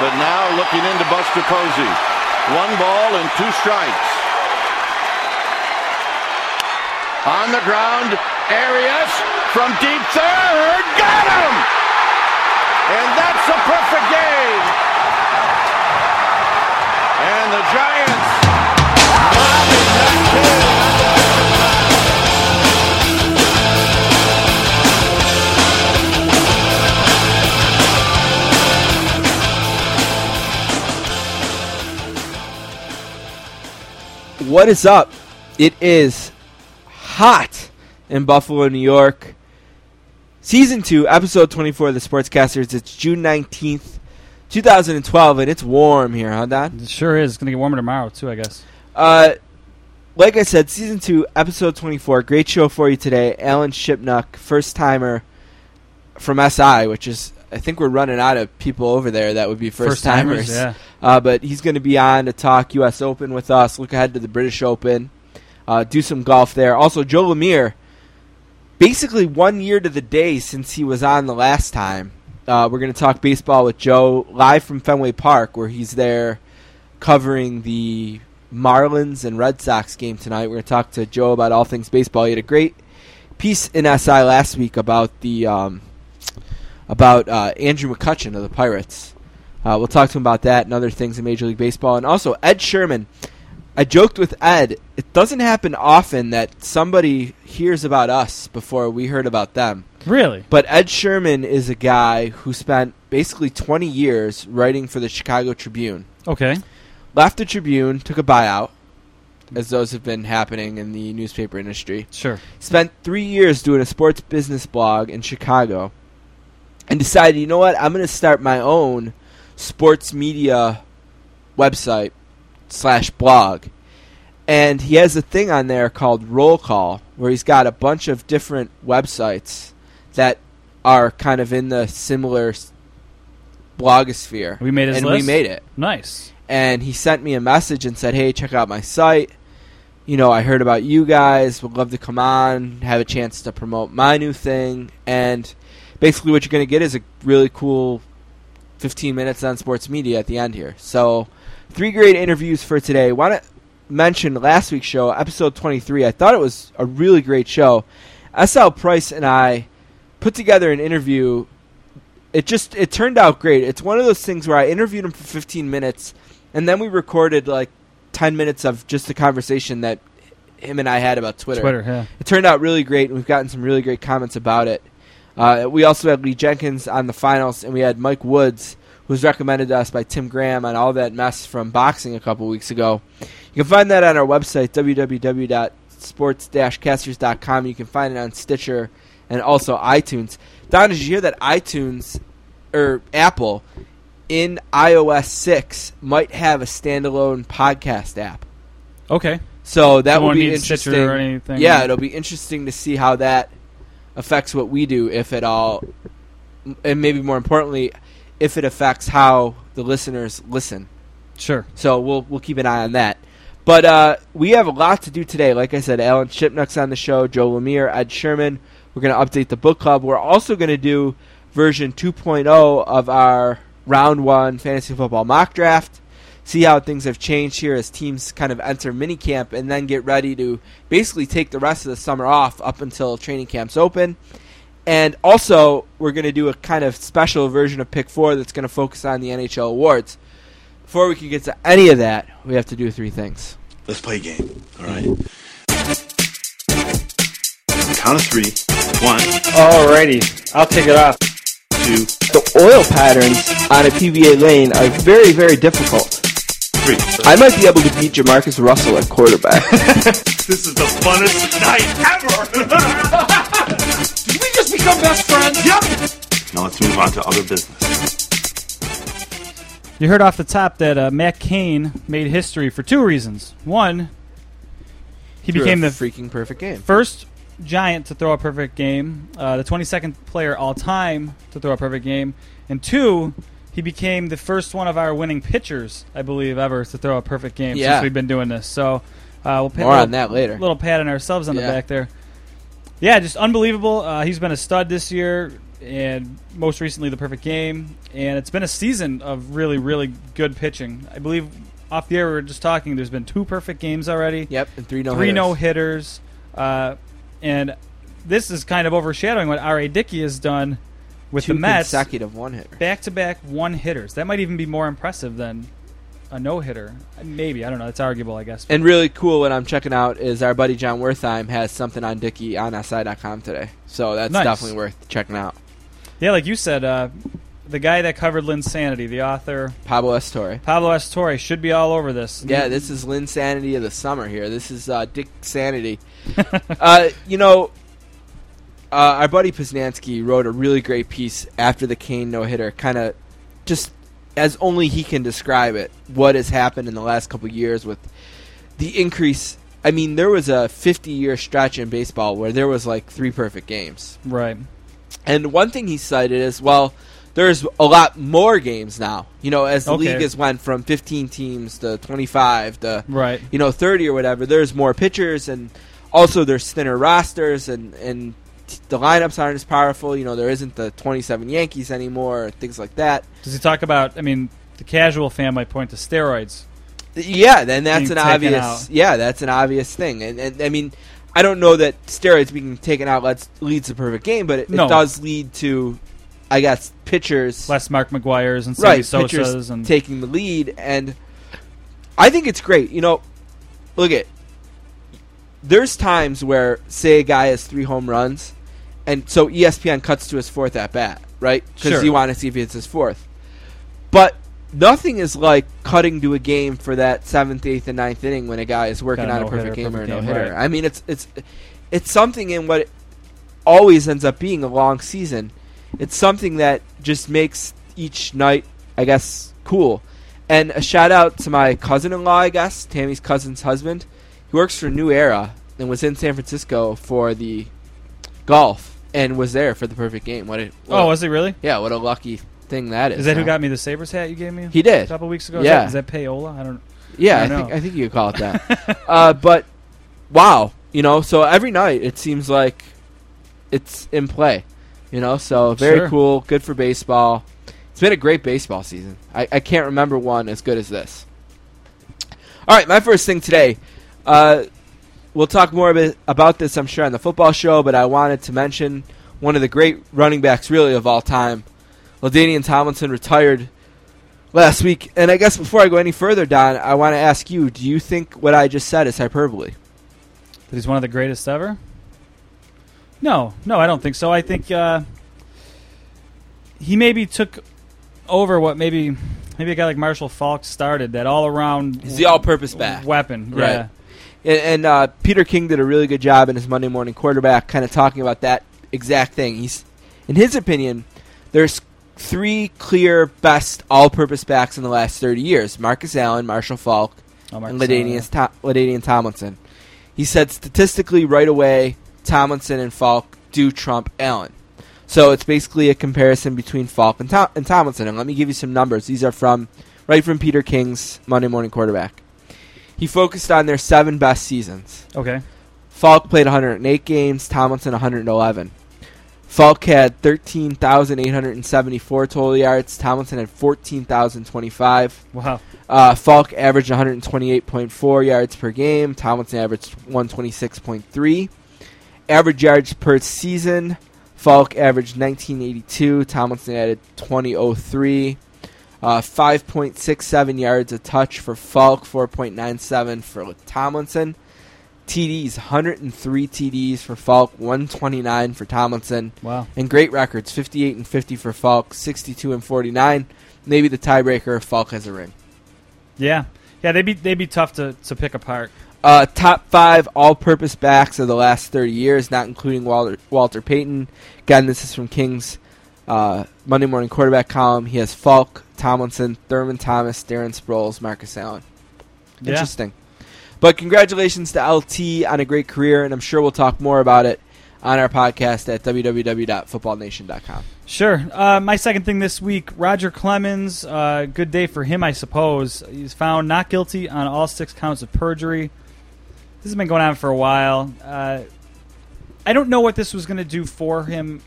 but now looking into Buster Posey. One ball and two strikes. On the ground, Arias from deep third, got him! And that's a perfect game. And the Giants What is up? It is hot in Buffalo, New York. Season 2, episode 24 of the Sportscasters. It's June 19th, 2012, and it's warm here, huh, Don? It sure is. It's going to get warmer tomorrow, too, I guess. Uh, like I said, season 2, episode 24. Great show for you today. Alan Shipnuck, first timer from SI, which is, I think we're running out of people over there that would be first timers. Yeah. Uh, but he's going to be on to talk U.S. Open with us, look ahead to the British Open, uh, do some golf there. Also, Joe Lemire, basically one year to the day since he was on the last time. Uh, we're going to talk baseball with Joe live from Fenway Park, where he's there covering the Marlins and Red Sox game tonight. We're going to talk to Joe about all things baseball. He had a great piece in SI last week about the um, about uh, Andrew McCutchen of the Pirates. Uh, we'll talk to him about that and other things in Major League Baseball. And also, Ed Sherman. I joked with Ed, it doesn't happen often that somebody hears about us before we heard about them. Really? But Ed Sherman is a guy who spent basically 20 years writing for the Chicago Tribune. Okay. Left the Tribune, took a buyout, as those have been happening in the newspaper industry. Sure. Spent three years doing a sports business blog in Chicago, and decided, you know what, I'm going to start my own sports media website slash blog. And he has a thing on there called Roll Call, where he's got a bunch of different websites that are kind of in the similar blogosphere. We made his and list? we made it Nice. and he sent me a message and said, "Hey, check out my site. You know, I heard about you guys. Would love to come on, have a chance to promote my new thing." And basically, what you're going to get is a really cool 15 minutes on sports media at the end here. So, three great interviews for today. Want to mention last week's show, episode 23. I thought it was a really great show. SL Price and I put together an interview it just it turned out great. It's one of those things where I interviewed him for 15 minutes, and then we recorded like 10 minutes of just the conversation that him and I had about Twitter. Twitter, yeah. It turned out really great, and we've gotten some really great comments about it. Uh, we also had Lee Jenkins on the finals, and we had Mike Woods, who was recommended to us by Tim Graham on all that mess from boxing a couple weeks ago. You can find that on our website, www.sports-casters.com. You can find it on Stitcher and also iTunes. Don, did you hear that iTunes or Apple in iOS 6 might have a standalone podcast app? Okay. So that will be interesting. Yeah, it'll be interesting to see how that affects what we do, if at all, and maybe more importantly, if it affects how the listeners listen. Sure. So we'll we'll keep an eye on that. But uh, we have a lot to do today. Like I said, Alan Shipnuck's on the show, Joe Lemire, Ed Sherman. We're going to update the book club. We're also going to do version 2.0 of our round one fantasy football mock draft. See how things have changed here as teams kind of enter minicamp and then get ready to basically take the rest of the summer off up until training camps open. And also, we're going to do a kind of special version of Pick 4 that's going to focus on the NHL awards. Before we can get to any of that, we have to do three things. Let's play a game. All right. Count of three. One, Alrighty, I'll take it off. two, The oil patterns on a PBA lane are very, very difficult. Three. I might be able to beat Jamarcus Russell at quarterback. This is the funnest night ever. Did we just become best friends? yep. Now let's move on to other business. You heard off the top that uh, Matt Cain made history for two reasons. One, he Through became the freaking perfect game. first Giant to throw a perfect game, uh, the 22nd player all time to throw a perfect game, and two, he became the first one of our winning pitchers, I believe, ever to throw a perfect game Yeah. since we've been doing this. So uh, we'll pat More little, on that later. little pat on ourselves on Yeah. the back there. Yeah, just unbelievable. Uh, he's been a stud this year. and most recently the perfect game. And it's been a season of really, really good pitching. I believe off the air we were just talking. There's been two perfect games already. Yep, and three no three no hitters, uh, and this is kind of overshadowing what R.A. Dickey has done with Two the Mets. consecutive one hitter. Back to back one hitters. That might even be more impressive than a no hitter. Maybe I don't know. It's arguable, I guess. And really cool what I'm checking out is our buddy Jon Wertheim has something on Dickey on SI.com today. So that's Nice. definitely worth checking out. yeah, like you said, uh, the guy that covered Lin's Linsanity, the author Pablo Estore. Pablo Estore, should be all over this. Yeah, this is Linsanity of the summer here. This is uh, Dick Sanity. uh, you know, uh, our buddy Posnanski wrote a really great piece after the Cain no hitter, kind of just as only he can describe it, what has happened in the last couple years with the increase. I mean, there was a 50 year stretch in baseball where there was like three perfect games. right. And one thing he cited is, well, there's a lot more games now. You know, as the Okay. league has went from 15 teams to 25 to Right. you know 30 or whatever. There's more pitchers, and also there's thinner rosters, and and the lineups aren't as powerful. You know, there isn't the 27 Yankees anymore, things like that. Does he talk about? I mean, the casual fan might point to steroids. Yeah, then that's an obvious. out. Yeah, that's an obvious thing, and, and I mean. I don't know that steroids being taken out lets, leads to perfect game, but it, No. it does lead to, I guess, pitchers Less Mark McGwire's and right, Sosa's and taking the lead, and I think it's great. You know, look at there's times where say a guy has three home runs, and so ESPN cuts to his fourth at bat, right? Because Sure. you want to see if it's his fourth, but. Nothing is like cutting to a game for that seventh, eighth, and ninth inning when a guy is working Got on a perfect game or a no hitter. right. I mean, it's it's it's something in what always ends up being a long season. It's something that just makes each night, I guess, cool. And a shout out to my cousin-in-law, I guess, Tammy's cousin's husband. He works for New Era and was in San Francisco for the golf and was there for the perfect game. What a what oh, was he really? yeah, what a lucky thing that is. Is that who got me the Sabres hat you gave me? He did a couple weeks ago. Is Yeah. that, is that payola? I don't. Yeah, I I, know. think I think you could call it that. uh, but wow, you know, so every night it seems like it's in play. You know, so very Sure. cool, good for baseball. It's been a great baseball season. I, I can't remember one as good as this. All right, my first thing today. Uh, we'll talk more about, about this, I'm sure, on the football show, but I wanted to mention one of the great running backs, really, of all time. Ladainian Tomlinson retired last week. And I guess before I go any further, Don, I want to ask you: Do you think what I just said is hyperbole? That he's one of the greatest ever? No, no, I don't think so. I think uh, he maybe took over what maybe maybe a guy like Marshall Faulk started that all around He's the all-purpose back, weapon. Right. Yeah. And, and uh, Peter King did a really good job in his Monday Morning Quarterback, kind of talking about that exact thing. He's, in his opinion, there's three clear best all-purpose backs in the last 30 years: Marcus Allen, Marshall Faulk, Oh, Marcus and Ladainian, To- Ladainian Tomlinson. He said statistically right away, Tomlinson and Faulk do trump Allen. So it's basically a comparison between Faulk and, Tom- and Tomlinson. And let me give you some numbers. These are from right from Peter King's Monday Morning Quarterback. He focused on their seven best seasons. Okay. Faulk played 108 games, Tomlinson 111. Faulk had 13,874 total yards, Tomlinson had 14,025. Wow. Uh, Faulk averaged 128.4 yards per game. Tomlinson averaged 126.3. Average yards per season. Faulk averaged 1982. Tomlinson added 2003. Uh, 5.67 yards a touch for Faulk. 4.97 for Tomlinson. TDs, 103 TDs for Faulk. 129 for Tomlinson. Wow. And great records, 58 and 50 for Faulk. 62 and 49. Maybe the tiebreaker if Faulk has a ring. Yeah. Yeah, they'd be they'd be tough to, to pick apart. Uh, top five all-purpose backs of the last 30 years, not including Walter, Walter Payton. Again, this is from King's uh, Monday Morning Quarterback column. He has Faulk, Tomlinson, Thurman Thomas, Darren Sproles, Marcus Allen. Yeah. Interesting. But congratulations to LT on a great career, and I'm sure we'll talk more about it on our podcast at www.footballnation.com. Sure. Uh, my second thing this week, Roger Clemens. Uh, good day for him, I suppose. He's found not guilty on all six counts of perjury. This has been going on for a while. Uh, I don't know what this was going to do for him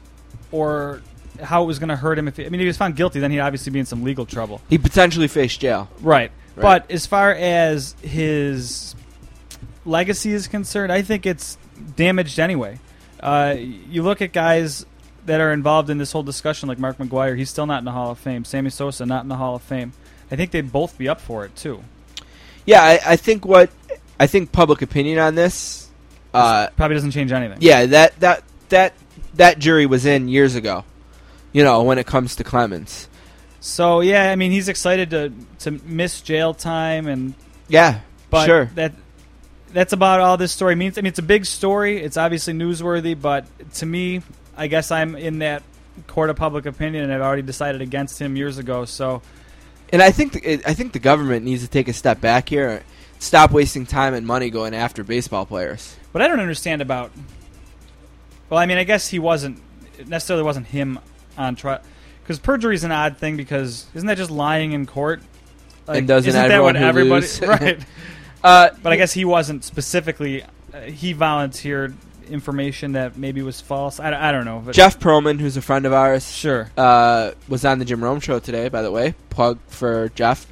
or how it was going to hurt him. If he, I mean, if he was found guilty, then he'd obviously be in some legal trouble. He potentially faced jail. Right. Right. But as far as his legacy is concerned, I think it's damaged anyway. Uh, you look at guys that are involved in this whole discussion, like Mark McGwire, he's still not in the Hall of Fame. Sammy Sosa, not in the Hall of Fame. I think they'd both be up for it too. Yeah, I, I think what I think public opinion on this. Uh, Probably doesn't change anything. yeah, that that that that jury was in years ago. You know, when it comes to Clemens. So yeah, I mean, he's excited to to miss jail time, and Yeah, but sure. that that's about all this story means. I mean, it's a big story. It's obviously newsworthy, but to me, I guess I'm in that court of public opinion, and I've already decided against him years ago. So And I think the, I think the government needs to take a step back here. Stop wasting time and money going after baseball players. What I don't understand about, well, I mean, I guess he wasn't it necessarily wasn't him on trial because perjury is an odd thing because isn't that just lying in court? And doesn't isn't that what everybody right? Uh, But I guess he wasn't specifically. Uh, he volunteered information that maybe was false. I, I don't know. But Jeff Pearlman, who's a friend of ours, sure. uh, was on the Jim Rome show today. By the way, plug for Jeff.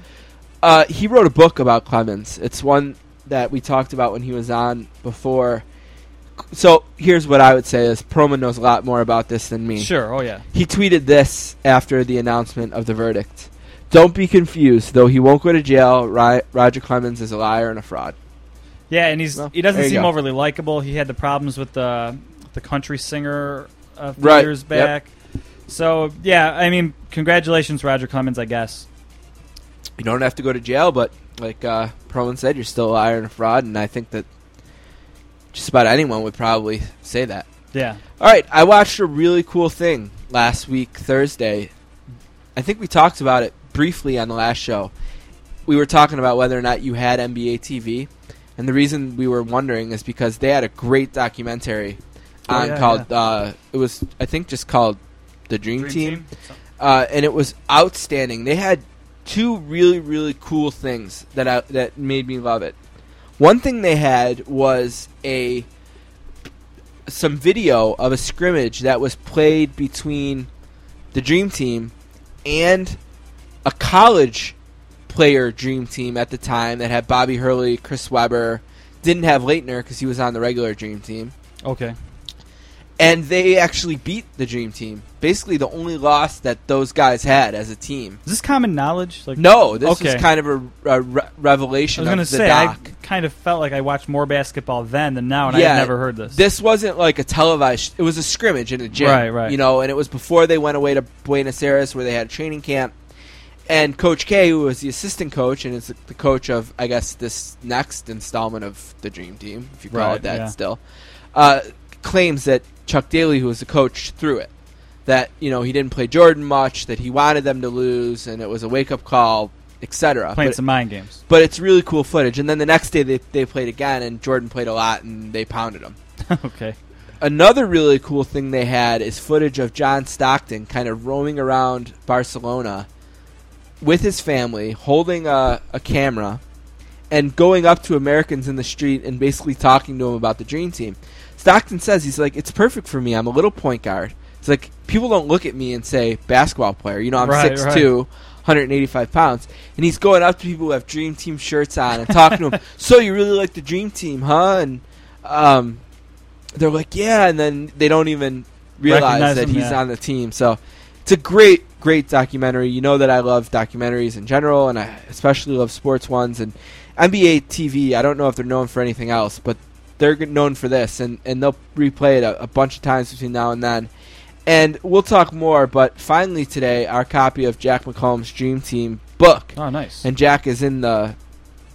Uh, he wrote a book about Clemens. It's one that we talked about when he was on before. So here's what I would say: is Pearlman knows a lot more about this than me. Sure. Oh yeah. He tweeted this after the announcement of the verdict. Don't be confused. Though he won't go to jail, Ry- Roger Clemens is a liar and a fraud. Yeah, and he's Well, he doesn't seem go. overly likable. He had the problems with the the country singer a few Right, years yep. back. So yeah, I mean, congratulations, Roger Clemens. I guess. You don't have to go to jail, but like uh, Pearlman said, you're still a liar and a fraud, and I think that just about anyone would probably say that. Yeah. All right, I watched a really cool thing last week, Thursday. I think we talked about it briefly on the last show. We were talking about whether or not you had NBA TV, and the reason we were wondering is because they had a great documentary Oh, on yeah, called uh, it was I think just called the Dream, Dream Team, Team? Uh, and it was outstanding. They had two really really cool things that I, that made me love it. One thing they had was a some video of a scrimmage that was played between the Dream Team and a college player Dream Team at the time that had Bobby Hurley, Chris Webber, didn't have Laettner because he was on the regular Dream Team, Okay. And they actually beat the Dream Team. Basically, the only loss that those guys had as a team. Is this common knowledge? Like No, this Okay. is kind of a, a re- I was going to say doc. I kind of felt like I watched more basketball then than now, and Yeah, I've never heard this. This wasn't like a televised. It was a scrimmage in a gym, Right, right. You know, and it was before they went away to Buenos Aires where they had a training camp. And Coach K, who was the assistant coach and is the coach of, I guess, this next installment of the Dream Team, if you call Right, it that, yeah. still, uh, claims that Chuck Daly, who was the coach, threw it. That you know he didn't play Jordan much, that he wanted them to lose, and it was a wake up call, etc. Playing But- some mind games. but it's really cool footage. And then the next day they they played again, and Jordan played a lot, and they pounded him. okay. Another really cool thing they had is footage of John Stockton kind of roaming around Barcelona with his family, holding a, a camera, and going up to Americans in the street and basically talking to them about the Dream Team. Stockton says he's like, it's perfect for me. I'm a little point guard. It's like people don't look at me and say basketball player. You know, I'm Right, 6'2", 185 pounds, and he's going up to people who have Dream Team shirts on and talking to them. So you really like the Dream Team, huh? And um, they're like, yeah, and then they don't even realize Recognize that him, he's yeah. on the team. So it's a great, great documentary. You know that I love documentaries in general, and I especially love sports ones. And NBA TV, I don't know if they're known for anything else, but they're known for this, and, and they'll replay it a, a bunch of times between now and then. And we'll talk more, but finally today, our copy of Jack McCallum's Dream Team book Oh, nice. and Jack is in the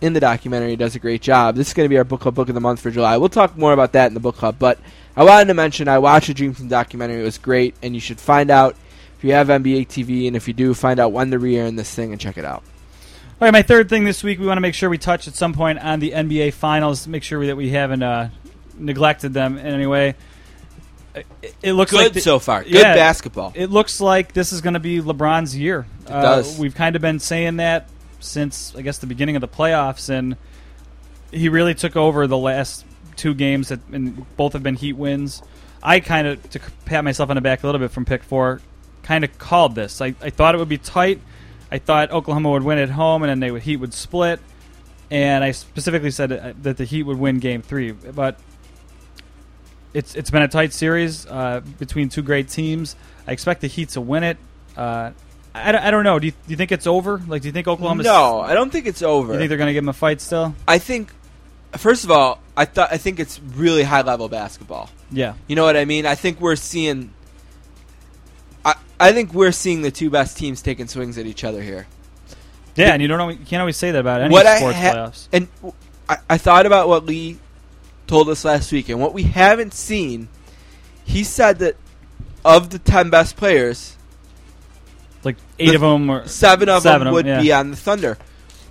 in the documentary. He does a great job. This is going to be our book club book of the month for July. We'll talk more about that in the book club. But I wanted to mention I watched the Dream Team documentary. It was great, and you should find out if you have NBA TV, and if you do, find out when they're re-airing this thing and check it out. All right, my third thing this week, we want to make sure we touch at some point on the NBA Finals. Make sure that we haven't uh, neglected them in any way. It, it looks like Good the- so far. Good Yeah. basketball. It looks like this is going to be LeBron's year. It does. We've kind of been saying that since I guess the beginning of the playoffs, and he really took over the last two games, that, and both have been Heat wins. I kind of to pat myself on the back a little bit from pick four. kind of called this. I, I thought it would be tight. I thought Oklahoma would win at home, and then they would Heat would split. And I specifically said uh, that the Heat would win Game Three, but it's it's been a tight series uh, between two great teams. I expect the Heat to win it. Uh, I, don't- I don't know. Do you, do you think it's over? Like, do you think Oklahoma? No, I don't think it's over. You think they're going to give them a fight still? I think, first of all, I thought I think it's really high level basketball. Yeah. You know what I mean? I think we're seeing. I I think we're seeing the two best teams taking swings at each other here. Yeah, and you don't know, you can't always say that about any what sports I ha- playoffs. and I thought about what Lee told us last week, and what we haven't seen. He said that of the ten best players, Like eight the- of them, or seven of seven them would yeah. be on the Thunder.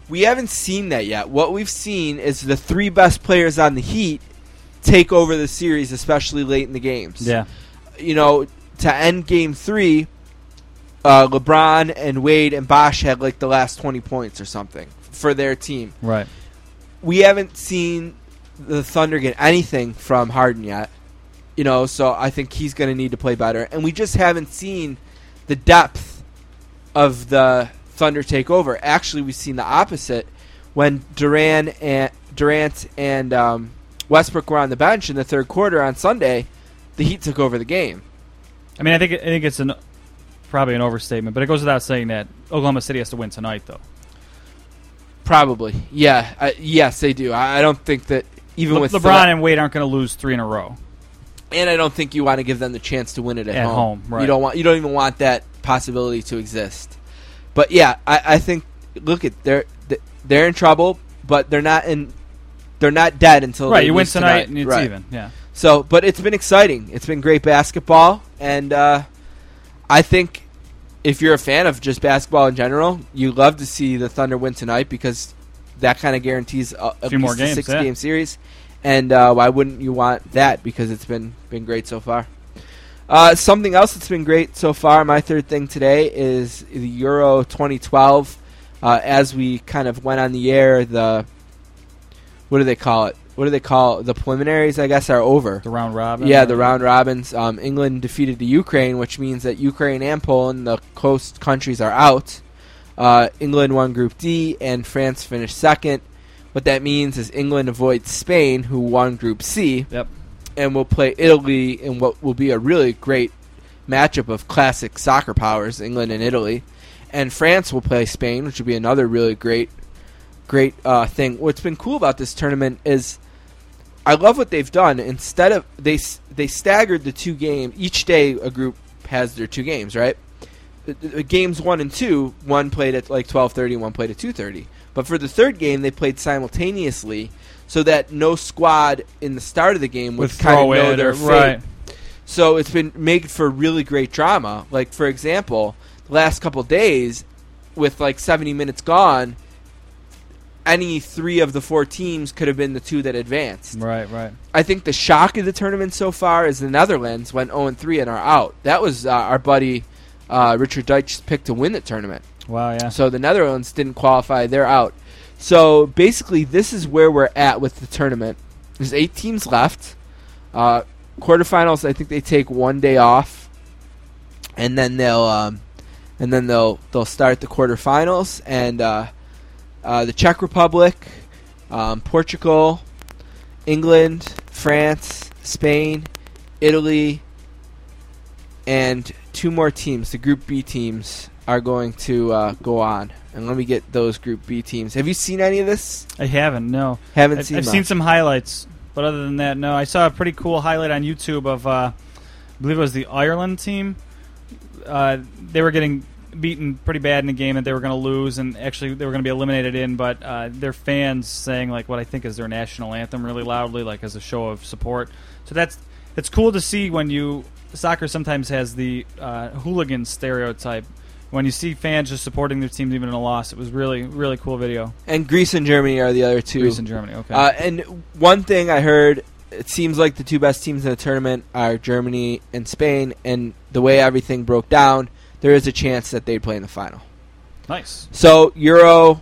We haven't seen that yet. What we've seen is the three best players on the Heat take over the series, especially late in the games. Yeah, you know, to end game three, uh, LeBron and Wade and Bosh had like the last 20 points or something for their team. right. We haven't seen the Thunder get anything from Harden yet, you know, so I think he's going to need to play better. And we just haven't seen the depth of the Thunder take over. Actually, we've seen the opposite when Duran and Durant and um, Westbrook were on the bench in the third quarter on Sunday. The Heat took over the game. I mean, I think I think it's an probably an overstatement, but it goes without saying that Oklahoma City has to win tonight, though. Probably, yeah, I, yes, they do. I, I don't think that even Le- with LeBron and Wade aren't going to lose three in a row. and I don't think you want to give them the chance to win it at, At home, right. You don't want, you don't even want that possibility to exist. But yeah, I, I think look at they're they're in trouble, but they're not in. They're not dead until right, you win lose tonight, and it's Right. even. Yeah, So, but it's been exciting. It's been great basketball, and uh, I think if you're a fan of just basketball in general, you love to see the Thunder win tonight because that kind of guarantees a, at Few more least a games, six yeah. game series. And uh, why wouldn't you want that? Because it's been been great so far. Uh, something else that's been great so far. My third thing today is the Euro 2012. Uh, as we kind of went on the air, the what do they call it? What do they call the preliminaries? I guess are over. the round robin. Yeah, the round robins. Um, England defeated the Ukraine, which means that Ukraine and Poland, the coast countries, are out. Uh, England won Group D, and France finished second. What that means is England avoids Spain, who won Group C, Yep. and will play Italy in what will be a really great matchup of classic soccer powers, England and Italy. And France will play Spain, which will be another really great, great uh, thing. What's been cool about this tournament is I love what they've done. Instead of they they staggered the two games each day. A group has their two games, right? Games one and two, one played at like twelve thirty, one played at two thirty. But for the third game, they played simultaneously, so that no squad in the start of the game would With kind of know it their fate. right. So it's been made for really great drama. Like for example, the last couple days, with like seventy minutes gone, any three of the four teams could have been the two that advanced. Right, right. I think the shock of the tournament so far is the Netherlands went 0 3 and are out. That was uh, our buddy uh, Richard Deitsch's pick to win the tournament. Wow, yeah. So the Netherlands didn't qualify; they're out. So basically, this is where we're at with the tournament. There's eight teams left. Uh, quarterfinals, I think they take one day off, and then they'll um, and then they'll they'll start the quarterfinals. And uh, the Czech Republic, um, Portugal, England, France, Spain, Italy, and two more teams, the Group B teams, are going to uh, go on. And let me get those Group B teams. Have you seen any of this? I haven't. No, Haven't I've, seen. I've much. seen some highlights, but other than that, no. I saw a pretty cool highlight on YouTube of, uh, I believe it was the Ireland team. Uh, they were getting beaten pretty bad in the game that they were going to lose, and actually they were going to be eliminated in. But uh, their fans sang like what I think is their national anthem really loudly, like as a show of support. So that's it's cool to see when you soccer sometimes has the uh, hooligan stereotype. When you see fans just supporting their teams even in a loss, it was really really cool video. And Greece and Germany are the other two. Greece and Germany, okay. Uh, and one thing I heard, it seems like the two best teams in the tournament are Germany and Spain. And the way everything broke down, there is a chance that they'd play in the final. nice. So Euro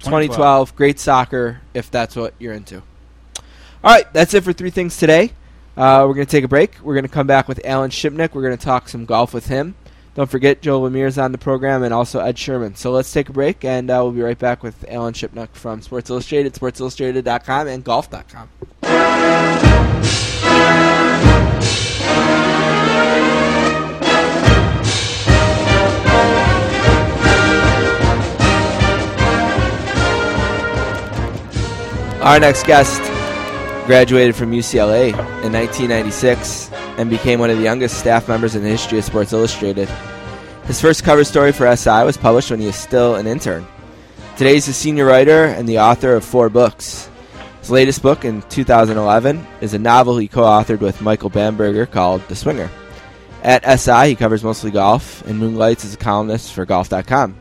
2012. 2012, great soccer if that's what you're into. All right, that's it for three things today. Uh, we're going to take a break. We're going to come back with Alan Shipnuck. We're going to talk some golf with him. Don't forget, Joe Lemire is on the program and also Ed Sherman. So let's take a break, and uh, we'll be right back with Alan Shipnuck from Sports Illustrated, sportsillustrated.com, and golf.com. Our next guest graduated from UCLA in 1996 and became one of the youngest staff members in the history of Sports Illustrated. His first cover story for SI was published when he was still an intern. Today he's a senior writer and the author of four books. His latest book in 2011 is a novel he co authored with Michael Bamberger called The Swinger. At SI, he covers mostly golf and moonlights as a columnist for golf.com.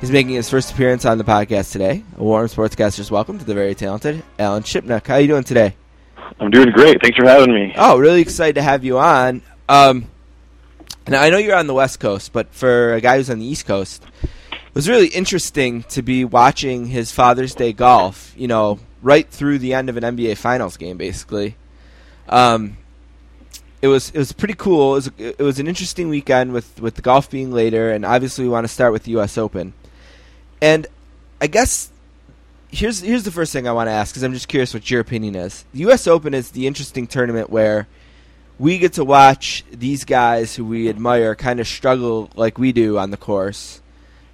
He's making his first appearance on the podcast today. A warm sportscaster's welcome to the very talented Alan Shipnuck. How are you doing today? I'm doing great. Thanks for having me. Oh, really excited to have you on. Um, now I know you're on the West Coast, but for a guy who's on the East Coast, it was really interesting to be watching his Father's Day golf. You know, right through the end of an NBA Finals game, basically. Um, it was it was pretty cool. It was it was an interesting weekend with with the golf being later, and obviously we want to start with the U.S. Open. And I guess here's here's the first thing I want to ask because I'm just curious what your opinion is. The U.S. Open is the interesting tournament where we get to watch these guys who we admire kind of struggle like we do on the course.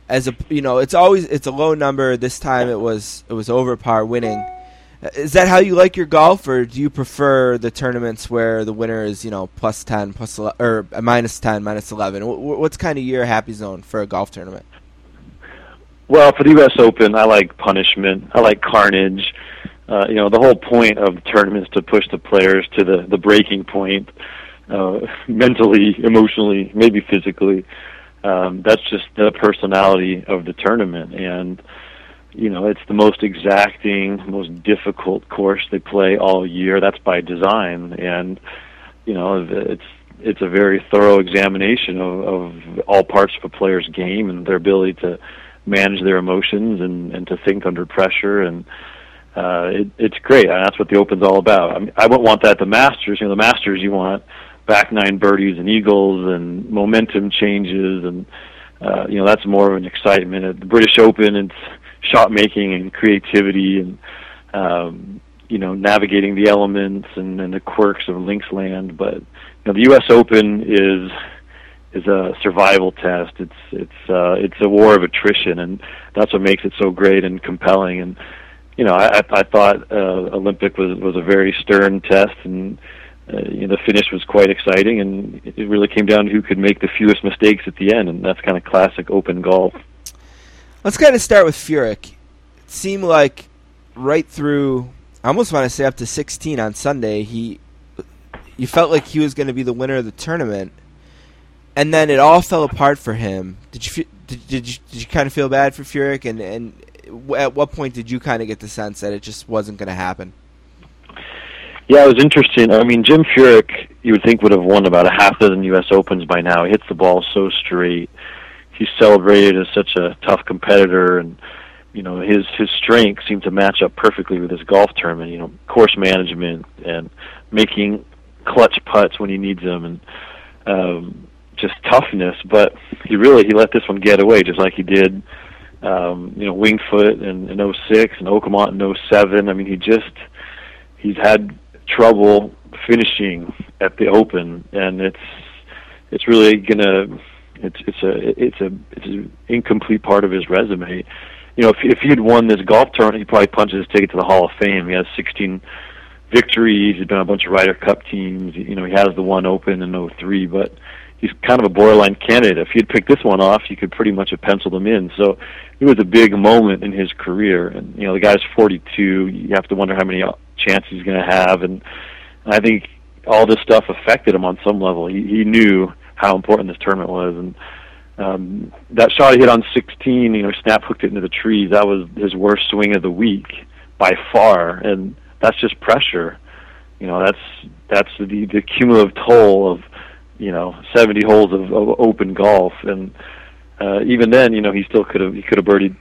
As a you know, it's always it's a low number. This time it was it was over par winning. Uh, is that how you like your golf, or do you prefer the tournaments where the winner is you know plus ten, plus or minus ten, minus eleven? What's kind of your happy zone for a golf tournament? Well, for the U.S. Open, I like punishment. I like carnage. Uh, you know, the whole point of the tournament is to push the players to the the breaking point, uh, mentally, emotionally, maybe physically. Um, that's just the personality of the tournament, and you know, it's the most exacting, most difficult course they play all year. That's by design, and you know, it's it's a very thorough examination of, of all parts of a player's game and their ability to manage their emotions and and to think under pressure and uh it it's great. And that's what the open's all about. I mean i wouldn't want that. The masters you know the masters you want back nine birdies and eagles and momentum changes and uh you know that's more of an excitement. At the british open it's shot making and creativity and um you know navigating the elements and, and the quirks of links land. But you know the us open is is a survival test. It's it's uh, it's a war of attrition, and that's what makes it so great and compelling. And you know, I, I thought uh, Olympic was was a very stern test, and uh, you know, the finish was quite exciting, and it really came down to who could make the fewest mistakes at the end, and that's kind of classic open golf. Let's kind of start with Furyk. It seemed like right through, I almost want to say up to 16 on Sunday, he you felt like he was going to be the winner of the tournament and then it all fell apart for him. Did you did, did you did you kind of feel bad for Furyk, and and at what point did you kind of get the sense that it just wasn't going to happen? Yeah, it was interesting. I mean, Jim Furyk, you would think would have won about a half dozen U.S. Opens by now. He hits the ball so straight. He's celebrated as such a tough competitor, and you know his his strengths seem to match up perfectly with his golf tournament. You know, course management and making clutch putts when he needs them, and um, just toughness, but he really he let this one get away just like he did um, you know, Winged Foot in, in 06 and Oakmont in 07. I mean, he just he's had trouble finishing at the Open, and it's it's really gonna it's it's a it's a it's an incomplete part of his resume. You know, if if he had won this golf tournament, he probably punches his ticket to the Hall of Fame. He has 16 victories. He's been on a bunch of Ryder Cup teams. You know, he has the one Open in 03, but he's kind of a borderline candidate. If you'd picked this one off, you could pretty much have penciled him in. So it was a big moment in his career. And you know, the guy's 42. You have to wonder how many chances he's going to have. And I think all this stuff affected him on some level. He, he knew how important this tournament was, and um, that shot he hit on 16, you know, snap hooked it into the trees. That was his worst swing of the week by far, and that's just pressure. You know, that's that's the the cumulative toll of you know 70 holes of, of open golf, and uh, even then, you know, he still could have he could have birdied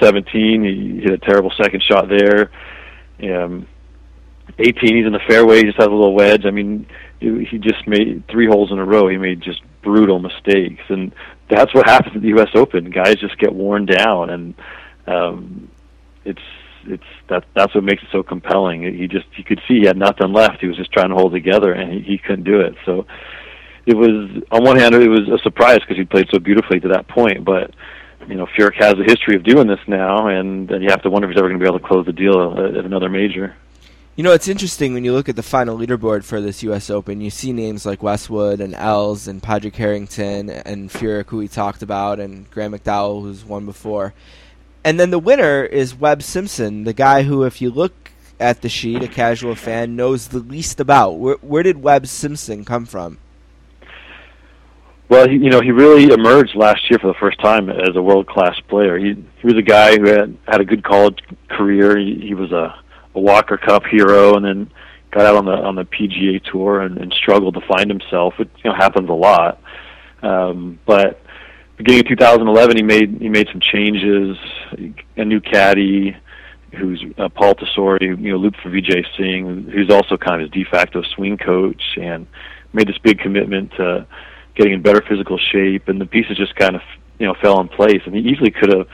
17. He hit a terrible second shot there. Um, 18, he's in the fairway. He just has a little wedge. I mean, he just made three holes in a row. He made just brutal mistakes, and that's what happens at the U.S. Open. Guys just get worn down, and um, it's it's that that's what makes it so compelling. He just you could see he had nothing left. He was just trying to hold together, and he, he couldn't do it. So it was on one hand it was a surprise because he played so beautifully to that point, but you know Furyk has a history of doing this now, and, and you have to wonder if he's ever going to be able to close the deal at, at another major. You know, it's interesting when you look at the final leaderboard for this U.S. Open. You see names like Westwood and Els and Padraig Harrington and Furyk, who we talked about, and Graham McDowell, who's won before. And then the winner is Webb Simpson, the guy who, if you look at the sheet, a casual fan knows the least about. Where, where did Webb Simpson come from? Well, he, you know, he really emerged last year for the first time as a world class player. He, he was a guy who had had a good college career. He, he was a, a Walker Cup hero, and then got out on the on the PGA tour and, and struggled to find himself. It you know happens a lot, um, but beginning of 2011, he made he made some changes. A new caddy, who's uh, Paul Tesori, you know, looped for Vijay Singh, who's also kind of his de facto swing coach, and made this big commitment to getting in better physical shape, and the pieces just kind of you know fell in place. And he easily could have.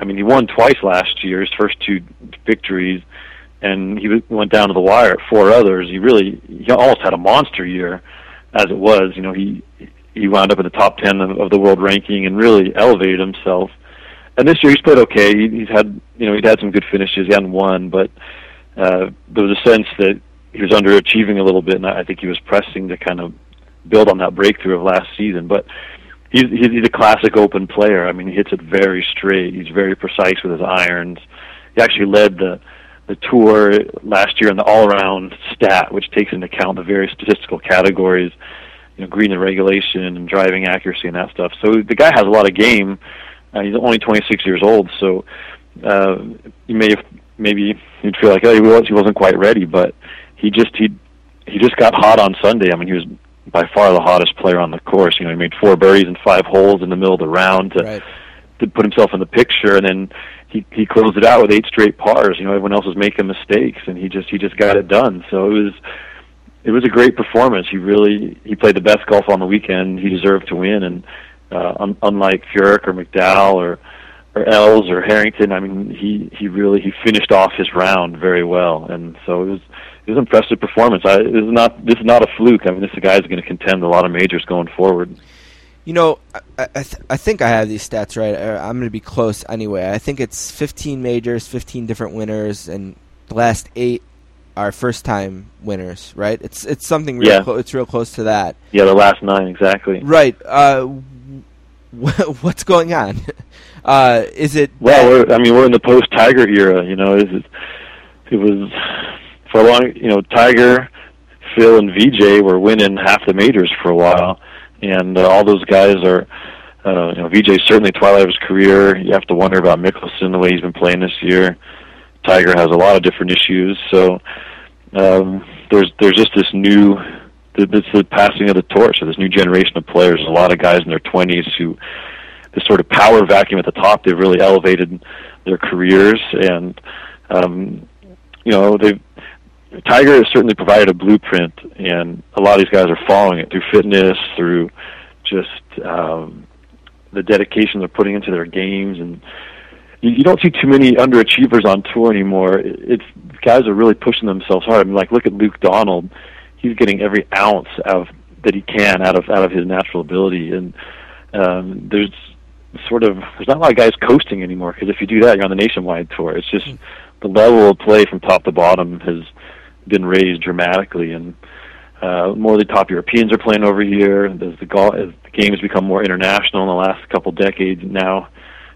I mean, he won twice last year, his first two victories, and he went down to the wire at four others. He really he almost had a monster year, as it was. You know, he he wound up in the top ten of, of the world ranking and really elevated himself. And this year he's played okay. He, he's had you know he'd had some good finishes. He hadn't won, but uh, there was a sense that he was underachieving a little bit, and I think he was pressing to kind of build on that breakthrough of last season. But he's he's a classic open player. I mean, he hits it very straight. He's very precise with his irons. He actually led the the tour last year in the all-around stat, which takes into account the various statistical categories, you know, green and regulation and driving accuracy and that stuff. So the guy has a lot of game. Uh, he's only 26 years old, so uh, you may have, maybe you'd feel like oh he was he wasn't quite ready, but he just he he just got hot on Sunday. I mean, he was by far the hottest player on the course. You know, he made four birdies and five holes in the middle of the round to Right. to put himself in the picture, and then he he closed it out with eight straight pars. You know, everyone else was making mistakes, and he just he just got it done. So it was it was a great performance. He really he played the best golf on the weekend. He deserved to win, and uh, un- unlike Furyk or McDowell or or Els or Harrington, I mean, he he really he finished off his round very well, and so it was it was an impressive performance. I, this is not this is not a fluke. I mean, this guy's going to contend a lot of majors going forward. You know, I, I, th- I think I have these stats right. I'm going to be close anyway. I think it's 15 majors, 15 different winners, and the last eight are first-time winners. Right? It's it's something real. Yeah. Clo- it's real close to that. Yeah, the last nine exactly. Right. Uh, what's going on? Uh, is it? Well, we're, I mean, we're in the post Tiger era. You know, is it, it was for a long. You know, Tiger, Phil, and Vijay were winning half the majors for a while, and uh, all those guys are. Uh, you know, Vijay certainly twilight of his career. You have to wonder about Mickelson the way he's been playing this year. Tiger has a lot of different issues, so um, there's there's just this new. It's the passing of the torch. So this new generation of players. A lot of guys in their twenties who this sort of power vacuum at the top. They've really elevated their careers, and um, you know they've. Tiger has certainly provided a blueprint, and a lot of these guys are following it through fitness, through just um, the dedication they're putting into their games, and you, you don't see too many underachievers on tour anymore. It- It's guys are really pushing themselves hard. I mean, like look at Luke Donald; he's getting every ounce of that he can out of out of his natural ability, and um, there's sort of there's not a lot of guys coasting anymore because if you do that, you're on the nationwide tour. It's just the level of play from top to bottom has been raised dramatically, and uh, more of the top Europeans are playing over here. As the golf, as the game has become more international in the last couple decades, now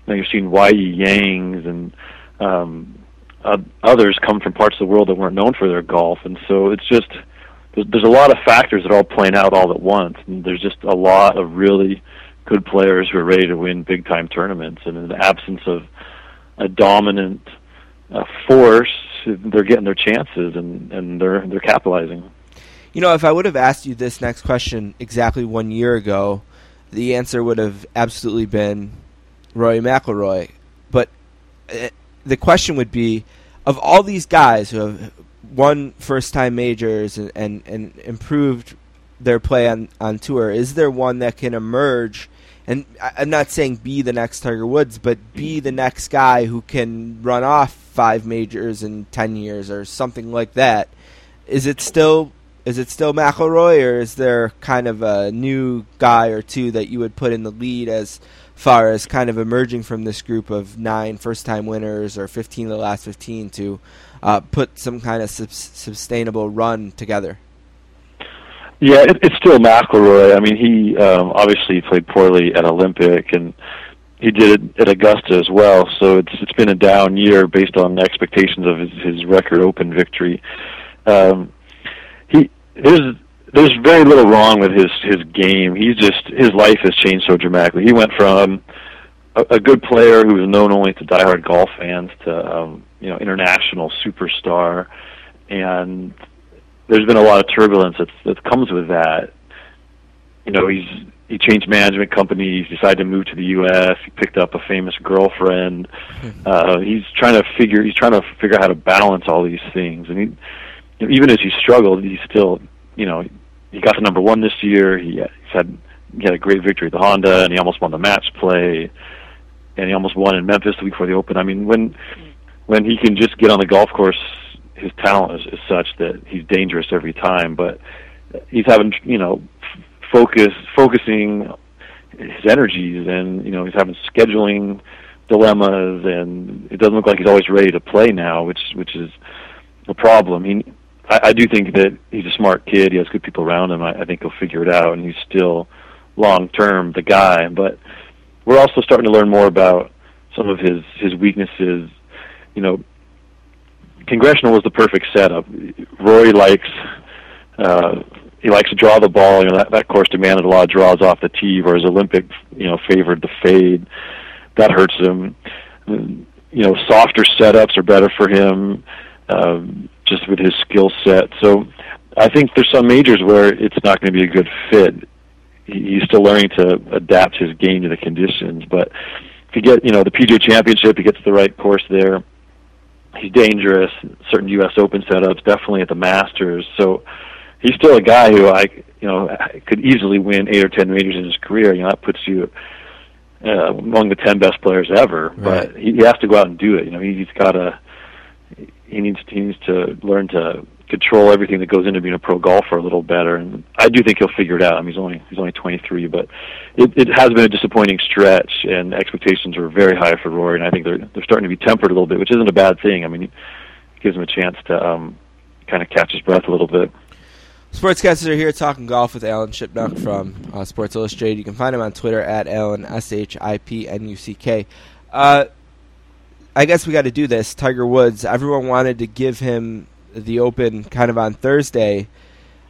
now you're seeing Y.E. Yangs and um, uh, others come from parts of the world that weren't known for their golf, and so it's just there's, there's a lot of factors that are all playing out all at once, and there's just a lot of really good players who are ready to win big time tournaments, and in the absence of a dominant uh, force, they're getting their chances and and they're they're capitalizing. You know, if I would have asked you this next question exactly one year ago, the answer would have absolutely been Rory McIlroy. But uh, the question would be, of all these guys who have won first-time majors and, and, and improved their play on on tour? Is there one that can emerge? And I'm not saying be the next Tiger Woods, but be the next guy who can run off five majors in ten years or something like that. Is it still is it still McIlroy, or is there kind of a new guy or two that you would put in the lead as far as kind of emerging from this group of nine first time winners or 15 of the last 15 to uh, put some kind of sub- sustainable run together? Yeah, it, it's still McIlroy. I mean, he um, obviously played poorly at Olympic, and he did it at Augusta as well. So it's it's been a down year based on the expectations of his, his record Open victory. Um, he there's there's very little wrong with his his game. He's just his life has changed so dramatically. He went from a, a good player who was known only to diehard golf fans to um, you know international superstar, and there's been a lot of turbulence that that comes with that. You know, he's he changed management companies, decided to move to the U.S. He picked up a famous girlfriend. Uh, he's trying to figure he's trying to figure out how to balance all these things, and he even as he struggled, he still you know he got to number one this year. He he's had he had a great victory at the Honda, and he almost won the match play, and he almost won in Memphis the week before the Open. I mean, when when he can just get on the golf course his talent is, is such that he's dangerous every time. But he's having you know focus focusing his energies, and you know he's having scheduling dilemmas, and it doesn't look like he's always ready to play now, which which is a problem. He, I, I do think that he's a smart kid. He has good people around him. I, I think he'll figure it out, and he's still long term the guy. But we're also starting to learn more about some of his his weaknesses. You know, congressional was the perfect setup. roy likes uh, he likes to draw the ball. You know that, that course demanded a lot of draws off the tee, whereas Olympic you know favored the fade. That hurts him. You know, softer setups are better for him, um, just with his skill set. So I think there's some majors where it's not going to be a good fit. He, he's still learning to adapt his game to the conditions, but if you get you know the PGA Championship, he gets the right course there he's dangerous. Certain U.S. Open setups, definitely at the Masters. So he's still a guy who I, you know, could easily win eight or ten majors in his career. You know, that puts you uh, among the ten best players ever. Right. But he, he has to go out and do it. You know, he's got to. He needs he needs to learn to control everything that goes into being a pro golfer a little better. And I do think he'll figure it out. I mean, he's only he's only 23, but it, it has been a disappointing stretch, and expectations were very high for Rory. And I think they're they're starting to be tempered a little bit, which isn't a bad thing. I mean, it gives him a chance to um, kind of catch his breath a little bit. Sportscasters are here talking golf with Alan Shipnuck from uh, Sports Illustrated. You can find him on Twitter at Alan S H I P N U C K. Uh, I guess we got to do this. Tiger Woods. Everyone wanted to give him the Open kind of on Thursday.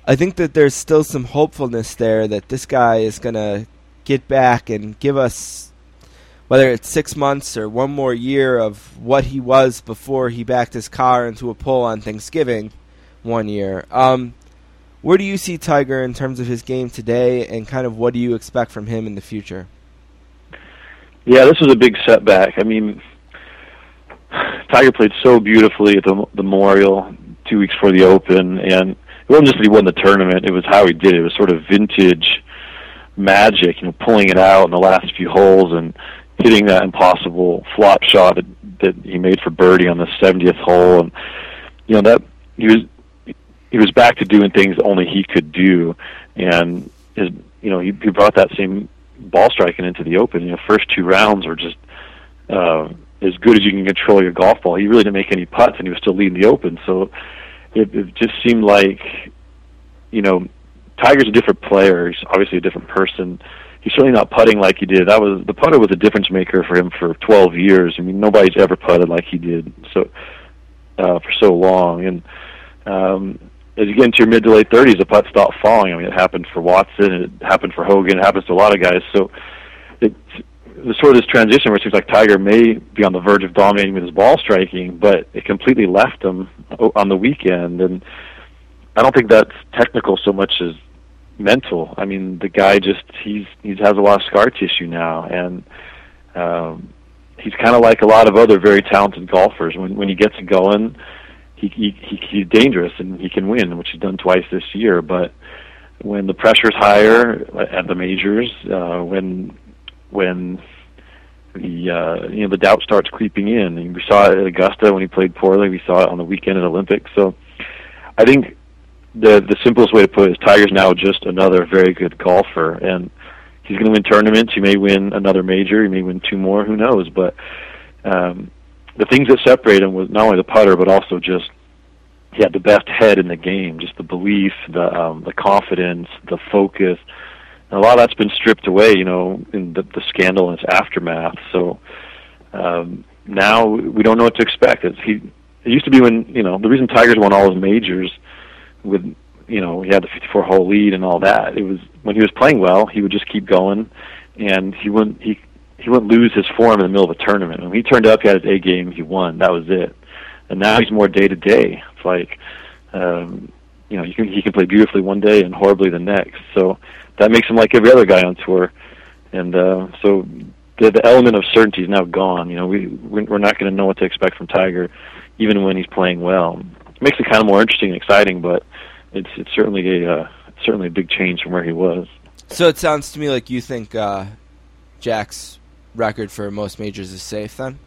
I think that there's still some hopefulness there that this guy is going to get back and give us, whether it's six months or one more year, of what he was before he backed his car into a pole on Thanksgiving one year. Um, where do you see Tiger in terms of his game today, and kind of what do you expect from him in the future? Yeah, this was a big setback. I mean, Tiger played so beautifully at the, the Memorial two weeks before the Open, and it wasn't just that he won the tournament; it was how he did it. It was sort of vintage magic, you know, pulling it out in the last few holes and hitting that impossible flop shot that, that he made for birdie on the 70th hole, and you know that he was he was back to doing things only he could do, and his you know he, he brought that same ball striking into the Open. You know, first two rounds were just. Uh, as good as you can control your golf ball. He really didn't make any putts, and he was still leading the Open. So it, it just seemed like, you know, Tiger's a different player. He's obviously a different person. He's certainly not putting like he did. That was the putter was a difference maker for him for 12 years. I mean, nobody's ever putted like he did so uh, for so long. And um, as you get into your mid to late 30s, the putts stop falling. I mean, it happened for Watson. It happened for Hogan. It happens to a lot of guys. So it's there's sort of this transition where it seems like Tiger may be on the verge of dominating with his ball striking, but it completely left him on the weekend. And I don't think that's technical so much as mental. I mean, the guy just he's he has a lot of scar tissue now, and um, he's kind of like a lot of other very talented golfers. When when he gets going, he, he he he's dangerous and he can win, which he's done twice this year. But when the pressure's higher at the majors, uh, when when the uh, you know the doubt starts creeping in. And we saw it at Augusta when he played poorly. We saw it on the weekend at Olympics. So I think the the simplest way to put it is Tiger's now just another very good golfer, and he's going to win tournaments. He may win another major. He may win two more. Who knows? But um, the things that separate him was not only the putter, but also just he had the best head in the game. Just the belief, the um, the confidence, the focus. And a lot of that's been stripped away, you know, in the, the scandal and its aftermath. So um, now we don't know what to expect. It's, he it used to be when you know the reason Tigers won all his majors with you know he had the 54 hole lead and all that. It was when he was playing well, he would just keep going, and he wouldn't he he wouldn't lose his form in the middle of a tournament. When he turned up, he had his A game, he won. That was it. And now he's more day to day. It's like um, you know you can he can play beautifully one day and horribly the next. So that makes him like every other guy on tour. And uh, so the, the element of certainty is now gone. You know, we we're not going to know what to expect from Tiger, even when he's playing well. It makes it kind of more interesting and exciting, but it's it's certainly a uh, certainly a big change from where he was. So it sounds to me like you think uh, Jack's record for most majors is safe then.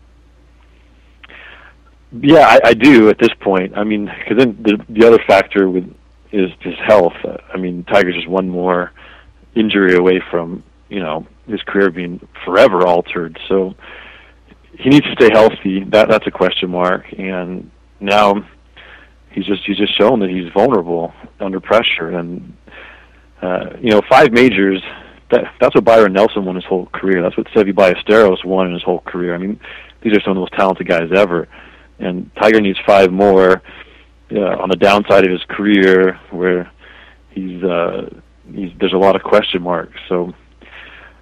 Yeah, I, I do at this point. I mean, because then the the other factor with is his health. I mean, Tiger's just one more injury away from you know his career being forever altered. So he needs to stay healthy. That that's a question mark. And now he's just he's just shown that he's vulnerable under pressure. And uh, you know, five majors. That that's what Byron Nelson won his whole career. That's what Seve Ballesteros won in his whole career. I mean, these are some of the most talented guys ever. And Tiger needs five more uh, on the downside of his career, where he's uh, he's, there's a lot of question marks. So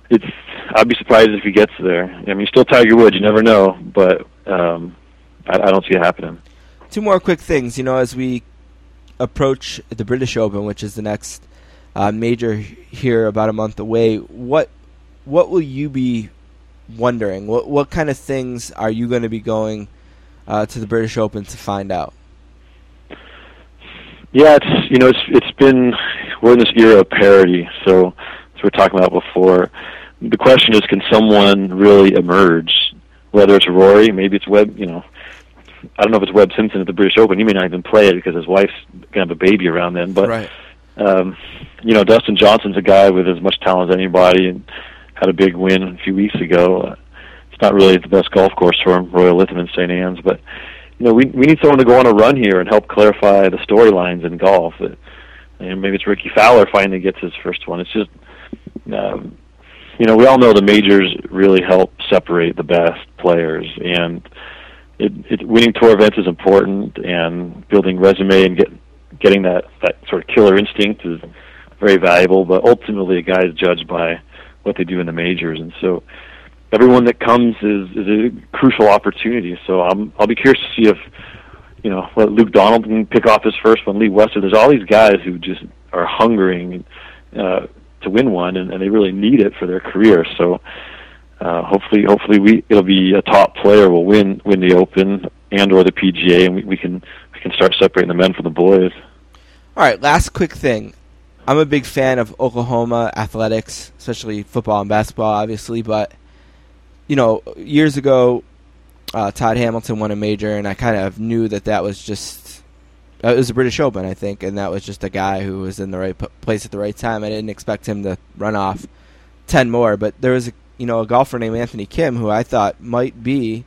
it's I'd be surprised if he gets there. I mean, still Tiger Woods. You never know, but um, I, I don't see it happening. Two more quick things. You know, as we approach the British Open, which is the next uh, major here, about a month away, what what will you be wondering? What what kind of things are you going to be going uh, to the British Open to find out? Yeah, it's you know it's it's been we're in this era of parity, so as we are talking about before, the question is, can someone really emerge? Whether it's Rory, maybe it's Webb. You know, I don't know if it's Webb Simpson at the British Open. He may not even play it because his wife's gonna have a baby around then. But right. Um, you know, Dustin Johnson's a guy with as much talent as anybody, and had a big win a few weeks ago. Uh, it's not really the best golf course for him, Royal Lytham in St. Anne's, but you know, we we need someone to go on a run here and help clarify the storylines in golf. That, and maybe it's Rickie Fowler finally gets his first one. It's just, um, you know, we all know the majors really help separate the best players, and it, it, winning tour events is important, and building resume and get getting that that sort of killer instinct is very valuable. But ultimately, a guy is judged by what they do in the majors, and so everyone that comes is is a crucial opportunity. So I'm I'll be curious to see if you know let Luke Donald can pick off his first one. Lee Westwood. There's all these guys who just are hungering uh, to win one, and, and they really need it for their career. So uh, hopefully, hopefully we it'll be a top player will win win the Open and or the PGA, and we, we can we can start separating the men from the boys. All right, last quick thing. I'm a big fan of Oklahoma athletics, especially football and basketball, obviously, but you know, years ago, uh, Todd Hamilton won a major, and I kind of knew that that was just uh, it was a British Open, I think, and that was just a guy who was in the right p- place at the right time. I didn't expect him to run off ten more, but there was a you know a golfer named Anthony Kim who I thought might be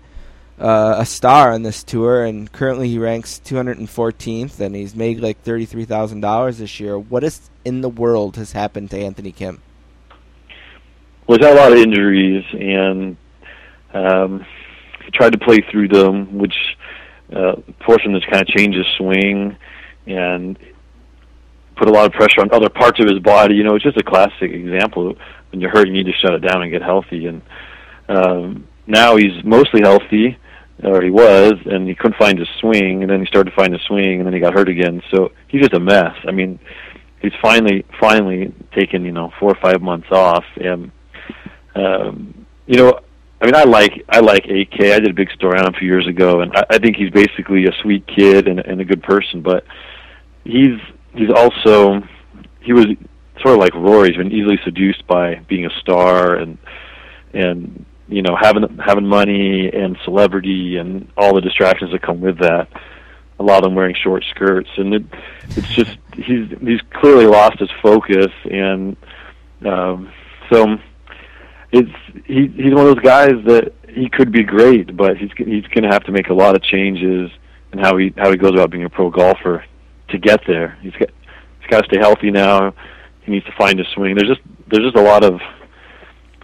uh, a star on this tour, and currently he ranks 214th, and he's made like thirty-three thousand dollars this year. What is in the world has happened to Anthony Kim? Well, he's had a lot of injuries, and um, he tried to play through them, which uh, portion that's kind of changed his swing and put a lot of pressure on other parts of his body. You know, it's just a classic example. When you're hurt, you need to shut it down and get healthy. And um, now he's mostly healthy, or he was, and he couldn't find his swing. And then he started to find his swing, and then he got hurt again. So he's just a mess. I mean, he's finally finally taken you know four or five months off, and um, you know I mean, I like I like AK. I did a big story on him a few years ago, and I, I think he's basically a sweet kid and, and a good person. But he's he's also he was sort of like Rory. He's been easily seduced by being a star and and you know having having money and celebrity and all the distractions that come with that. A lot of them wearing short skirts, and it, it's just he's he's clearly lost his focus, and um, so it's he he's one of those guys that he could be great, but he's he's going to have to make a lot of changes in how he how he goes about being a pro golfer to get there. He's got he's got to stay healthy now. He needs to find his swing. There's just there's just a lot of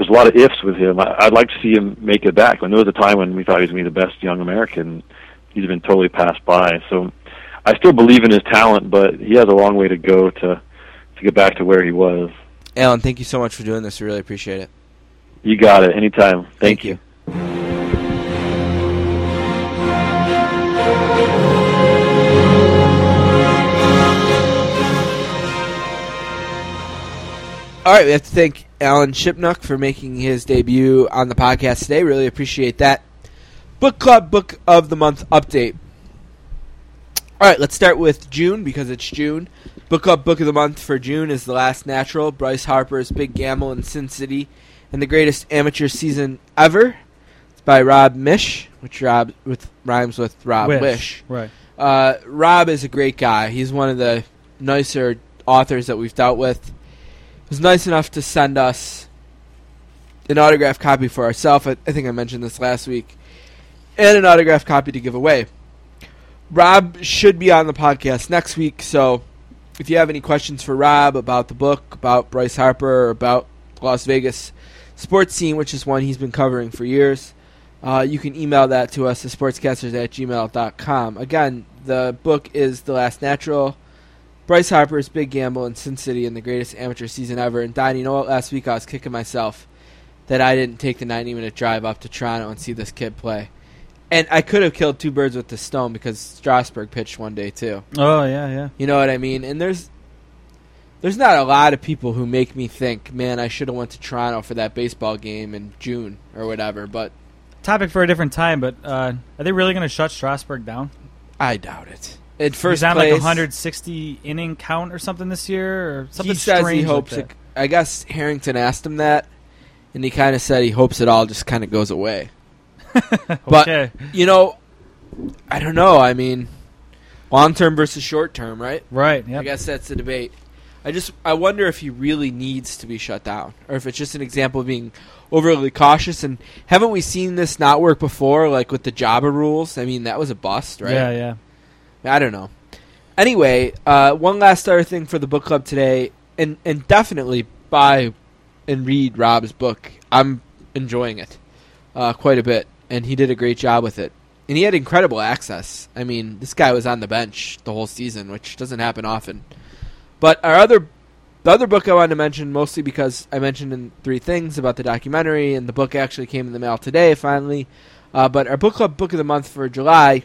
there's a lot of ifs with him. I, I'd like to see him make it back. When there was a time when we thought he was going to be the best young American, he's been totally passed by. So I still believe in his talent, but he has a long way to go to to get back to where he was. Alan, thank you so much for doing this. We really appreciate it. You got it. Anytime. Thank, Thank you. All right, we have to thank Alan Shipnuck for making his debut on the podcast today. Really appreciate that. Book Club Book of the Month update. All right, let's start with June because it's June. Book Club Book of the Month for June is The Last Natural, Bryce Harper's Big Gamble in Sin City, and the greatest amateur season ever. It's by Rob Miech, which Rob with rhymes with Rob Wish. Right. Uh, Rob is a great guy. He's one of the nicer authors that we've dealt with. Was nice enough to send us an autographed copy for ourselves. I, I think I mentioned this last week, and an autographed copy to give away. Rob should be on the podcast next week, so if you have any questions for Rob about the book, about Bryce Harper, or about Las Vegas sports scene, which is one he's been covering for years, uh, you can email that to us at sportscasters at gmail.com. Again, the book is The Last Natural, Bryce Harper's Big Gamble in Sin City, and the greatest amateur season ever. And Don, you know what? Last week I was kicking myself that I didn't take the 90 minute drive up to Toronto and see this kid play. And I could have killed two birds with this stone because Strasburg pitched one day too. Oh yeah, yeah. You know what I mean? And there's there's not a lot of people who make me think, man, I should have went to Toronto for that baseball game in June or whatever. But Topic for a different time, but uh, are they really going to shut Strasburg down? I doubt it. At first He's on place, like 160 inning count or something this year, or something he says he like hopes. that. it, I guess Harrington asked him that, and he kind of said he hopes it all just kind of goes away. But you know, I don't know. I mean, long term versus short term, right? right. I guess that's the debate. I just I wonder if he really needs to be shut down, or if it's just an example of being overly cautious. And haven't we seen this not work before, like with the Joba rules? I mean, that was a bust, right? Yeah, yeah. I don't know. Anyway, uh, one last other thing for the book club today, and and definitely buy and read Rob's book. I'm enjoying it uh, quite a bit, and he did a great job with it. And he had incredible access. I mean, this guy was on the bench the whole season, which doesn't happen often. But our other, the other book I wanted to mention, mostly because I mentioned in three things about the documentary, and the book actually came in the mail today, finally. Uh, but our book club book of the month for July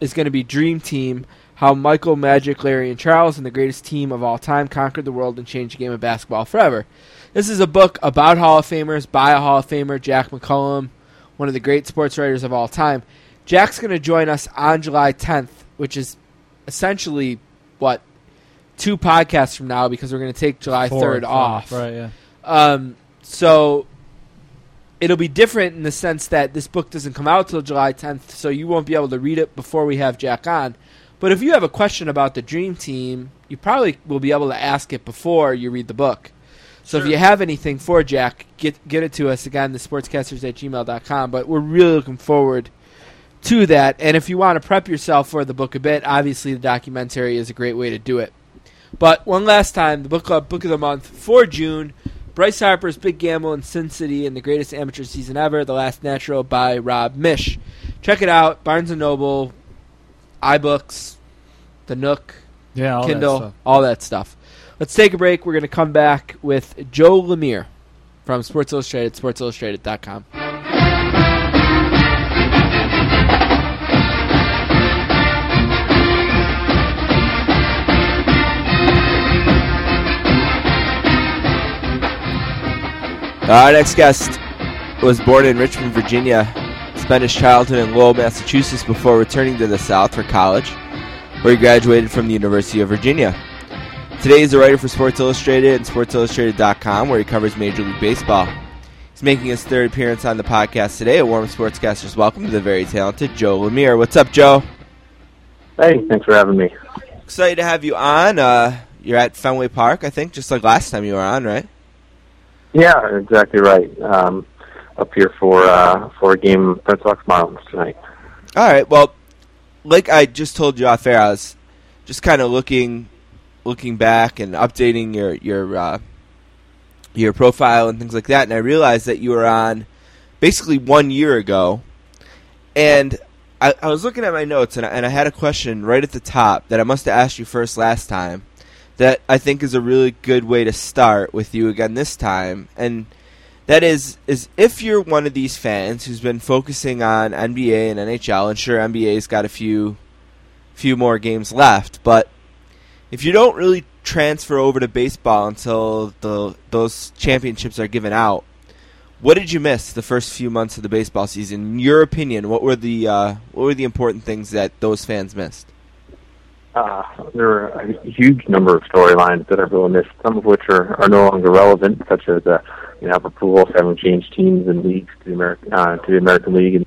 is going to be Dream Team: How Michael, Magic, Larry, and Charles, and the greatest team of all time, conquered the world and changed the game of basketball forever. This is a book about Hall of Famers by a Hall of Famer, Jack McCallum, one of the great sports writers of all time. Jack's going to join us on July 10th, which is essentially what two podcasts from now because we're going to take July Four, 3rd off. Right. Yeah. Um, so it'll be different in the sense that this book doesn't come out till July 10th, so you won't be able to read it before we have Jack on. But if you have a question about the Dream Team, you probably will be able to ask it before you read the book. So if you have anything for Jack, get get it to us again, the sportscasters at gmail.com. But we're really looking forward to that. And if you want to prep yourself for the book a bit, obviously the documentary is a great way to do it. But one last time, the book club book of the month for June, Bryce Harper's Big Gamble in Sin City and the greatest amateur season ever, The Last Natural by Rob Miech. Check it out, Barnes and Noble, iBooks, The Nook, Yeah. All Kindle, That all that stuff. Let's take a break. We're going to come back with Joe Lemire from Sports Illustrated, sportsillustrated.com. Our next guest was born in Richmond, Virginia, spent his childhood in Lowell, Massachusetts before returning to the South for college, where he graduated from the University of Virginia. Today he's a writer for Sports Illustrated and SportsIllustrated.com, where he covers Major League Baseball. He's making his third appearance on the podcast today. A warm sportscaster's welcome to the very talented Joe Lemire. What's up, Joe? Hey, thanks for having me. Excited to have you on. Uh, you're at Fenway Park, I think, just like last time you were on, right? Yeah, exactly right. Um, up here for uh, for a game Red Sox Marlins tonight. All right. Well, like I just told you off air, I was just kind of looking looking back and updating your your uh, your profile and things like that, and I realized that you were on basically one year ago, and I, I was looking at my notes and I, and I had a question right at the top that I must have asked you first last time that I think is a really good way to start with you again this time, and that is is if you're one of these fans who's been focusing on NBA and NHL, and sure NBA's got a few few more games left, but if you don't really transfer over to baseball until the those championships are given out, what did you miss the first few months of the baseball season? In your opinion, what were the uh, what were the important things that those fans missed? Uh, there were a huge number of storylines that everyone missed, some of which are, are no longer relevant, such as uh, you know Albert Pujols having changed teams and leagues to the American uh, to the American League and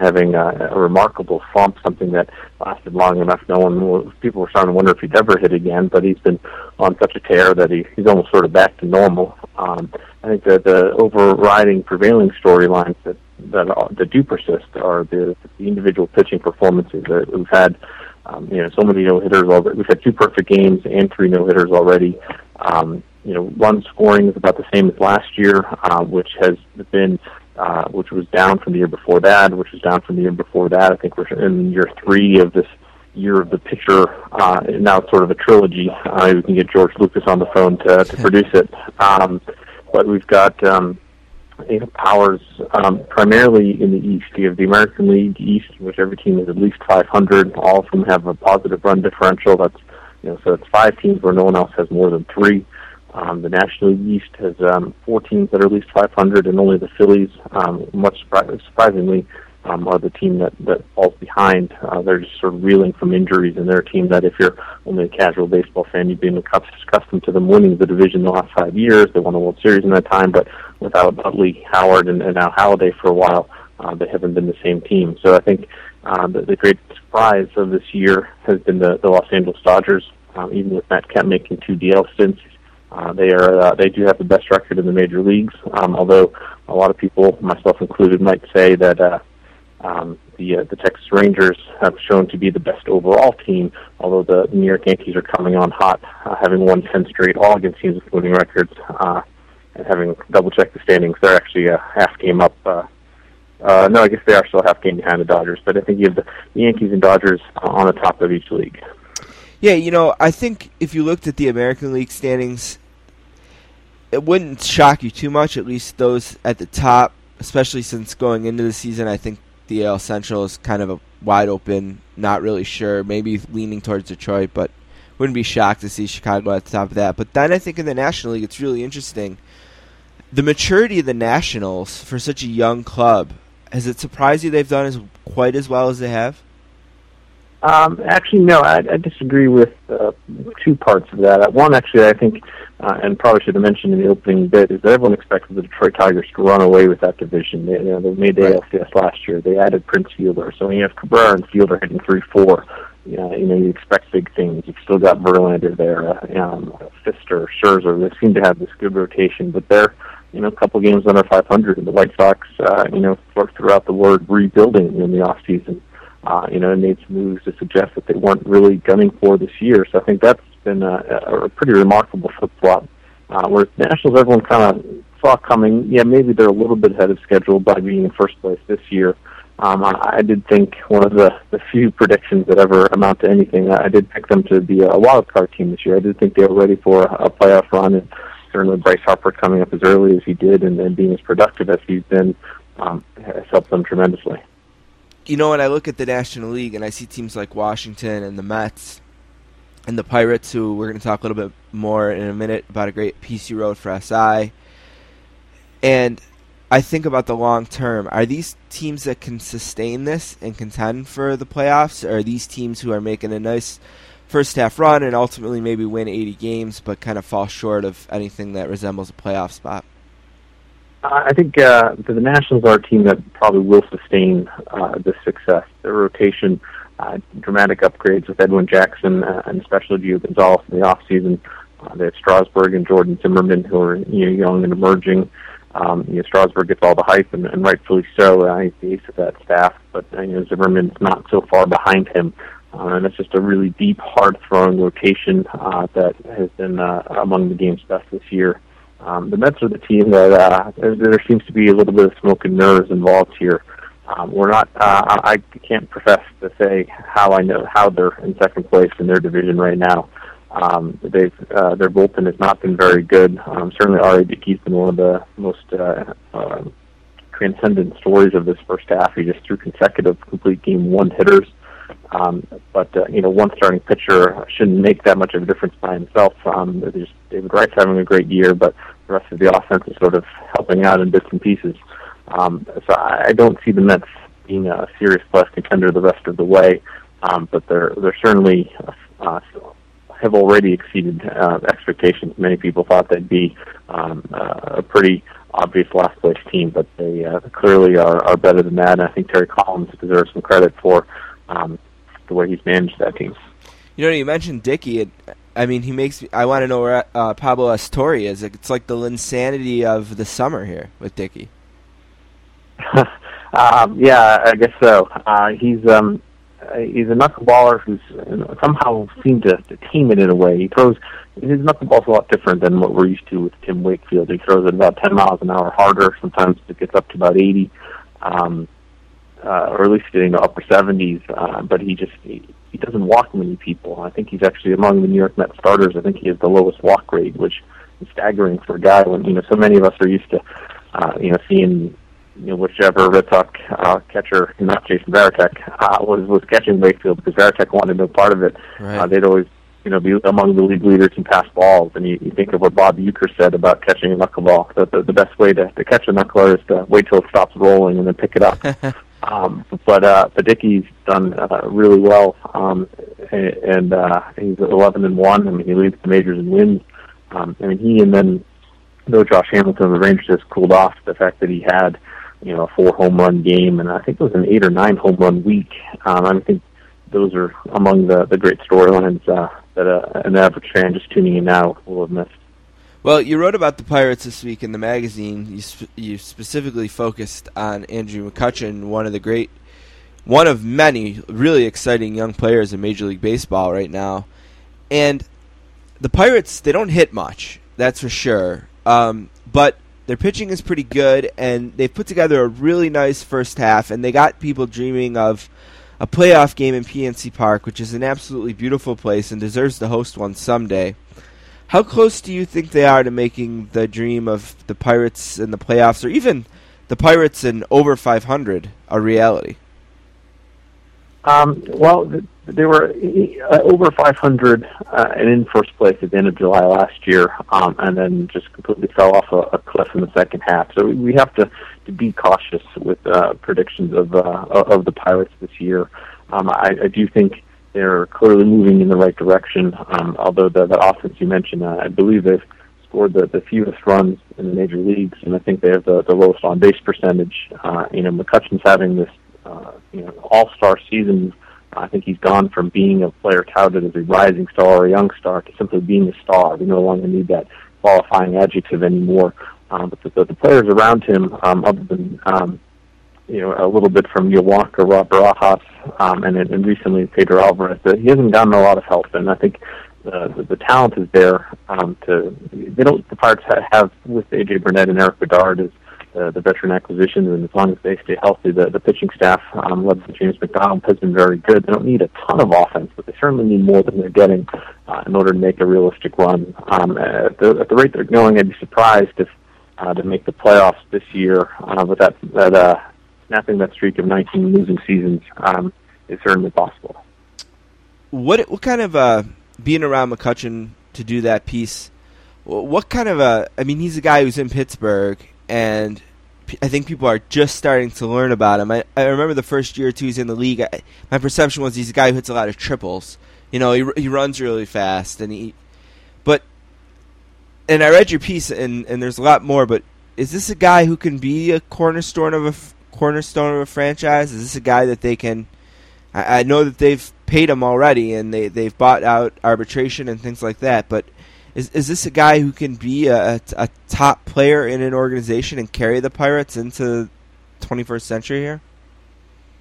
having uh, a remarkable slump, something that lasted long enough. No one, people were starting to wonder if he'd ever hit again, but he's been on such a tear that he, he's almost sort of back to normal. Um, I think that the overriding, prevailing storylines that that, that do persist are the, the individual pitching performances that we've had. Um, you know, so many no hitters already. We've had two perfect games and three no hitters already. Um, you know, run scoring is about the same as last year, uh, which has been uh, which was down from the year before that, which was down from the year before that. I think we're in year three of this year of the pitcher. Uh, now it's sort of a trilogy. Uh, we can get George Lucas on the phone to, to produce it. Um, but we've got um, know, powers um, primarily in the East. You have the American League East, in which every team is at least 500. All of them have a positive run differential. That's you know, so it's five teams where no one else has more than three. Um, the National League East has um, four teams that are at least 500, and only the Phillies, um, much surprisingly, um, are the team that, that falls behind. Uh, they're just sort of reeling from injuries, and they're a team that, if you're only a casual baseball fan, you've been accustomed to them winning the division the last five years. They won the World Series in that time, but without Utley, Howard, and, and now Halladay for a while, uh, they haven't been the same team. So I think uh, the, the great surprise of this year has been the, the Los Angeles Dodgers. Um, even with Matt Kemp making two DL stints, uh, they are uh, they do have the best record in the major leagues. Um, although a lot of people, myself included, might say that uh, um, the uh, the Texas Rangers have shown to be the best overall team. Although the New York Yankees are coming on hot, uh, having won ten straight all against teams with winning records, uh, and having double checked the standings, they're actually a half game up. Uh, uh, no, I guess they are still half game behind the Dodgers, but I think you have the Yankees and Dodgers on the top of each league. Yeah, you know, I think if you looked at the American League standings, it wouldn't shock you too much, at least those at the top, especially since going into the season, I think the AL Central is kind of a wide open, not really sure, maybe leaning towards Detroit, but wouldn't be shocked to see Chicago at the top of that. But then I think in the National League, it's really interesting. The maturity of the Nationals for such a young club, has it surprised you they've done as quite as well as they have? Um, actually, no. I, I disagree with uh, two parts of that. One, actually, I think, uh, and probably should have mentioned in the opening bit, is that everyone expected the Detroit Tigers to run away with that division. They, you know, they made the right. ALCS last year. They added Prince Fielder, so when you have Cabrera and Fielder hitting three four, you know, you know, you expect big things. You've still got Verlander there, uh, um, Fister, Scherzer. They seem to have this good rotation, but they're you know, a couple games under 500, and the White Sox, uh, you know, threw out the word rebuilding in the off season uh, you know, and made some moves to suggest that they weren't really gunning for this year. So I think that's been a, a pretty remarkable flip flop. Uh, whereas Nationals, everyone kind of saw coming. Yeah, maybe they're a little bit ahead of schedule by being in first place this year. Um, I, I did think one of the, the few predictions that ever amount to anything. I did pick them to be a wild card team this year. I did think they were ready for a playoff run, and certainly Bryce Harper coming up as early as he did and, and being as productive as he's been um, has helped them tremendously you know, when I look at the National League and I see teams like Washington and the Mets and the Pirates, who we're going to talk a little bit more in a minute about a great you wrote for SI, and I think about the long term. Are these teams that can sustain this and contend for the playoffs? Or are these teams who are making a nice first half run and ultimately maybe win 80 games, but kind of fall short of anything that resembles a playoff spot? I think uh, the Nationals are a team that probably will sustain uh, this success. Their rotation, uh, dramatic upgrades with Edwin Jackson uh, and especially Gio Gonzalez in the offseason. Uh, they have Strasburg and Jordan Zimmermann who are you know, young and emerging. Um, you know, Strasburg gets all the hype, and, and rightfully so. Uh, he's the ace of that staff, but uh, you know, Zimmermann's not so far behind him. Uh, and it's just a really deep, hard-throwing rotation uh, that has been uh, among the game's best this year. Um, the Mets are the team that uh, there, seems to be a little bit of smoke and mirrors involved here. Um, we're not. Uh, I can't profess to say how I know how they're in second place in their division right now. Um, they've uh, their bullpen has not been very good. Um, certainly, R.A. Dickey's been one of the most uh, uh, transcendent stories of this first half. He just threw consecutive complete game one hitters. Um, but uh, you know, one starting pitcher shouldn't make that much of a difference by himself. Um, just David Wright's having a great year, but the rest of the offense is sort of helping out in bits and pieces. Um, so I, don't see the Mets being a serious plus contender the rest of the way, um, but they're they're certainly uh, have already exceeded uh, expectations. Many people thought they'd be um, uh, a pretty obvious last place team, but they uh, clearly are, are better than that. And I think Terry Collins deserves some credit for um, the way he's managed that team. You know, you mentioned Dickey. I mean, he makes. Me, I want to know where uh, Pablo Astori is. It's like the Linsanity of the summer here with Dickey. um, yeah, I guess so. Uh, he's um, he's a knuckleballer who's somehow seemed to, to tame it in a way. He throws his knuckleball's a lot different than what we're used to with Tim Wakefield. He throws it about 10 miles an hour harder. Sometimes it gets up to about 80. Um, uh, or at least getting to upper 70s. Uh, but he just he, he doesn't walk many people. I think he's actually among the New York Mets starters. I think he has the lowest walk rate, which is staggering for a guy when you know so many of us are used to uh, you know seeing you know whichever Red Sox uh, catcher, not Jason Varitek, uh, was was catching Wakefield because Varitek wanted no part of it. Right. Uh, they'd always you know, be among the league leaders in pass balls. And you, you think of what Bob Uecker said about catching a knuckleball. That the, the best way to, to catch a knuckler is to wait till it stops rolling and then pick it up. Um, but uh, but Dickey's done uh, really well, um, and uh, he's 11 and one. I mean, he leads the majors in wins. Um, I mean, he and then though Josh Hamilton of the Rangers has cooled off the fact that he had you know a four home run game, and I think it was an eight or nine home run week. Um, I think those are among the the great storylines uh, that uh, an average fan just tuning in now will have missed. Well, you wrote about the Pirates this week in the magazine. You sp- you specifically focused on Andrew McCutchen, one of the great, one of many really exciting young players in Major League Baseball right now. And the Pirates, they don't hit much, that's for sure. Um, but their pitching is pretty good, and they've put together a really nice first half, and they got people dreaming of a playoff game in PNC Park, which is an absolutely beautiful place and deserves to host one someday. How close do you think they are to making the dream of the Pirates in the playoffs, or even the Pirates in over 500, a reality? Um, well, they were uh, over 500 uh, and in first place at the end of July last year, um, and then just completely fell off a, a cliff in the second half. So we have to, to be cautious with uh, predictions of uh, of the Pirates this year. Um, I, I do think they're clearly moving in the right direction. Um, although the, the offense you mentioned, uh, I believe they've scored the, the fewest runs in the major leagues, and I think they have the, the lowest on base percentage. Uh, you know, McCutchen's having this uh, you know all star season. I think he's gone from being a player touted as a rising star or a young star to simply being a star. We no longer need that qualifying adjective anymore. Um, but the, the, the players around him, um, other than um, you know, a little bit from Neil Walker, Rod Barajas, um, and, and recently Pedro Alvarez. But he hasn't gotten a lot of help, and I think uh, the, the talent is there. Um, to they don't the Pirates have with AJ Burnett and Erik Bedard is uh, the veteran acquisitions, and as long as they stay healthy, the, the pitching staff, um, led by James McDonald, has been very good. They don't need a ton of offense, but they certainly need more than they're getting uh, in order to make a realistic run. Um, at, the, at the rate they're going, I'd be surprised if uh, to make the playoffs this year. Uh, but that that uh, snapping that streak of 19 losing seasons um, is certainly possible. What what kind of uh, being around McCutchen to do that piece? What kind of a? I mean, he's a guy who's in Pittsburgh, and I think people are just starting to learn about him. I, I remember the first year or two he's in the league. I, my perception was he's a guy who hits a lot of triples, You know, he he runs really fast, and he, but, and I read your piece, and and there's a lot more. But is this a guy who can be a cornerstone of a cornerstone of a franchise? Is this a guy that they can? I, I know that they've paid him already, and they they've bought out arbitration and things like that. But is is this a guy who can be a, a top player in an organization and carry the Pirates into the 21st century here?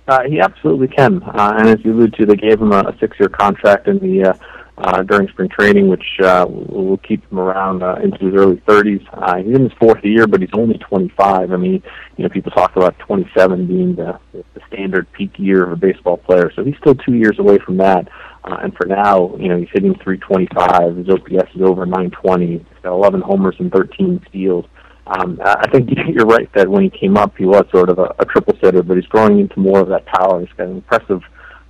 Uh, he absolutely can. Uh, and as you alluded to, they gave him a, a six-year contract in the uh, uh, during spring training, which uh, will keep him around uh, into his early 30s. Uh, he's in his fourth year, but he's only 25. I mean, you know, people talk about 27 being the, the standard peak year of a baseball player, so he's still two years away from that. Uh, and for now, you know, he's hitting 325. His OPS is over 920. He's got 11 homers and 13 steals. Um, I think you're right that when he came up, he was sort of a, a triple sitter, but he's growing into more of that power. He's got an impressive,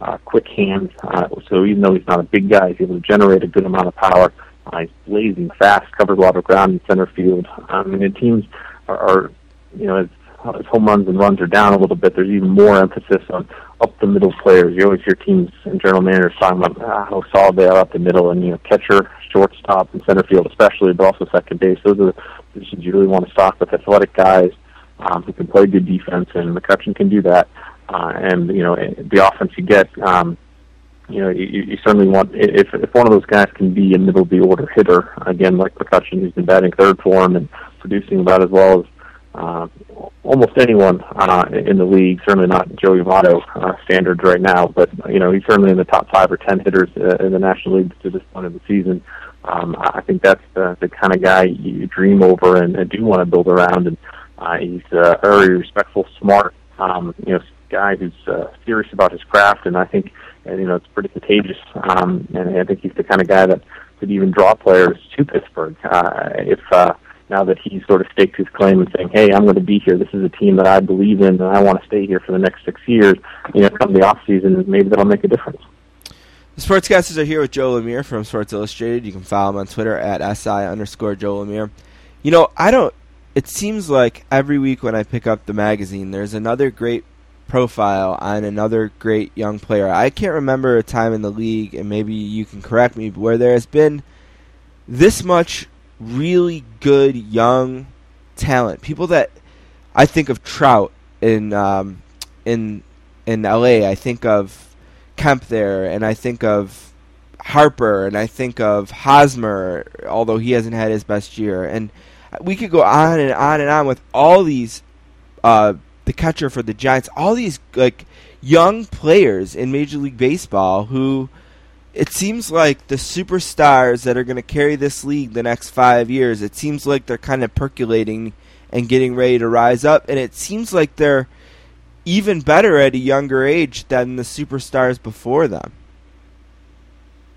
uh, quick hands. Uh, so even though he's not a big guy, he's able to generate a good amount of power. Uh, he's blazing fast, covered a lot of ground in center field. I mean, the teams are, are you know, as, as home runs and runs are down a little bit, there's even more emphasis on up the middle players. You always hear teams and general managers talking about uh, how solid they are up the middle, and you know, catcher, shortstop, and center field especially, but also second base. Those are the positions you really want to stock with athletic guys um, who can play good defense, and McCutchen can do that. Uh, and you know, the offense you get. Um, you know, you, you certainly want if if one of those guys can be a middle of the order hitter again, like McCutchen, who's been batting third for him and producing about as well as uh, almost anyone uh, in the league. Certainly not Joey Votto uh, standards right now, but you know he's certainly in the top five or ten hitters uh, in the National League to this point of the season. Um, I think that's the, the kind of guy you dream over and, and do want to build around. And uh, he's uh, very respectful, smart, um, you know, guy who's uh, serious about his craft, and I think you know it's pretty contagious. Um, and I think he's the kind of guy that could even draw players to Pittsburgh uh, if. Uh, now that he's sort of staked his claim and saying, "Hey, I'm going to be here. This is a team that I believe in, and I want to stay here for the next six years." You know, come the off season, maybe that'll make a difference. The Sportscasters are here with Joe Lemire from Sports Illustrated. You can follow him on Twitter at si underscore Joe Lemire. You know, I don't. It seems like every week when I pick up the magazine, there's another great profile on another great young player. I can't remember a time in the league, and maybe you can correct me, where there has been this much really good young talent. People that I think of Trout in um, in in LA. I think of Kemp there, and I think of Harper, and I think of Hosmer, although he hasn't had his best year. And we could go on and on and on with all these. Uh, the catcher for the Giants, all these like young players in Major League Baseball who it seems like the superstars that are going to carry this league the next five years, it seems like they're kind of percolating and getting ready to rise up. And it seems like they're even better at a younger age than the superstars before them.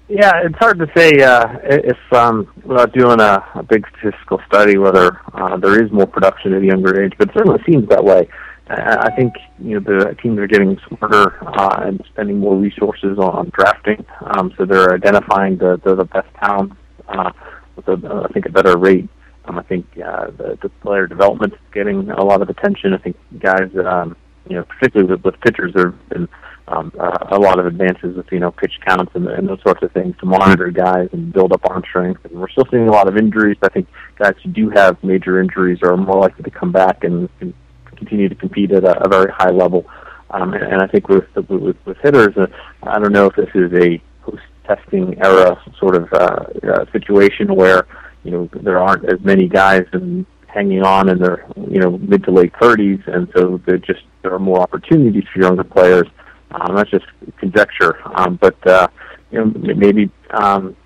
Yeah, it's hard to say uh, if um, without doing a, a big statistical study whether uh, there is more production at a younger age, but it certainly seems that way. I think you know the teams are getting smarter uh, and spending more resources on drafting. Um, so they're identifying the the, the best talent uh, with a, uh, I think a better rate. Um, I think uh, the, the player development is getting a lot of attention. I think guys, um, you know, particularly with, with pitchers, there have been um, uh, a lot of advances with you know pitch counts and, and those sorts of things to monitor guys and build up arm strength. And we're still seeing a lot of injuries. I think guys who do have major injuries are more likely to come back and, and continue to compete at a, a very high level. Um, and, and I think with with, with hitters, uh, I don't know if this is a post-testing era sort of uh, uh, situation where you know there aren't as many guys and hanging on in their you know mid to late 30s, and so there just there are more opportunities for younger players. Um, that's just conjecture, um, but uh, you know maybe um,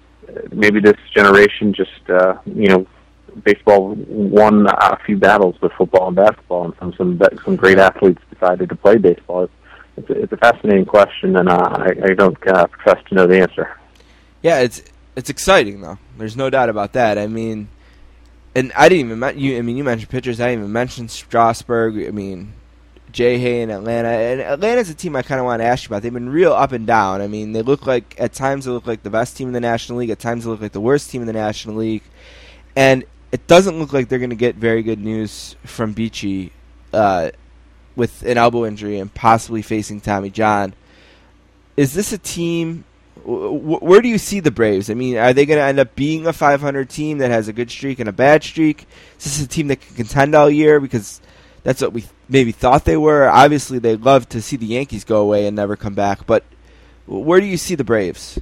maybe this generation just uh, you know baseball won a few battles with football and basketball, and some some some great athletes decided to play baseball. It's it's a, it's a fascinating question, and uh, I, I don't uh, profess to know the answer. Yeah, it's it's exciting though. There's no doubt about that. I mean, and I didn't even mention you. I mean, you mentioned pitchers. I didn't even mention Strasburg. I mean, Jay Hay in Atlanta. And Atlanta's a team I kind of want to ask you about. They've been real up and down. I mean, they look like at times they look like the best team in the National League. At times they look like the worst team in the National League. And it doesn't look like they're going to get very good news from Beachy uh, with an elbow injury and possibly facing Tommy John. Is this a team where do you see the Braves? I mean, are they going to end up being a 500 team that has a good streak and a bad streak? Is this a team that can contend all year? Because that's what we maybe thought they were. Obviously, they'd love to see the Yankees go away and never come back. But where do you see the Braves?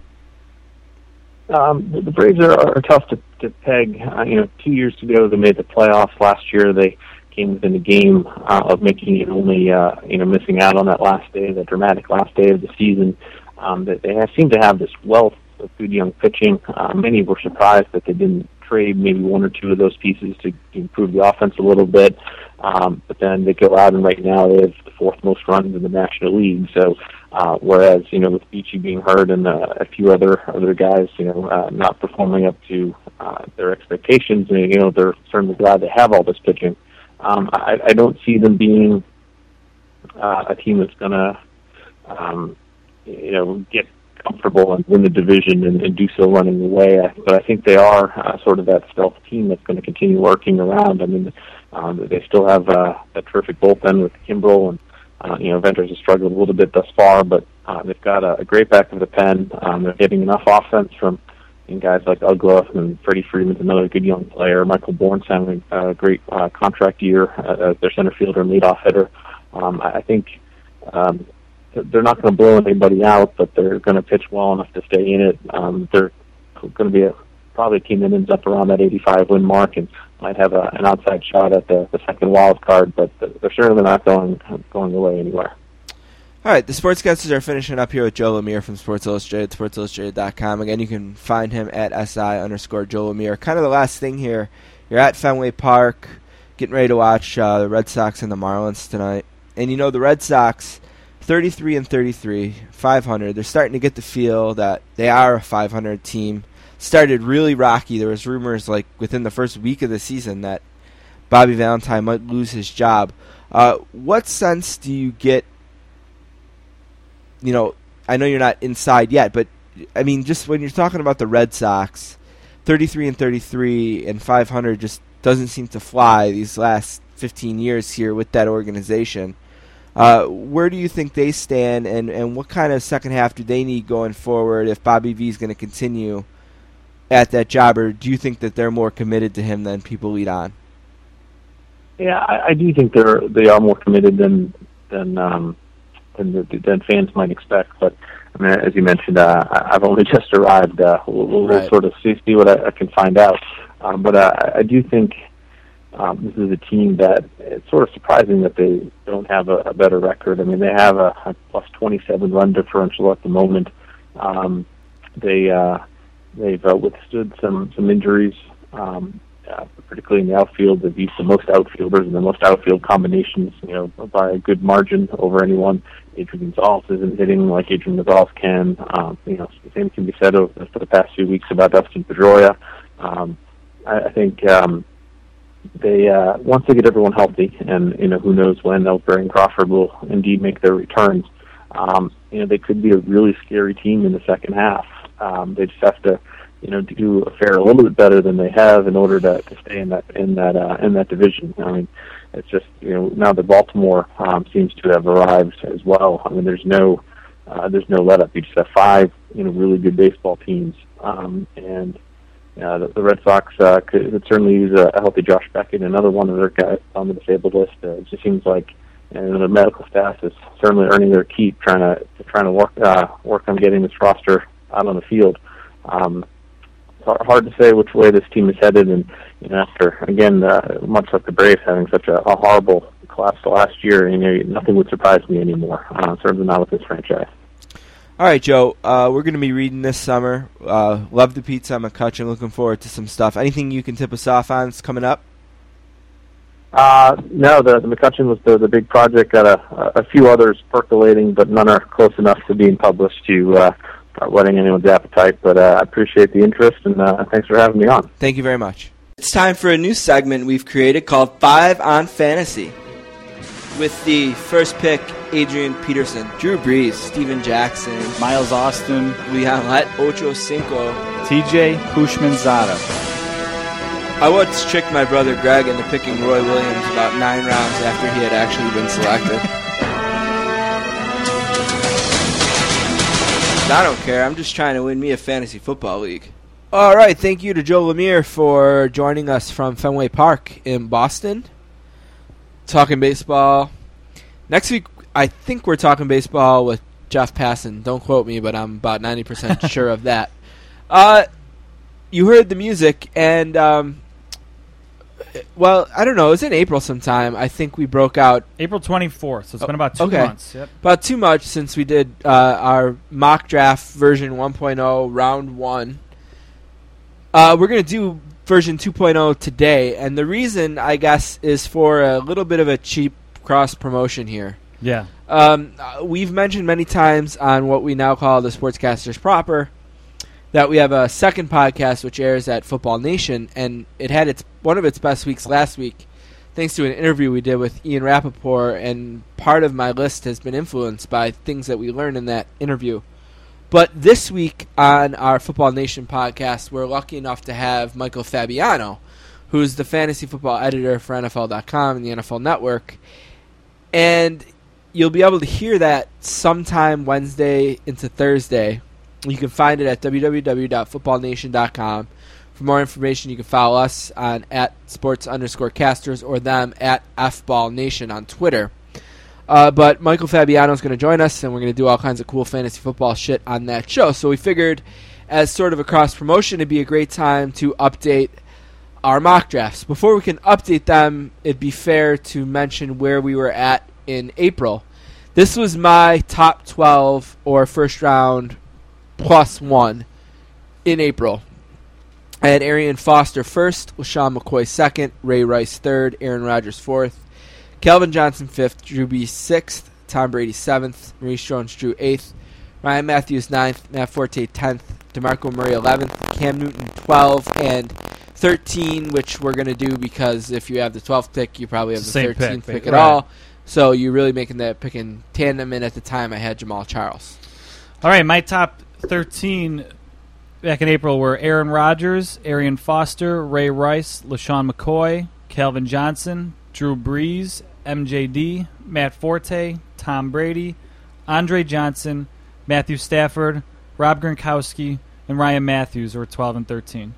Um, the Braves are, are tough to, to peg. Uh, you know, two years ago they made the playoffs. Last year they came within a game uh, of making it only, uh, you know, missing out on that last day, that dramatic last day of the season. Um, that they have, seem to have this wealth of good young pitching. Uh, many were surprised that they didn't trade maybe one or two of those pieces to improve the offense a little bit. Um, but then they go out and right now they have the fourth most runs in the National League. So uh, whereas you know with Beachy being hurt and uh, a few other other guys you know uh, not performing up to uh, their expectations, and, you know they're certainly glad they have all this pitching. Um, I, I don't see them being uh, a team that's going to um, you know get comfortable and win the division and, and do so running away. But I think they are uh, sort of that stealth team that's going to continue working around. I mean, um, they still have uh, a terrific bullpen with Kimbrel, and uh, you know Venters has struggled a little bit thus far, but uh, they've got a, a great back of the pen. Um, they're getting enough offense from and guys like Uggla and Freddie Freeman's another good young player. Michael Bourn's having a great uh, contract year uh, as their center fielder and leadoff hitter. Um, I think um, they're not going to blow anybody out, but they're going to pitch well enough to stay in it. Um, they're going to be a, probably a team that ends up around that 85 win mark and might have a, an outside shot at the, the second wild card, but they're certainly not going going away anywhere. All right, the sportscasters are finishing up here with Joe Lemire from Sports Illustrated, sportsillustrated.com. Again, you can find him at SI underscore Joe Lemire. Kind of the last thing here, you're at Fenway Park, getting ready to watch uh, the Red Sox and the Marlins tonight. And you know, the Red Sox, 33 and 33, 500. They're starting to get the feel that they are a 500 team. Started really rocky. There was rumors like within the first week of the season that Bobby Valentine might lose his job. Uh, what sense do you get? You know, I know you're not inside yet, but I mean, just when you're talking about the Red Sox, 33 and 33 and 500 just doesn't seem to fly these last 15 years here with that organization. Uh, where do you think they stand, and, and what kind of second half do they need going forward if Bobby V is going to continue at that job, or do you think that they're more committed to him than people lead on? Yeah, I, I do think they're they are more committed than than um, than, the, than fans might expect. But I mean, as you mentioned, uh, I've only just arrived. Uh, we'll, we'll right. sort of see, see what I, I can find out. Um, but uh, I do think um, this is a team that it's sort of surprising that they don't have a, a better record. I mean, they have a, a plus 27 run differential at the moment. Um, they uh, they've uh, withstood some some injuries, um, uh, particularly in the outfield. They've used the most outfielders and the most outfield combinations, you know, by a good margin over anyone. Adrian Gonzalez isn't hitting like Adrian Gonzalez can. Um, you know, the same can be said over, for the past few weeks about Dustin Pedroia. Um, I, I think. Um, they uh, once they get everyone healthy, and you know who knows when Ellsbury and Crawford will indeed make their returns. Um, you know they could be a really scary team in the second half. Um, they just have to, you know, do a fare a little bit better than they have in order to, to stay in that in that uh, in that division. I mean, it's just you know now that Baltimore um, seems to have arrived as well. I mean, there's no uh, there's no let up. You just have five you know really good baseball teams, um, and uh, the, the Red Sox uh, could, could certainly use a, a healthy Josh Beckett, another one of their guys on the disabled list. Uh, it just seems like and the medical staff is certainly earning their keep, trying to trying to work uh, work on getting this roster out on the field. Um, it's hard to say which way this team is headed, and you know, after again, uh, much like the Braves having such a, a horrible collapse last year, you know, nothing would surprise me anymore. Uh, certainly not with this franchise. All right, Joe. Uh, we're going to be reading this summer. Uh, love the pizza I'm a McCutchen. Looking forward to some stuff. Anything you can tip us off on? It's coming up. Uh, no, the, the McCutchen was the, the big project. Got a, a few others percolating, but none are close enough to being published to uh, start whetting anyone's appetite. But uh, I appreciate the interest, and uh, thanks for having me on. Thank you very much. It's time for a new segment we've created called Five on Fantasy. With the first pick Adrian Peterson, Drew Brees, Steven Jackson, Miles Austin, Leon Lett, Ocho Cinco, TJ Houshmandzadeh. I once tricked my brother Greg into picking Roy Williams about nine rounds after he had actually been selected. I don't care. I'm just trying to win me a fantasy football league. All right, thank you to Joe Lemire for joining us from Fenway Park in Boston. Talking baseball. Next week, I think we're talking baseball with Jeff Passan. Don't quote me, but I'm about 90% sure of that. Uh, you heard the music, and, um, well, I don't know. It was in April sometime. I think we broke out April 24th, so it's been about two okay. months. Yep. about two months since we did uh, our mock draft version 1.0 round one. Uh, we're going to do version 2.0 today, and the reason, I guess, is for a little bit of a cheap cross promotion here. Yeah. Um, we've mentioned many times on what we now call the Sportscasters Proper that we have a second podcast which airs at Football Nation, and it had its one of its best weeks last week, thanks to an interview we did with Ian Rapoport, and part of my list has been influenced by things that we learned in that interview. But this week on our Football Nation podcast, we're lucky enough to have Michael Fabiano, who's the fantasy football editor for NFL.com and the NFL Network. And you'll be able to hear that sometime Wednesday into Thursday. You can find it at www.footballnation.com. For more information, you can follow us on at sports underscore casters or them at fballnation on Twitter. Uh, but Michael Fabiano is going to join us, and we're going to do all kinds of cool fantasy football shit on that show. So we figured, as sort of a cross promotion, it'd be a great time to update our mock drafts. Before we can update them, it'd be fair to mention where we were at in April. This was my top 12 or first round plus one in April. I had Arian Foster first, LeSean McCoy second, Ray Rice third, Aaron Rodgers fourth, Calvin Johnson fifth, Drew Brees sixth, Tom Brady seventh, Maurice Jones-Drew eighth, Ryan Mathews ninth, Matt Forte tenth, DeMarco Murray eleventh, Cam Newton twelve, and thirteen, which we're gonna do because if you have the twelfth pick, you probably have It's the the thirteenth pick, pick, right. at all. So you're really making that pick in tandem. And at the time, I had Jamaal Charles. All right, my top 13 back in April were Aaron Rodgers, Arian Foster, Ray Rice, LeSean McCoy, Calvin Johnson, Drew Brees, MJD, Matt Forte, Tom Brady, Andre Johnson, Matthew Stafford, Rob Gronkowski, and Ryan Mathews were 12 and 13.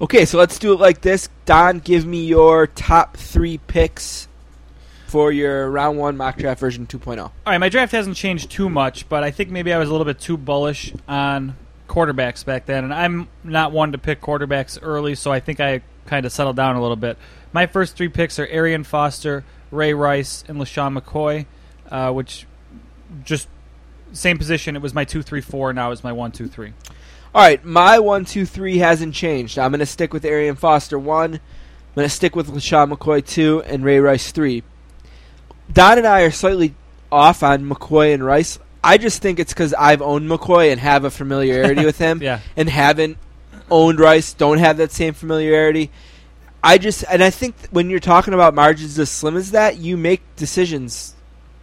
Okay, so let's do it like this. Don, give me your top three picks for your round one mock draft version oh. 2.0. All right, my draft hasn't changed too much, but I think maybe I was a little bit too bullish on quarterbacks back then, and I'm not one to pick quarterbacks early, so I think I kind of settled down a little bit. My first three picks are Arian Foster, Ray Rice, and LeSean McCoy, uh, which just same position. It was my two, three, four. Now it's my one, two, three. All right, my one, two, three hasn't changed. I'm going to stick with Arian Foster one. I'm going to stick with LeSean McCoy two and Ray Rice three. Don and I are slightly off on McCoy and Rice. I just think it's because I've owned McCoy and have a familiarity with him, Yeah. and haven't owned Rice. Don't have that same familiarity. I just and I think when you're talking about margins as slim as that, you make decisions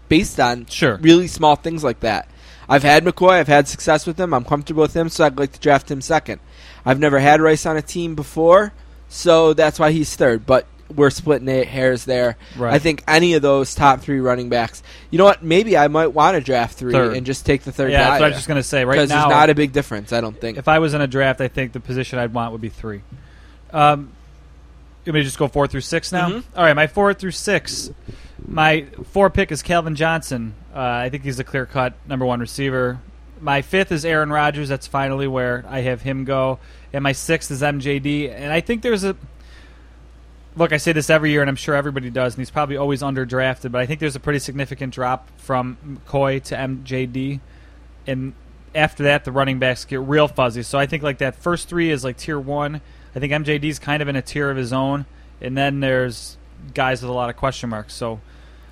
based on Sure. really small things like that. I've had McCoy. I've had success with him. I'm comfortable with him, so I'd like to draft him second. I've never had Rice on a team before, so that's why he's third. But we're splitting ha- hairs there. Right. I think any of those top three running backs. You know what? Maybe I might want to draft three Third. and just take the third yeah, guy. that's what I was just going to say. Right because now, there's not a big difference. I don't think. if I was in a draft, I think the position I'd want would be three. Um, you want me to just go four through six now? Mhm. All right, my four through six. My four pick is Calvin Johnson. Uh, I think he's a clear cut number one receiver. My fifth is Aaron Rodgers. That's finally where I have him go. And my sixth is MJD. And I think there's a. Look, I say this every year, and I'm sure everybody does, and he's probably always underdrafted, but I think there's a pretty significant drop from McCoy to MJD and after that the running backs get real fuzzy. So I think like that first three is like tier one. I think MJD's kind of in a tier of his own, and then there's guys with a lot of question marks. So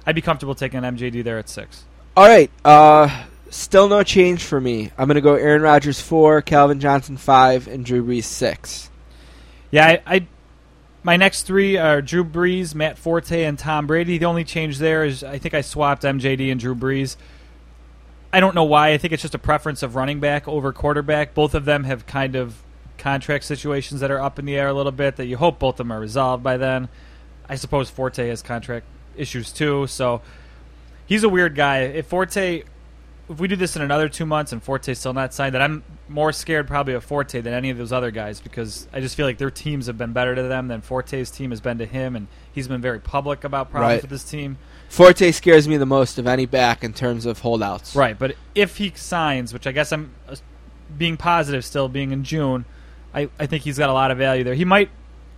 I'd be comfortable taking MJD there at six. All right. Uh, still no change for me. I'm going to go Aaron Rodgers four, Calvin Johnson five, and Drew Brees six. Yeah, I, I my next three are Drew Brees, Matt Forte, and Tom Brady. The only change there is I think I swapped MJD and Drew Brees. I don't know why. I think it's just a preference of running back over quarterback. Both of them have kind of contract situations that are up in the air a little bit that you hope both of them are resolved by then. I suppose Forte has contract issues too, so he's a weird guy. If Forte if we do this in another two months and Forte's still not signed, that I'm more scared probably of Forte than any of those other guys because I just feel like their teams have been better to them than Forte's team has been to him, and he's been very public about problems Right. with his team. Forte scares me the most of any back in terms of holdouts. Right, but if he signs, which I guess I'm uh, being positive still, being in June, I, I think he's got a lot of value there. He might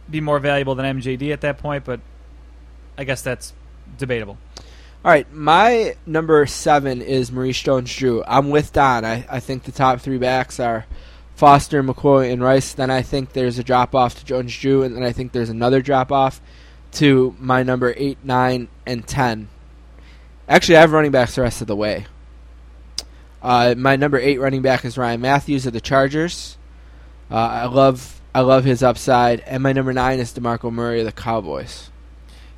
be more valuable than MJD at that point, but I guess that's debatable. All right, my number seven is Maurice Jones-Drew. I'm with Don. I, I think the top three backs are Foster, McCoy, and Rice. Then I think there's a drop off to Jones-Drew, and then I think there's another drop off to my number eight, nine, and ten. Actually, I have running backs the rest of the way. Uh, my number eight running back is Ryan Mathews of the Chargers. Uh, I love I love his upside, and my number nine is Demarco Murray of the Cowboys.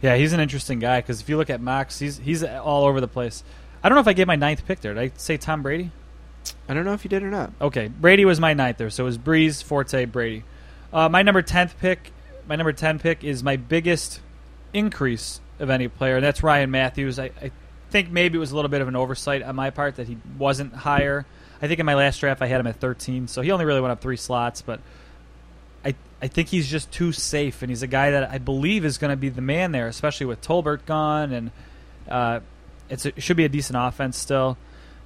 Yeah, he's an interesting guy because if you look at Max, he's he's all over the place. I don't know if I gave my ninth pick there. Did I say Tom Brady? I don't know if you did or not. Okay, Brady was my ninth there, so it was Brees, Forte, Brady. Uh, my number tenth pick, my number ten pick is my biggest increase of any player, and that's Ryan Mathews. I, I think maybe it was a little bit of an oversight on my part that he wasn't higher. I think in my last draft I had him at 13, so he only really went up three slots, but I I think he's just too safe, and he's a guy that I believe is going to be the man there, especially with Tolbert gone, and uh, it's a, it should be a decent offense still.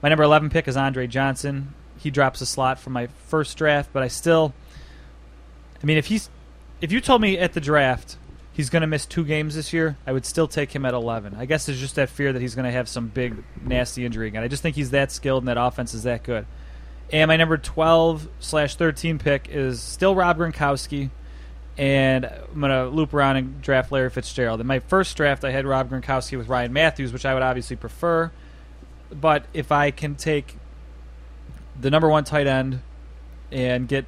My number 11 pick is Andre Johnson. He drops a slot from my first draft, but I still, I mean, if he's, if you told me at the draft he's going to miss two games this year, I would still take him at 11. I guess there's just that fear that he's going to have some big, nasty injury again. I just think he's that skilled and that offense is that good. And my number 12 slash 13 pick is still Rob Gronkowski. And I'm going to loop around and draft Larry Fitzgerald. In my first draft, I had Rob Gronkowski with Ryan Mathews, which I would obviously prefer. But if I can take the number one tight end and get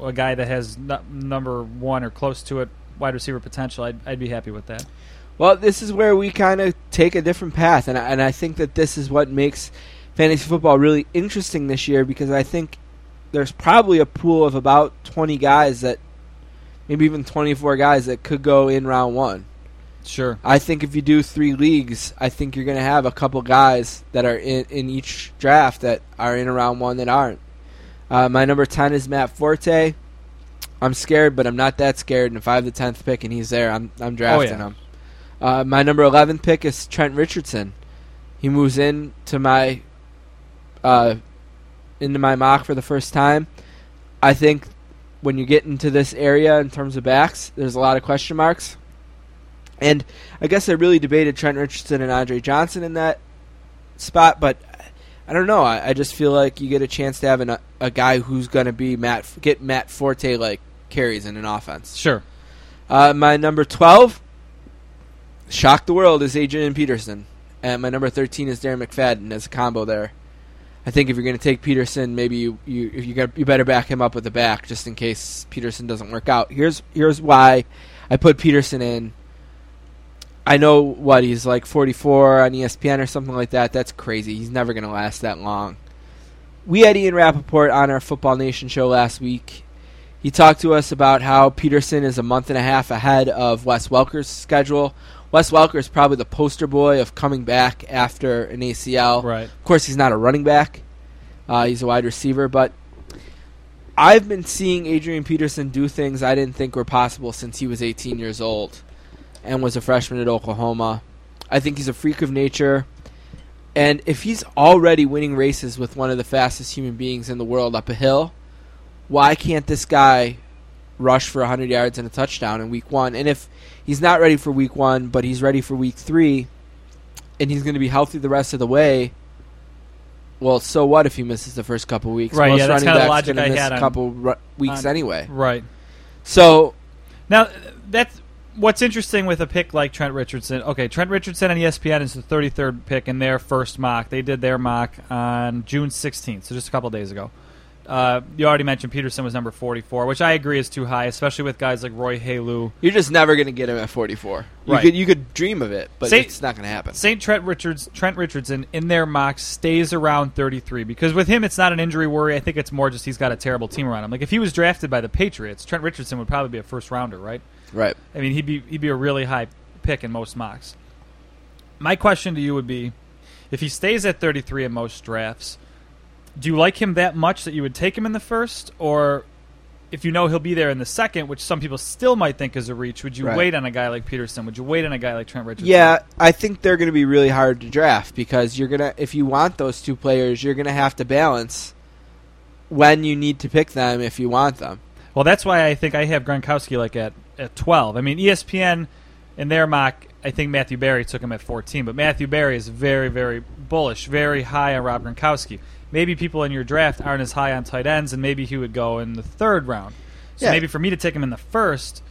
a guy that has nu- number one or close to it wide receiver potential, I'd, I'd be happy with that. Well, this is where we kind of take a different path, and I, and I think that this is what makes fantasy football really interesting this year because I think there's probably a pool of about 20 guys that, maybe even 24 guys that could go in round one. Sure. I think if you do three leagues, I think you're going to have a couple guys that are in, in each draft that are in round one that aren't. Uh, my number 10 is Matt Forte. I'm scared, but I'm not that scared. And if I have the 10th pick and he's there, I'm, I'm drafting yeah. him. Uh, my number 11 pick is Trent Richardson. He moves in to my uh, into my mock for the first time. I think when you get into this area in terms of backs, there's a lot of question marks. And I guess I really debated Trent Richardson and Andre Johnson in that spot, but I don't know. I, I just feel like you get a chance to have an, a guy who's going to be Matt get Matt Forte like carries in an offense. Sure. Uh, my number twelve, shock the world, is Adrian Peterson, and my number thirteen is Darren McFadden as a combo there. I think if you're going to take Peterson, maybe you you you got you better back him up with the back just in case Peterson doesn't work out. Here's here's why I put Peterson in. I know what he's like 44 on ESPN or something like that. That's crazy. He's never going to last that long. We had Ian Rapoport on our Football Nation show last week. He talked to us about how Peterson is a month and a half ahead of Wes Welker's schedule. Wes Welker is probably the poster boy of coming back after an ACL. Right. Of course, he's not a running back. Uh, he's a wide receiver, but I've been seeing Adrian Peterson do things I didn't think were possible since he was 18 years old and was a freshman at Oklahoma. I think he's a freak of nature. And if he's already winning races with one of the fastest human beings in the world up a hill, why can't this guy rush for 100 yards and a touchdown in week one? And if he's not ready for week one, but he's ready for week three, and he's going to be healthy the rest of the way, well, so what if he misses the first couple weeks? Right, Most yeah, that's running the backs logic gonna I miss had a on- couple ru- weeks on- anyway. Right. So Now, that's what's interesting with a pick like Trent Richardson. Okay, Trent Richardson on ESPN is the 33rd pick in their first mock. They did their mock on June 16th, so just a couple days ago. Uh, you already mentioned Peterson was number 44, which I agree is too high, especially with guys like Roy Helu. You're just never going to get him at 44. You Right. could you could dream of it, but Say- it's not going to happen. St. Trent Richards, Trent Richardson in their mock stays around 33 because with him it's not an injury worry. I think it's more just he's got a terrible team around him. Like if he was drafted by the Patriots, Trent Richardson would probably be a first rounder, right? Right. I mean, he'd be he'd be a really high pick in most mocks. My question to you would be, If he stays at 33 in most drafts, do you like him that much that you would take him in the first, or if you know he'll be there in the second, which some people still might think is a reach, would you Right. wait on a guy like Peterson? Would you wait on a guy like Trent Richardson? Yeah, I think they're going to be really hard to draft because you're gonna if you want those two players, you're going to have to balance when you need to pick them if you want them. Well, that's why I think I have Gronkowski like at, at 12. I mean, ESPN in their mock, I think Matthew Berry took him at 14, but Matthew Berry is very, very bullish, very high on Rob Gronkowski. Maybe people in your draft aren't as high on tight ends, and maybe he would go in the third round. So Yeah. maybe for me to take him in the first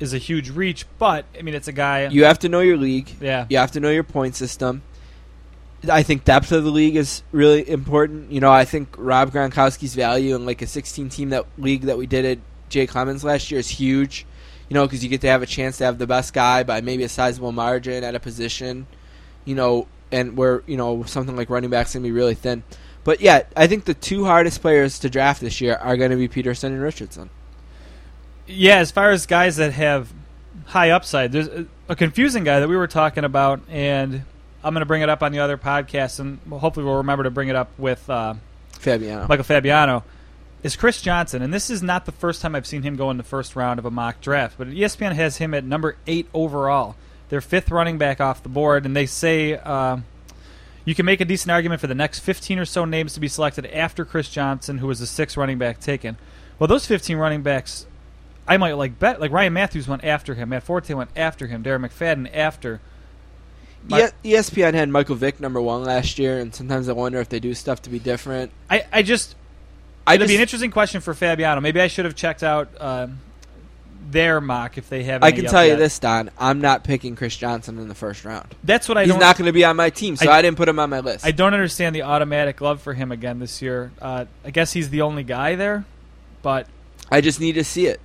is a huge reach, but I mean, it's a guy. You have to know your league. Yeah. You have to know your point system. I think depth of the league is really important. You know, I think Rob Gronkowski's value in like a 16 team that league that we did at Jay Clemens last year is huge. You know, because you get to have a chance to have the best guy by maybe a sizable margin at a position. You know, and where you know something like running backs gonna be really thin. But yeah, I think the two hardest players to draft this year are going to be Peterson and Richardson. Yeah, as far as guys that have high upside, there's a, confusing guy that we were talking about, and I'm going to bring it up on the other podcast, and hopefully we'll remember to bring it up with uh, Fabiano. Michael Fabiano. Is Chris Johnson, and this is not the first time I've seen him go in the first round of a mock draft, but ESPN has him at number eight overall. Their fifth running back off the board, and they say uh, you can make a decent argument for the next 15 or so names to be selected after Chris Johnson, who was the sixth running back taken. Well, those 15 running backs, I might like bet like Ryan Mathews went after him, Matt Forte went after him, Darren McFadden after. My- E- ESPN had Michael Vick number one last year, and sometimes I wonder if they do stuff to be different. I, I just I It'd be an interesting question for Fabiano. Maybe I should have checked out um, their mock if they have. I can tell you yet. this, Don. I'm not picking Chris Johnson in the first round. That's what I He's not going to be on my team, so I- I, didn't put him on my list. I don't understand the automatic love for him again this year. Uh, I guess he's the only guy there, but I just need to see it.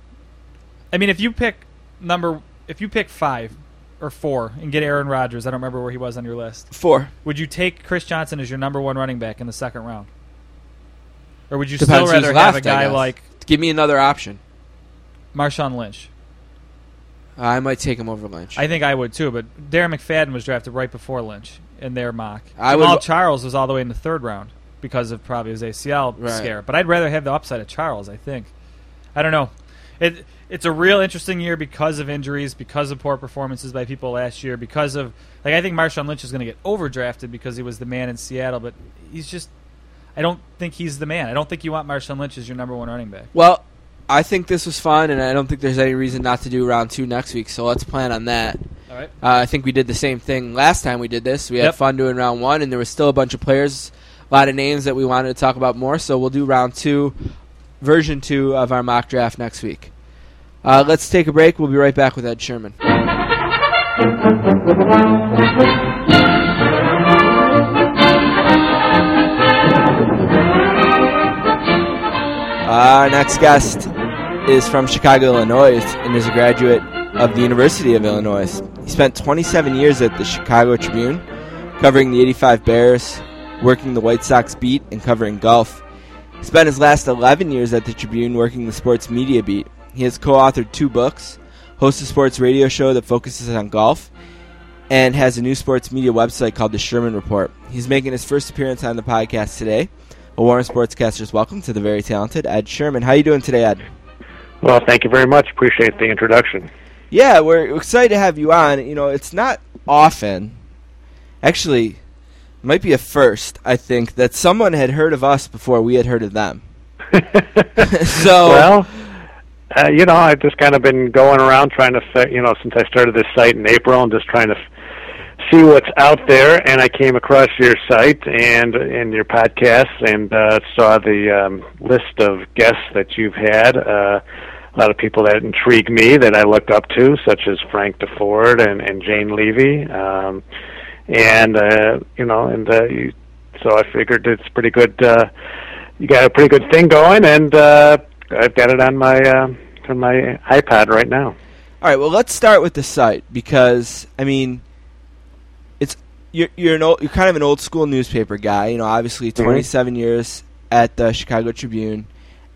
I mean, if you pick number, if you pick five or four and get Aaron Rodgers, I don't remember where he was on your list. Four. Would you take Chris Johnson as your number one running back in the second round, or would you Depends still rather have a left, guy like Give me another option. Marshawn Lynch? I might take him over Lynch. I think I would too, but Darren McFadden was drafted right before Lynch in their mock. I Jamal would- Charles was all the way in the third round because of probably his ACL Right. scare. But I'd rather have the upside of Charles. I think. I don't know. It it's a real interesting year because of injuries, because of poor performances by people last year, because of like I think Marshawn Lynch is going to get overdrafted because he was the man in Seattle, but he's just. I don't think he's the man. I don't think you want Marshawn Lynch as your number one running back. well, I think this was fun, and I don't think there's any reason not to do round two next week. So let's plan on that. All right. Uh, I think we did the same thing last time we did this. We had Yep. fun doing round one, and there was still a bunch of players, a lot of names that we wanted to talk about more. So we'll do round two, version two of our mock draft next week. Uh, let's take a break. We'll be right back with Ed Sherman. Our next guest is from Chicago, Illinois, and is a graduate of the University of Illinois. He spent 27 years at the Chicago Tribune, covering the 85 Bears, working the White Sox beat, and covering golf. He spent his last 11 years at the Tribune working the sports media beat. He has co authored two books, hosts a sports radio show that focuses on golf, and has a new sports media website called The Sherman Report. He's making his first appearance on the podcast today. A Warren Sportscasters welcome to the very talented Ed Sherman. How are you doing today, Ed? Well, thank you very much. Appreciate the introduction. Yeah, we're excited to have you on. You know, it's not often, actually, it might be a first, I think, that someone had heard of us before we had heard of them. so, well, uh, you know, I've just kind of been going around trying to, you know, since I started this site in April, and just trying to see what's out there. And I came across your site and and your podcast, and uh, saw the um, list of guests that you've had. Uh, a lot of people that intrigue me that I look up to, such as Frank DeFord and, and Jane Leavy. Um, and uh, you know, and uh, you, so I figured it's pretty good. Uh, you got a pretty good thing going, and uh, I've got it on my uh, on my iPad right now. all right, well, let's start with the site because, I mean, it's you're you're an old, you're kind of an old school newspaper guy. You know, obviously, 27 years at the Chicago Tribune,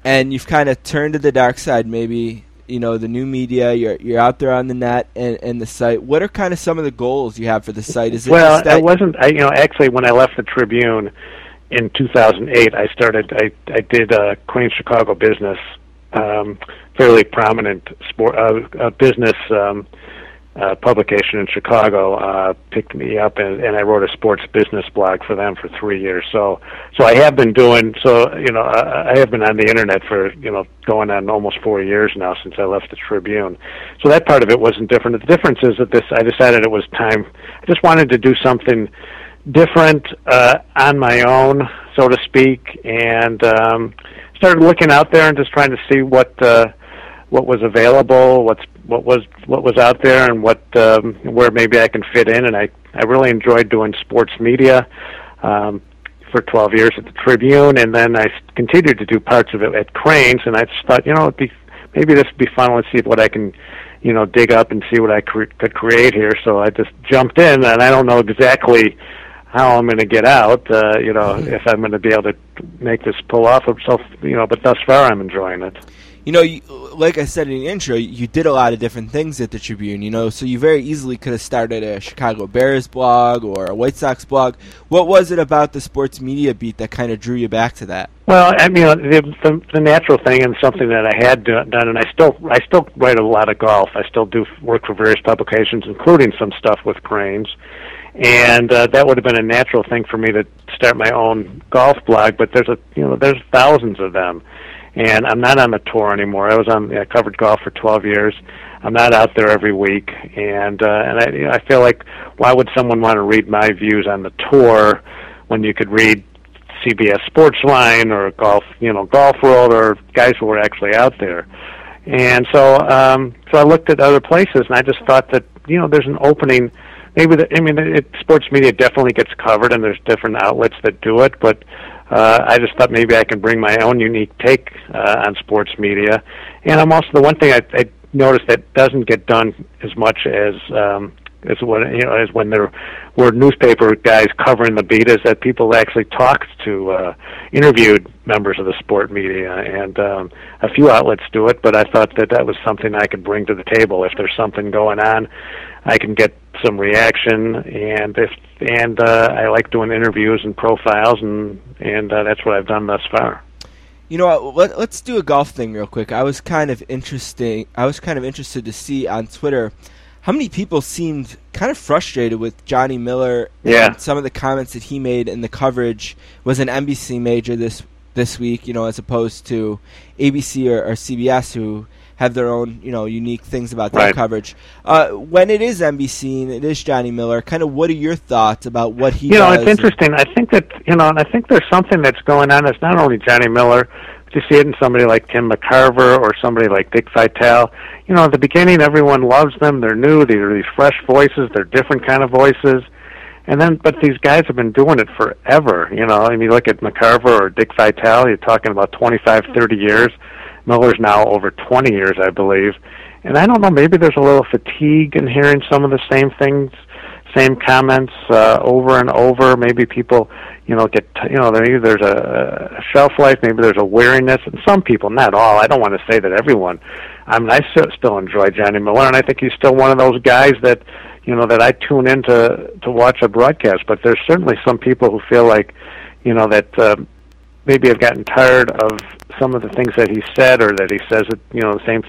and you've kind of turned to the dark side, maybe you know the new media. You're you're out there on the net and, and the site. What are kind of some of the goals you have for the site? Is it well, that- it wasn't. I, you know, actually, when I left the Tribune in 2008, I started. I I did uh, Crain's Chicago Business, um, fairly prominent sport uh, uh, business. Um, uh, publication in Chicago uh, picked me up, and, and I wrote a sports business blog for them for three years. So, so I have been doing. So, you know, I, I have been on the internet for you know going on almost four years now since I left the Tribune. So that part of it wasn't different. The difference is that this I decided it was time. I just wanted to do something different uh, on my own, so to speak, and um, started looking out there and just trying to see what. Uh, what was available, what's what was what was out there, and what um, where maybe I can fit in. And I I really enjoyed doing sports media um, for 12 years at the Tribune, and then I continued to do parts of it at Crain's. And I just thought, you know, it'd be maybe this would be fun. Let's see what I can, you know, dig up and see what I cre- could create here. So I just jumped in, and I don't know exactly how I'm going to get out. Uh, you know, if I'm going to be able to make this pull off. So, you know, but thus far I'm enjoying it you know, you, like I said in the intro, you did a lot of different things at the Tribune. You know, so you very easily could have started a Chicago Bears blog or a White Sox blog. What was it about the sports media beat that kind of drew you back to that? Well, I mean, the, the, the natural thing and something that I had done, and I still I still write a lot of golf. I still do work for various publications, including some stuff with Crain's, And uh, that would have been a natural thing for me to start my own golf blog, but there's a you know there's thousands of them and I'm not on the tour anymore. I was on I covered golf for 12 years. I'm not out there every week, and uh, and I you know, I feel like why would someone want to read my views on the tour when you could read CBS Sportsline or Golf you know Golf World or guys who were actually out there. And so um, so I looked at other places, and I just thought that you know there's an opening. Maybe the, I mean, it, sports media definitely gets covered, and there's different outlets that do it, but uh, I just thought maybe I can bring my own unique take uh, on sports media. And I'm also the one thing I, I noticed that doesn't get done as much as um, as when you know as when there were newspaper guys covering the beat is that people actually talked to uh, interviewed members of the sport media and um, a few outlets do it but I thought that that was something I could bring to the table if there's something going on I can get some reaction and if and uh, I like doing interviews and profiles, and and uh, that's what I've done thus far. You know, let, let's do a golf thing real quick. I was kind of interesting. I was kind of interested to see on Twitter how many people seemed kind of frustrated with Johnny Miller. Yeah. And some of the comments that he made in the coverage was an NBC major this this week. You know, as opposed to ABC or, or CBS, who have their own, you know, unique things about their right. coverage. Uh, when it is NBC and it is Johnny Miller, kind of what are your thoughts about what he you know, does? it's interesting. I think that you know, and I think there's something that's going on. It's not only Johnny Miller. But you see it in somebody like Tim McCarver or somebody like Dick Vitale. You know, at the beginning, everyone loves them. They're new. They're these fresh voices. They're different kind of voices. And then, but these guys have been doing it forever. You know, I mean, look at McCarver or Dick Vitale. You're talking about 25, 30 years. Miller's now over 20 years, I believe. And I don't know, maybe there's a little fatigue in hearing some of the same things, same comments uh, over and over. Maybe people, you know, get, you know, maybe there's a, shelf life, maybe there's a weariness. And some people, not all. I don't want to say that everyone. I mean, I still enjoy Johnny Miller, and I think he's still one of those guys that, you know, that I tune in to to watch a broadcast. But there's certainly some people who feel like, you know, that. Uh, maybe I've gotten tired of some of the things that he said, or that he says it, you know, the same.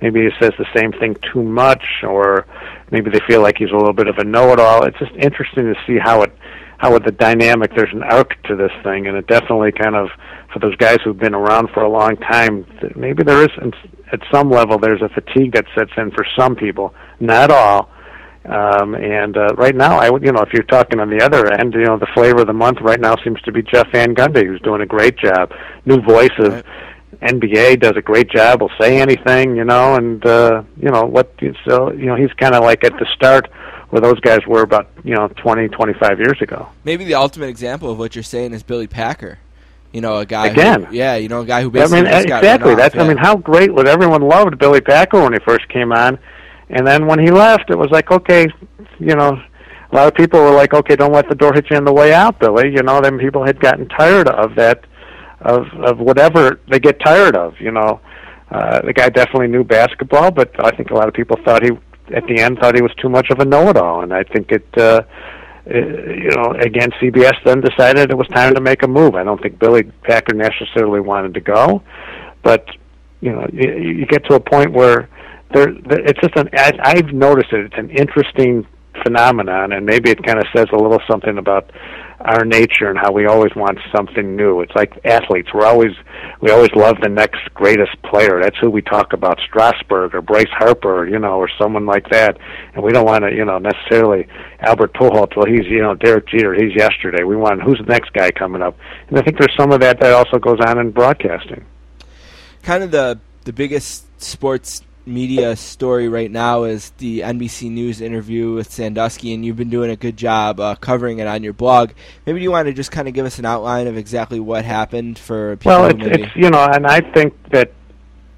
Maybe he says the same thing too much, or maybe they feel like he's a little bit of a know-it-all. It's just interesting to see how it, how with the dynamic. There's an arc to this thing, and it definitely kind of for those guys who've been around for a long time. Maybe there is, at some level, there's a fatigue that sets in for some people, not all. Um, and uh, right now, I would, you know, if you're talking on the other end, you know, the flavor of the month right now seems to be Jeff Van Gundy, who's doing a great job. New voice of right. NBA does a great job. Will say anything, you know, and uh, you know what. So you know, he's kind of like at the start where those guys were about you know 20, 25 years ago. Maybe the ultimate example of what you're saying is Billy Packer. You know, a guy again. Who, yeah, you know, a guy who I basically mean, just got exactly. That's off, I mean, how great would everyone loved Billy Packer when he first came on, and then when he left, it was like, okay, you know, a lot of people were like, okay, don't let the door hit you on the way out, Billy. You know, then people had gotten tired of that, of of whatever they get tired of. You know, Uh, the guy definitely knew basketball, but I think a lot of people thought he, at the end, thought he was too much of a know-it-all, and I think it. Uh, uh, you know, again, CBS then decided it was time to make a move. I don't think Billy Packer necessarily wanted to go, but you know, you, you get to a point where there, it's just an. I, I've noticed it. It's an interesting phenomenon, and maybe it kind of says a little something about our nature and how we always want something new. It's like athletes. We're always we always love the next greatest player. That's who we talk about, Strasburg or Bryce Harper, you know, or someone like that. And we don't want to, you know, necessarily Albert Pujols. Well, he's you know Derek Jeter. He's yesterday. We want who's the next guy coming up. And I think there's some of that that also goes on in broadcasting. Kind of the the biggest sports media story right now is the NBC News interview with Sandusky, and you've been doing a good job uh, covering it on your blog. Maybe you want to just kind of give us an outline of exactly what happened for people. Well, it's, maybe... it's you know, and I think that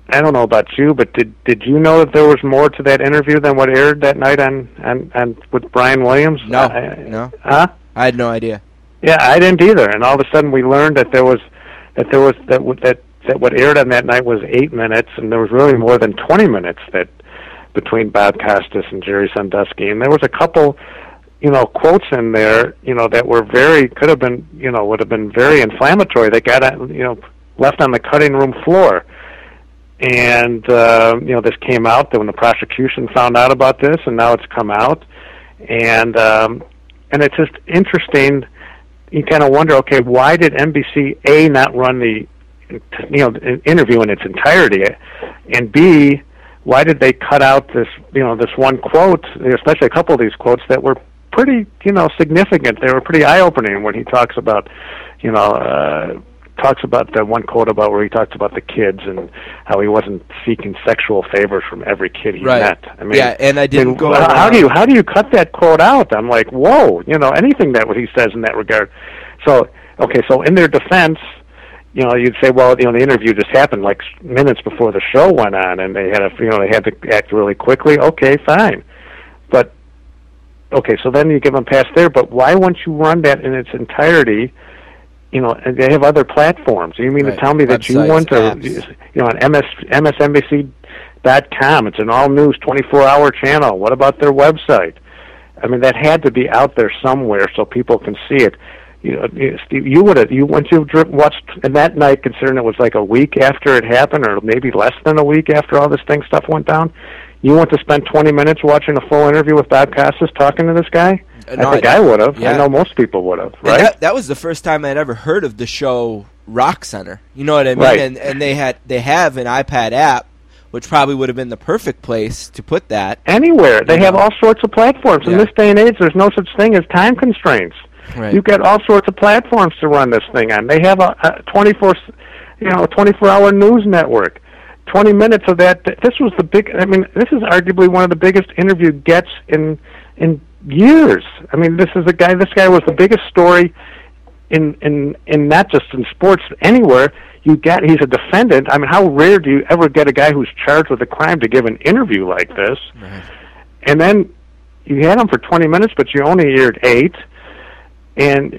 I don't know about you, but did did you know that there was more to that interview than what aired that night on on, on with Brian Williams? No, I, no, huh? I had no idea. Yeah, I didn't either. And all of a sudden, we learned that there was that there was that that that what aired on that night was eight minutes, and there was really more than 20 minutes that between Bob Costas and Jerry Sandusky, and there was a couple, you know, quotes in there, you know, that were very could have been, you know, would have been very inflammatory. That got, you know, left on the cutting room floor. And uh, you know, this came out that when the prosecution found out about this, and now it's come out, and um, and it's just interesting. You kind of wonder, okay, why did NBC a not run the you know interview in its entirety, and B, why did they cut out this you know this one quote, especially a couple of these quotes that were pretty you know significant. They were pretty eye opening when he talks about you know. Uh, talks about the one quote about where he talks about the kids and how he wasn't seeking sexual favors from every kid he right. met. I mean, yeah, and I didn't I mean, go. How, how do you how do you cut that quote out? I'm like, whoa, you know, anything that what he says in that regard. So okay, so in their defense, you know, you'd say, well, you know, the interview just happened like minutes before the show went on, and they had a, you know, they had to act really quickly. Okay, fine, but okay, so then you give them pass there. But why won't you run that in its entirety? You know, and they have other platforms. You mean Right. to tell me that Websites, you want to, apps. you know, on MS MSNBC dot com? It's an all news, twenty four hour channel. What about their website? I mean, that had to be out there somewhere so people can see it you know, you- Steve, you would have you once you watched and that night, considering it was like a week after it happened, or maybe less than a week after all this thing stuff went down. You want to spend twenty minutes watching a full interview with Bob Costas talking to this guy? Uh, no, I think I- I, would have. yeah. I know most people would have, right? that, that was the first time I'd ever heard of the show Rock Center. You know what I mean? Right. And and they had they have an iPad app, which probably would have been the perfect place to put that. Anywhere they have all sorts of platforms. In this day and age, there's no such thing as time constraints. Right. You've got all sorts of platforms to run this thing on. They have a, a 24, you know, 24 hour news network. 20 minutes of that. This was the big. I mean, this is arguably one of the biggest interview gets in in years. I mean, this is a guy. This guy was the biggest story in in in not just in sports anywhere. You get he's a defendant. I mean, how rare do you ever get a guy who's charged with a crime to give an interview like this? And then you had him for 20 minutes, but you only aired eight and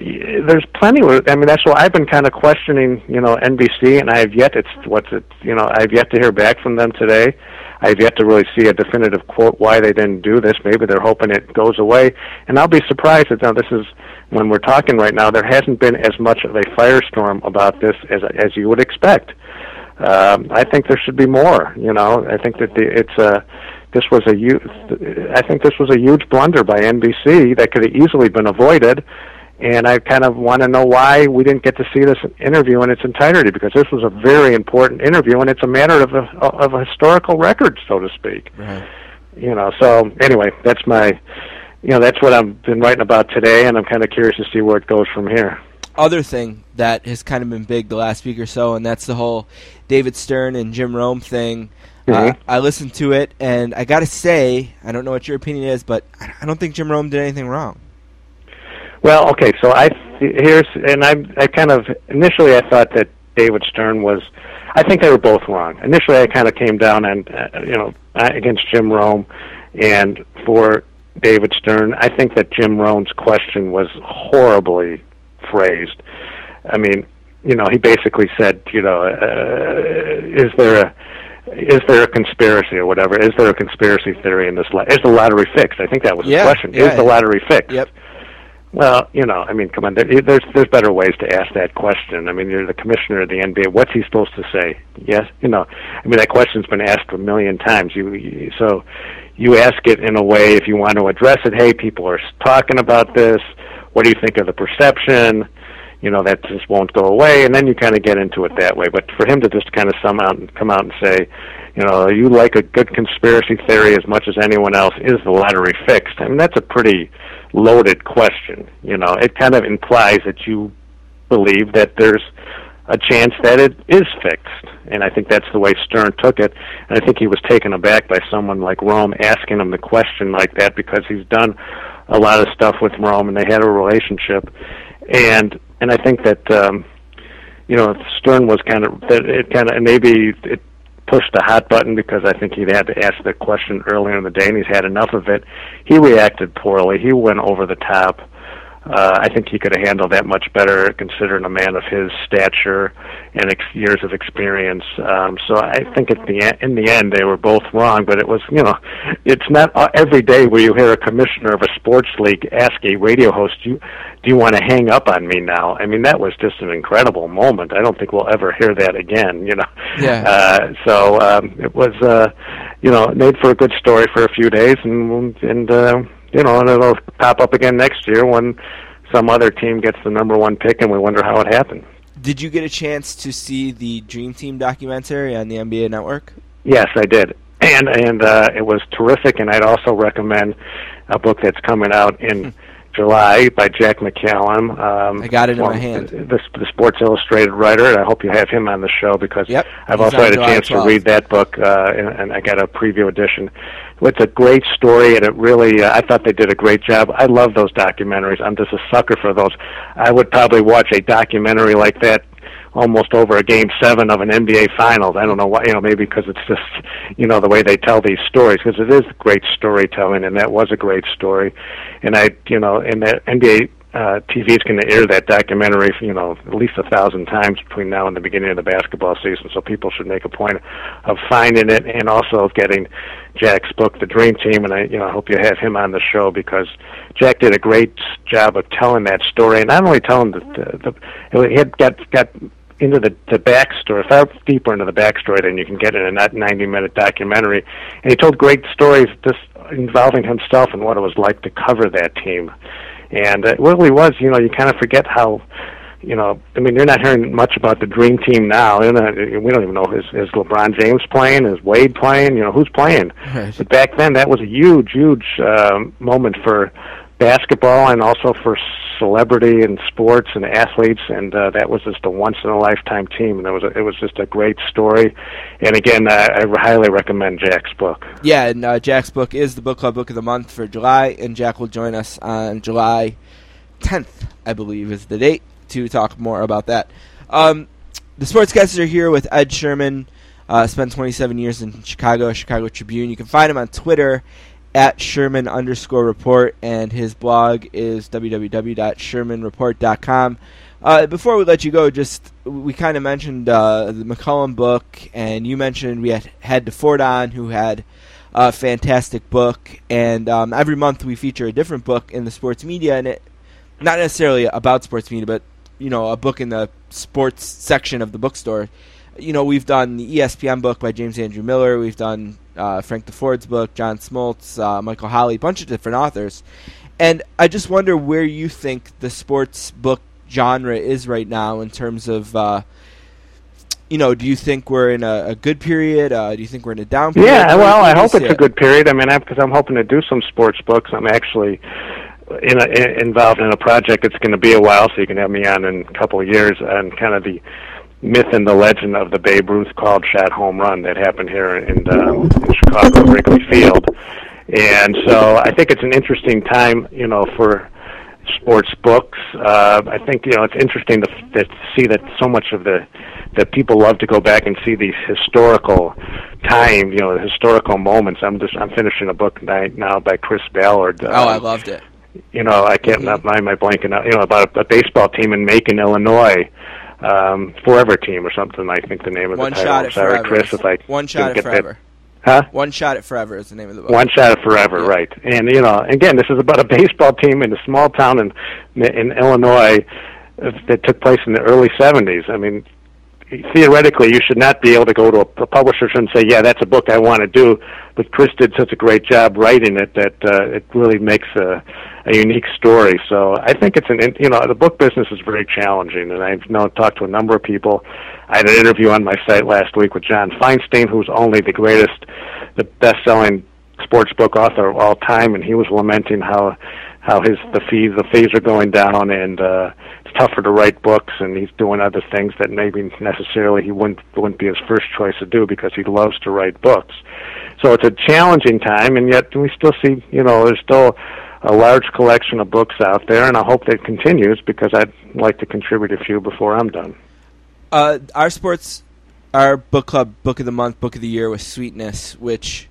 there's plenty of i mean that's why i've been kind of questioning you know nbc and i have yet it's what's it you know i've yet to hear back from them today. I've yet to really see a definitive quote why they didn't do this. Maybe they're hoping it goes away. And i'll be surprised that now this is when we're talking right now there hasn't been as much of a firestorm about this as as you would expect. Um i think there should be more you know. I think that the it's a this was a huge i think this was a huge blunder by nbc that could have easily been avoided and I kind of want to know why we didn't get to see this interview in its entirety because this was a very important interview and it's a matter of a of a historical record, so to speak. Right. You know, so anyway, that's my, you know, that's what I've been writing about today, and I'm kind of curious to see where it goes from here. Other thing that has kind of been big the last week or so, and that's the whole David Stern and Jim Rome thing. Uh, Mhm. I listened to it, and I got to say, I don't know what your opinion is, but I I don't think Jim Rome did anything wrong. Well, okay, so I here's and I I kind of initially I thought that David Stern was I think they were both wrong. Initially, I kind of came down and uh, you know uh, against Jim Rome, and for David Stern, I think that Jim Rome's question was horribly phrased. I mean, you know, he basically said, you know, uh, is there a is there a conspiracy or whatever? Is there a conspiracy theory in this? Is the lottery fixed? I think that was Yeah, the question. yeah. Is the lottery fixed? Yep. Well, you know, I mean, come on. There, there's there's better ways to ask that question. I mean, you're the commissioner of the NBA. What's he supposed to say? Yes, you know. I mean, that question's been asked a million times. You, you so you ask it in a way if you want to address it. Hey, people are talking about this. What do you think of the perception? You know, that just won't go away, and then you kind of get into it that way. But for him to just kind of come out and come out and say, you know, you like a good conspiracy theory as much as anyone else. Is the lottery fixed? I mean, that's a pretty loaded question. You know, it kind of implies that you believe that there's a chance that it is fixed. And I think that's the way Stern took it. And I think he was taken aback by someone like Rome asking him the question like that because he's done a lot of stuff with Rome and they had a relationship. And and I think that um you know Stern was kind of that it kind of maybe it pushed the hot button because I think he'd had to ask the question earlier in the day and he's had enough of it. He reacted poorly. He went over the top. Uh, I think he could have handled that much better, considering a man of his stature and ex- years of experience. Um, so I think at the en- in the end they were both wrong. But it was, you know, it's not uh, every day where you hear a commissioner of a sports league ask a radio host, "Do you, do you want to hang up on me now?" I mean, that was just an incredible moment. I don't think we'll ever hear that again. You know. Yeah. Uh, so um, it was, uh, you know, made for a good story for a few days, and and. Uh, you know, and it'll pop up again next year when some other team gets the number one pick, and we wonder how it happened. Did you get a chance to see the Dream Team documentary on the NBA Network? Yes, I did, and and uh, it was terrific. And I'd also recommend a book that's coming out in July by Jack McCallum. Um, I got it in well, my hand. The, the Sports Illustrated writer, and I hope you have him on the show because Yep, I've also had a July chance to read that book, uh, and, and I got a preview edition. It's a great story, and it really, uh, I thought they did a great job. I love those documentaries. I'm just a sucker for those. I would probably watch a documentary like that almost over a game seven of an NBA Finals. I don't know why, you know, maybe because it's just, you know, the way they tell these stories, because it is great storytelling, and that was a great story. And I, you know, and that NBA uh, TV is going to air that documentary, you know, at least a thousand times between now and the beginning of the basketball season. So people should make a point of finding it and also getting Jack's book, The Dream Team. And I, you know, hope you have him on the show because Jack did a great job of telling that story, and not only telling the, the, the he had got got into the the backstory, far deeper into the backstory than you can get in a not 90 minute documentary. And he told great stories just involving himself and what it was like to cover that team. And uh, it really was, you know, you kind of forget how, you know, I mean, you're not hearing much about the dream team now. Not, we don't even know is is LeBron James playing, is Wade playing, you know, who's playing. Right. But back then, that was a huge, huge um, moment for basketball and also for celebrity and sports and athletes and uh, that was just a once in a lifetime team and it was a, it was just a great story and again I, I highly recommend Jack's book Yeah, and uh, Jack's book is the book club book of the month for July, and Jack will join us on July 10th, I believe, is the date to talk more about that. Um, the sportscasters are here with Ed Sherman. Uh, spent 27 years in Chicago, Chicago Tribune. You can find him on Twitter at Sherman underscore report, and his blog is www.shermanreport.com. Uh, before we let you go, just we kind of mentioned uh, the McCallum book, and you mentioned we had had DeFord on, who had a fantastic book, and um, every month we feature a different book in the sports media, and it not necessarily about sports media, but you know, a book in the sports section of the bookstore. You know, we've done the ESPN book by James Andrew Miller. We've done uh, Frank DeFord's book, John Smoltz, uh, Michael Holley, a bunch of different authors. And I just wonder where you think the sports book genre is right now in terms of, uh, you know, do you think we're in a, a good period? Uh, do you think we're in a down period? Yeah, well, I hope it's a good period. I mean, because I'm hoping to do some sports books. I'm actually in a, in, involved in a project that's going to be a while, so you can have me on in a couple of years, and kind of the myth and the legend of the Babe Ruth called shot home run that happened here in, um, in Chicago Wrigley Field. And so I think it's an interesting time, you know, for sports books. Uh, I think you know it's interesting to, to see that so much of the that people love to go back and see these historical time, you know, historical moments. I'm just I'm finishing a book now by Chris Ballard. Uh, Oh, I loved it. You know, I can't not mind my blanking out, you know, about a, a baseball team in Macon, Illinois, um, Forever Team or something. I think the name of One the title. shot I'm at sorry, forever. Chris, if I One didn't shot at get that- forever. Huh? One shot at forever is the name of the book. One shot at forever, right? And you know, again, this is about a baseball team in a small town in in Illinois uh, that took place in the early '70s. I mean, theoretically, you should not be able to go to a, a publisher and say, "Yeah, that's a book I want to do." But Chris did such a great job writing it that uh, it really makes a, a unique story. So I think it's an you know the book business is very challenging, and I've known talked to a number of people. I had an interview on my site last week with John Feinstein, who's only the greatest, the best-selling sports book author of all time, and he was lamenting how how his the fees the fees are going down and uh it's tougher to write books and he's doing other things that maybe necessarily he wouldn't wouldn't be his first choice to do because he loves to write books. So it's a challenging time and yet we still see you know, there's still a large collection of books out there and I hope that continues because I'd like to contribute a few before I'm done. Uh, our sports, our book club book of the month, book of the year was Sweetness, which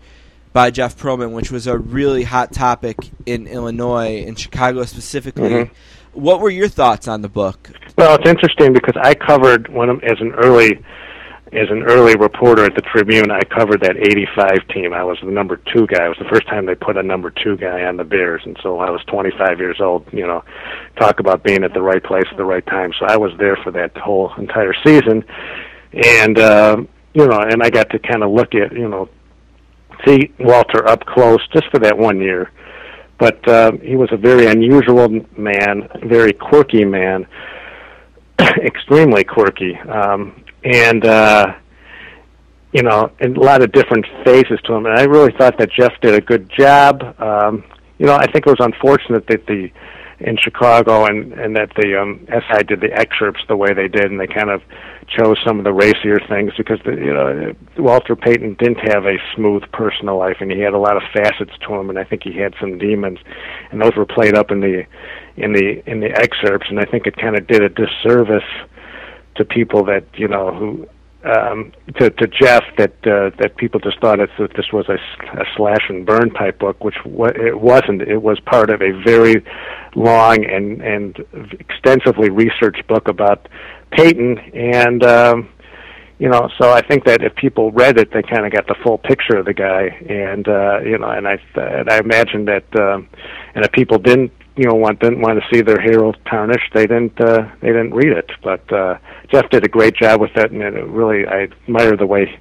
by Jeff Pearlman, which was a really hot topic in Illinois, in Chicago specifically. Mhm. What were your thoughts on the book? Well, it's interesting because I covered one of, as an early as an early reporter at the Tribune. I covered that '85 team. I was the number two guy. It was the first time they put a number two guy on the Bears, and so I was 25 years old. You know, talk about being at the right place at the right time. So I was there for that whole entire season, and uh, you know, and I got to kind of look at you know see Walter up close just for that one year but uh, he was a very unusual man, very quirky man, extremely quirky, um, and uh, you know, and a lot of different phases to him. And I really thought that Jeff did a good job. Um, you know, I think it was unfortunate that the in Chicago and and that the um, SI did the excerpts the way they did, and they kind of chose some of the racier things because the, you know Walter Payton didn't have a smooth personal life, and he had a lot of facets to him, and I think he had some demons, and those were played up in the in the in the excerpts, and I think it kind of did a disservice to people that you know who um, to to Jeff that uh, that people just thought that this was a, a slash and burn type book, which wa- it wasn't. It was part of a very long and and extensively researched book about Payton, and um, you know, so I think that if people read it, they kind of got the full picture of the guy, and uh, you know, and I and I imagine that, um, and if people didn't you know want didn't want to see their hero tarnished, they didn't uh, they didn't read it. But uh, Jeff did a great job with it, and it really I admire the way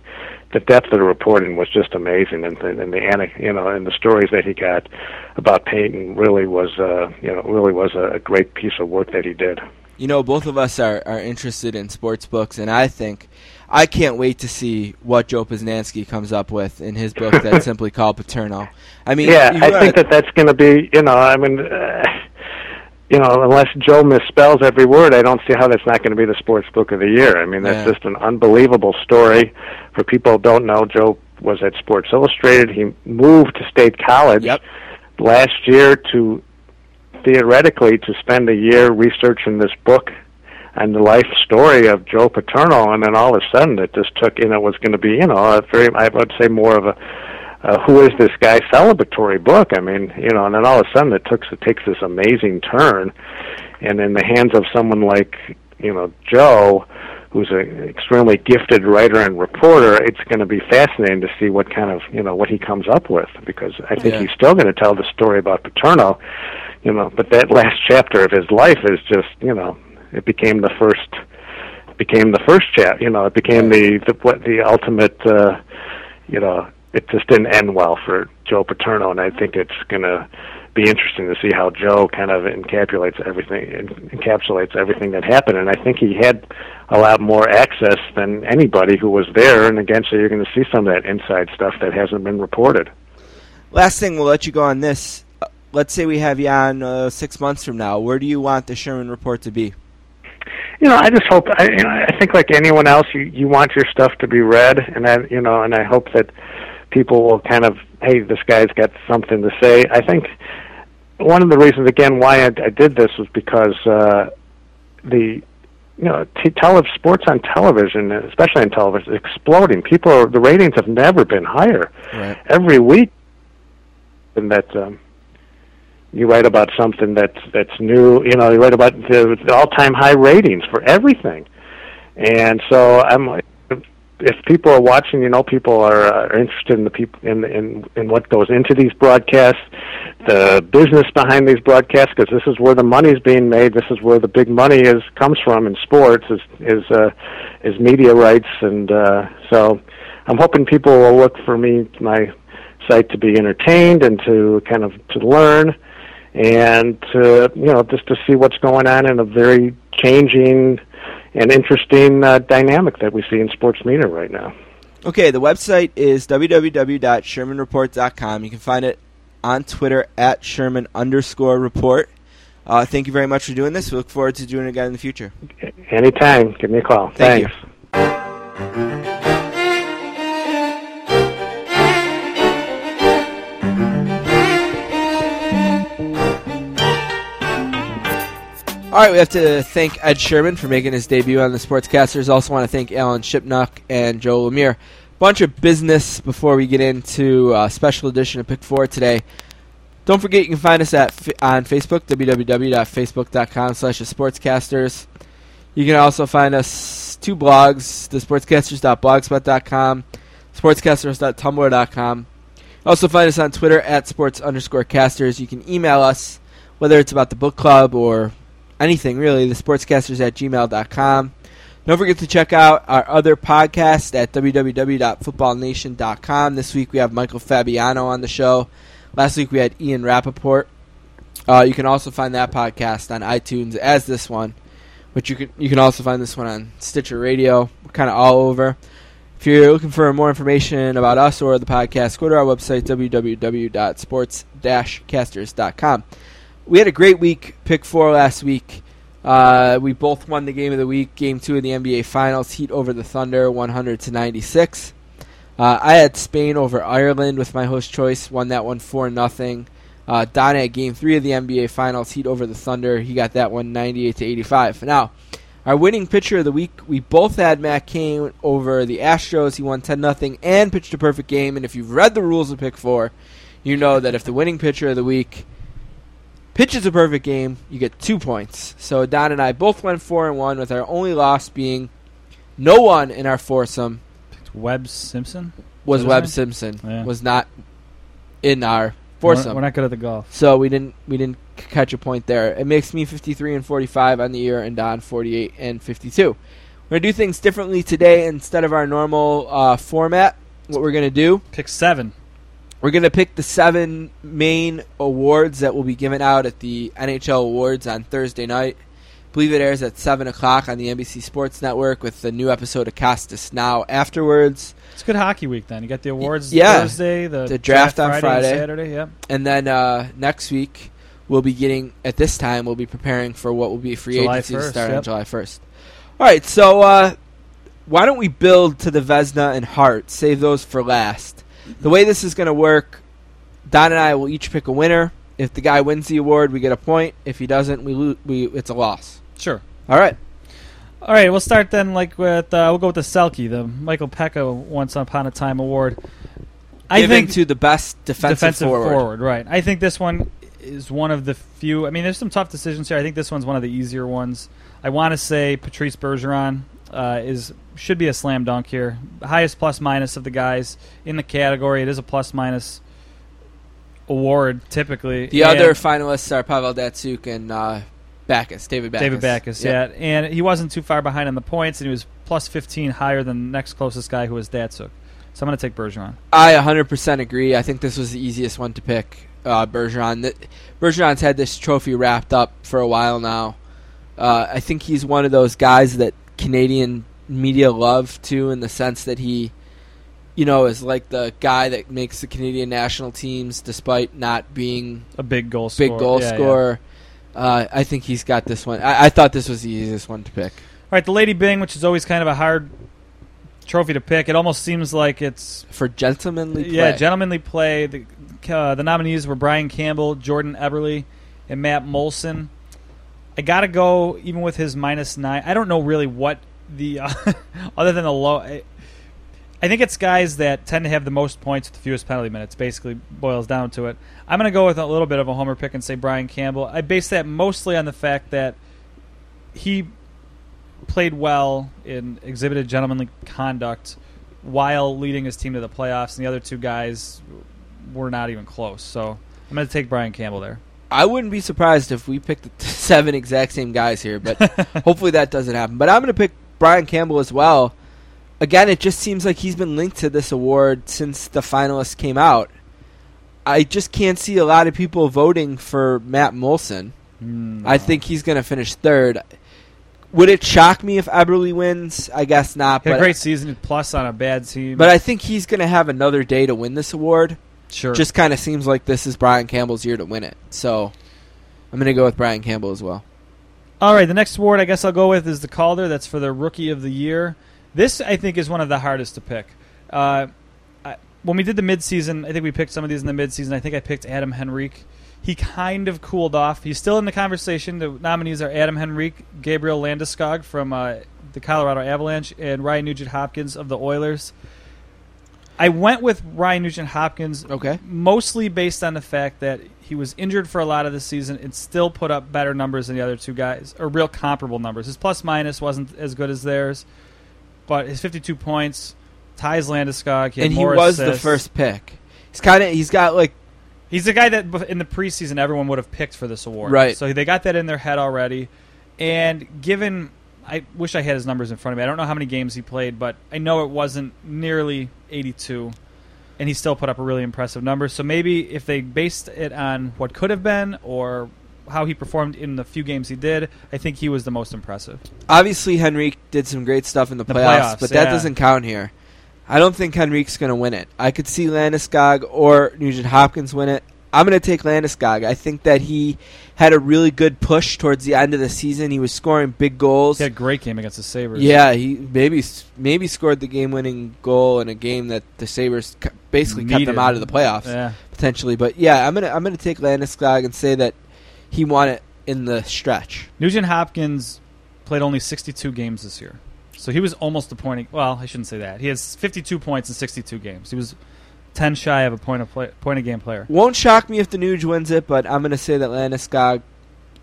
the depth of the reporting was just amazing, and, and, and the you know and the stories that he got about Payton really was uh, you know really was a great piece of work that he did. You know, both of us are, are interested in sports books, and I think I can't wait to see what Joe Posnanski comes up with in his book that's simply called Paterno. I mean, yeah, I think that that's going to be, you know, I mean, uh, you know, unless Joe misspells every word, I don't see how that's not going to be the sports book of the year. I mean, that's Yeah. just an unbelievable story. For people who don't know, Joe was at Sports Illustrated. He moved to State College Yep. last year to theoretically to spend a year researching this book and the life story of Joe Paterno, and then all of a sudden it just took, you know, it was going to be, you know, a very, I would say more of a, uh, who is this guy celebratory book. I mean, you know, and then all of a sudden it takes it takes this amazing turn, and in the hands of someone like, you know, Joe, who's an extremely gifted writer and reporter, it's going to be fascinating to see what kind of, you know, what he comes up with because I think Yeah. he's still going to tell the story about Paterno, you know, but that last chapter of his life is just, you know, it became the first became the first chap, you know, it became the the what the ultimate uh you know, it just didn't end well for Joe Paterno and I think it's going to be interesting to see how Joe kind of encapsulates everything encapsulates everything that happened and I think he had a lot more access than anybody who was there and again so you're going to see some of that inside stuff that hasn't been reported. Last thing, we'll let you go on this. Uh, Let's say we have you on uh, six months from now. Where do you want the Sherman Report to be? You know, I just hope. I, you know, I think like anyone else, you you want your stuff to be read, and I, you know, and I hope that people will kind of, hey, this guy's got something to say. I think one of the reasons, again, why I, I did this was because uh, the you know, t- tele- sports on television, especially on television, is exploding. People, are, the ratings have never been higher. Right. Every week, and that um, you write about something that's that's new. You know, you write about the, the all-time high ratings for everything, And so I'm like, if people are watching, you know, people are, are interested in the people in, in in what goes into these broadcasts, the business behind these broadcasts, because this is where the money is being made. This is where the big money is comes from in sports is is uh, is media rights, and uh, so I'm hoping people will look for me my site to be entertained and to kind of to learn and to you know just to see what's going on in a very changing and interesting uh, dynamic that we see in sports media right now. Okay, the website is www.shermanreport.com. You can find it on Twitter at Sherman underscore report. Uh, thank you very much for doing this. We look forward to doing it again in the future. Anytime. Give me a call. Thank Thanks. You. All right, we have to thank Ed Sherman for making his debut on the Sportscasters. Also, want to thank Alan Shipnuck and Joe Lemire. Bunch of business before we get into a special edition of Pick Four today. Don't forget you can find us at on Facebook www.facebook.com slash sportscasters. You can also find us two blogs: the sportscasters.blogspot.com, sportscasters.tumblr.com. Also find us on Twitter at sports underscore casters. You can email us whether it's about the book club or anything really, the sportscasters at gmail.com. Don't forget to check out our other podcast at www.footballnation.com. This week we have Michael Fabiano on the show. Last week we had Ian Rapoport. Uh, you can also find that podcast on iTunes as this one, but you can you can also find this one on Stitcher Radio. Kind of all over. If you're looking for more information about us or the podcast, go to our website www.sports-casters.com we had a great week, pick four last week. Uh, we both won the game of the week, game two of the NBA Finals, Heat over the Thunder, 100 to 96. Uh, I had Spain over Ireland with my host choice, won that one four nothing. Uh, Don had game three of the NBA Finals, Heat over the Thunder. He got that one 98 to 85. Now, our winning pitcher of the week, we both had Matt Cain over the Astros. He won 10 nothing and pitched a perfect game. And if you've read the rules of pick four, you know that if the winning pitcher of the week pitches a perfect game, you get two points. So Don and I both went four and one, with our only loss being no one in our foursome. Webb Simpson was Webb Simpson yeah. was not in our foursome. We're, we're, not good at the golf, so we didn't we didn't catch a point there. It makes me fifty three and forty five on the year, and Don forty eight and fifty two. We're gonna do things differently today instead of our normal uh, format. What we're gonna do? Pick seven. We're going to pick the seven main awards that will be given out at the NHL Awards on Thursday night. I believe it airs at 7 o'clock on the NBC Sports Network with the new episode of Costas Now afterwards. It's a good hockey week then. You got the awards yeah. Thursday, the, the draft, draft, on Friday, Friday. Saturday, yeah. And then uh, next week, we'll be getting, at this time, we'll be preparing for what will be free July agency 1st, to start yep. on July 1st. All right, so uh, why don't we build to the Vezina and Hart? Save those for last. The way this is going to work Don and I will each pick a winner. If the guy wins the award, we get a point. If he doesn't, we lose. We it's a loss. Sure. All right. All right. We'll start then. Like with uh, we'll go with the Selke, the Michael Peca Once Upon a Time award. I Given think to the best defensive, defensive forward. forward. Right. I think this one is one of the few. I mean, there's some tough decisions here. I think this one's one of the easier ones. I want to say Patrice Bergeron uh, is should be a slam dunk here. Highest plus minus of the guys in the category. It is a plus minus award typically. The other finalists are Pavel Datsyuk and uh, Backes, David Backes. David Backes, yep. yeah, and he wasn't too far behind on the points, and he was plus 15 higher than the next closest guy who was Datsyuk. So I'm going to take Bergeron. I 100% agree. I think this was the easiest one to pick. Uh, Bergeron. Bergeron's had this trophy wrapped up for a while now. Uh, I think he's one of those guys that Canadian media love too, in the sense that he you know, is like the guy that makes the Canadian national teams despite not being a big goal big scorer. goal yeah, scorer. Yeah. Uh, I think he's got this one. I, I, thought this was the easiest one to pick. All right, the Lady Byng, which is always kind of a hard trophy to pick. It almost seems like it's for gentlemanly. Play. Yeah, gentlemanly play. The uh, the nominees were Brian Campbell, Jordan Eberle, and Matt Moulson. I gotta go even with his minus nine. I don't know really what the uh, other than the low. I think it's guys that tend to have the most points with the fewest penalty minutes. Basically, boils down to it. I'm to go with a little bit of a homer pick and say Brian Campbell. I base that mostly on the fact that he played well and exhibited gentlemanly conduct while leading his team to the playoffs, and the other two guys were not even close. So I'm going to take Brian Campbell there. I wouldn't be surprised if we picked the seven exact same guys here, but hopefully that doesn't happen. But I'm going to pick Brian Campbell as well. Again, it just seems like he's been linked to this award since the finalists came out. I just can't see a lot of people voting for Matt Moulson. Mm, I think he's going to finish third. Would it shock me if Eberle wins? I guess not. He had But a great season, plus on a bad team. but I think he's going to have another day to win this award. Sure. Just kind of seems like this is Brian Campbell's year to win it. So I'm going to go with Brian Campbell as well. All right, the next award I guess I'll go with is the Calder. That's for the Rookie of the Year. This I think is one of the hardest to pick. Uh, I, when we did the midseason, I think we picked some of these in the midseason. I think I picked Adam Henrique. He kind of cooled off. He's still in the conversation. The nominees are Adam Henrique, Gabriel Landeskog from uh, the Colorado Avalanche, and Ryan Nugent Hopkins of the Oilers. I went with Ryan Nugent Hopkins Okay. mostly based on the fact that he was injured for a lot of the season and still put up better numbers than the other two guys, or real comparable numbers. His plus minus wasn't as good as theirs, but his 52 points ties Landeskog. He and he was the first pick. He's kind of he's got like He's the guy that in the preseason everyone would have picked for this award. Right. So they got that in their head already. And given, I wish I had his numbers in front of me. I don't know how many games he played, but I know it wasn't nearly 82. And he still put up a really impressive number. So maybe if they based it on what could have been or how he performed in the few games he did, I think he was the most impressive. obviously Henrique did some great stuff in the, The playoffs, playoffs, but that yeah. doesn't count here. I don't think Henrique's going to win it. I could see Landeskog or Nugent Hopkins win it. I'm going to take Landeskog. I think that he had a really good push towards the end of the season. He was scoring big goals. He had a great game against the Sabres. Yeah, he maybe maybe scored the game-winning goal in a game that the Sabres cu- basically kept them out of the playoffs Yeah. potentially. But yeah, I'm gonna I'm gonna take Landeskog and say that he won it in the stretch. Nugent Hopkins played only 62 games this year. So he was almost a point. Well, I shouldn't say that. He has 52 points in 62 games. He was 10 shy of a point of play, point a game player. Won't shock me if the Nuge wins it, but I'm gonna say that Landeskog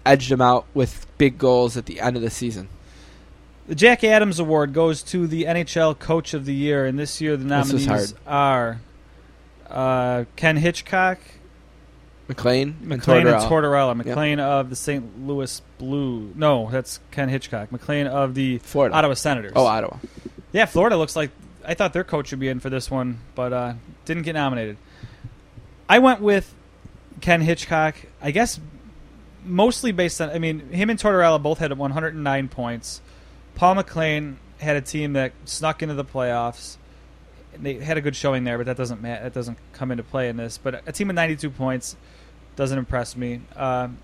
edged him out with big goals at the end of the season. The Jack Adams Award goes to the NHL Coach of the Year, and this year the nominees are uh, Ken Hitchcock, MacLean, MacLean, and Tortorella. Tortorella. Yep. MacLean of the St. Louis Blue. No, that's Ken Hitchcock. MacLean of the Florida. Ottawa Senators. Oh, Ottawa. Yeah, Florida looks like I thought their coach would be in for this one, but uh, didn't get nominated. I went with Ken Hitchcock. I guess mostly based on. I mean, him and Tortorella both had 109 points. Paul MacLean had a team that snuck into the playoffs. They had a good showing there, but that doesn't ma- that doesn't come into play in this. But a team with 92 points doesn't impress me. Um,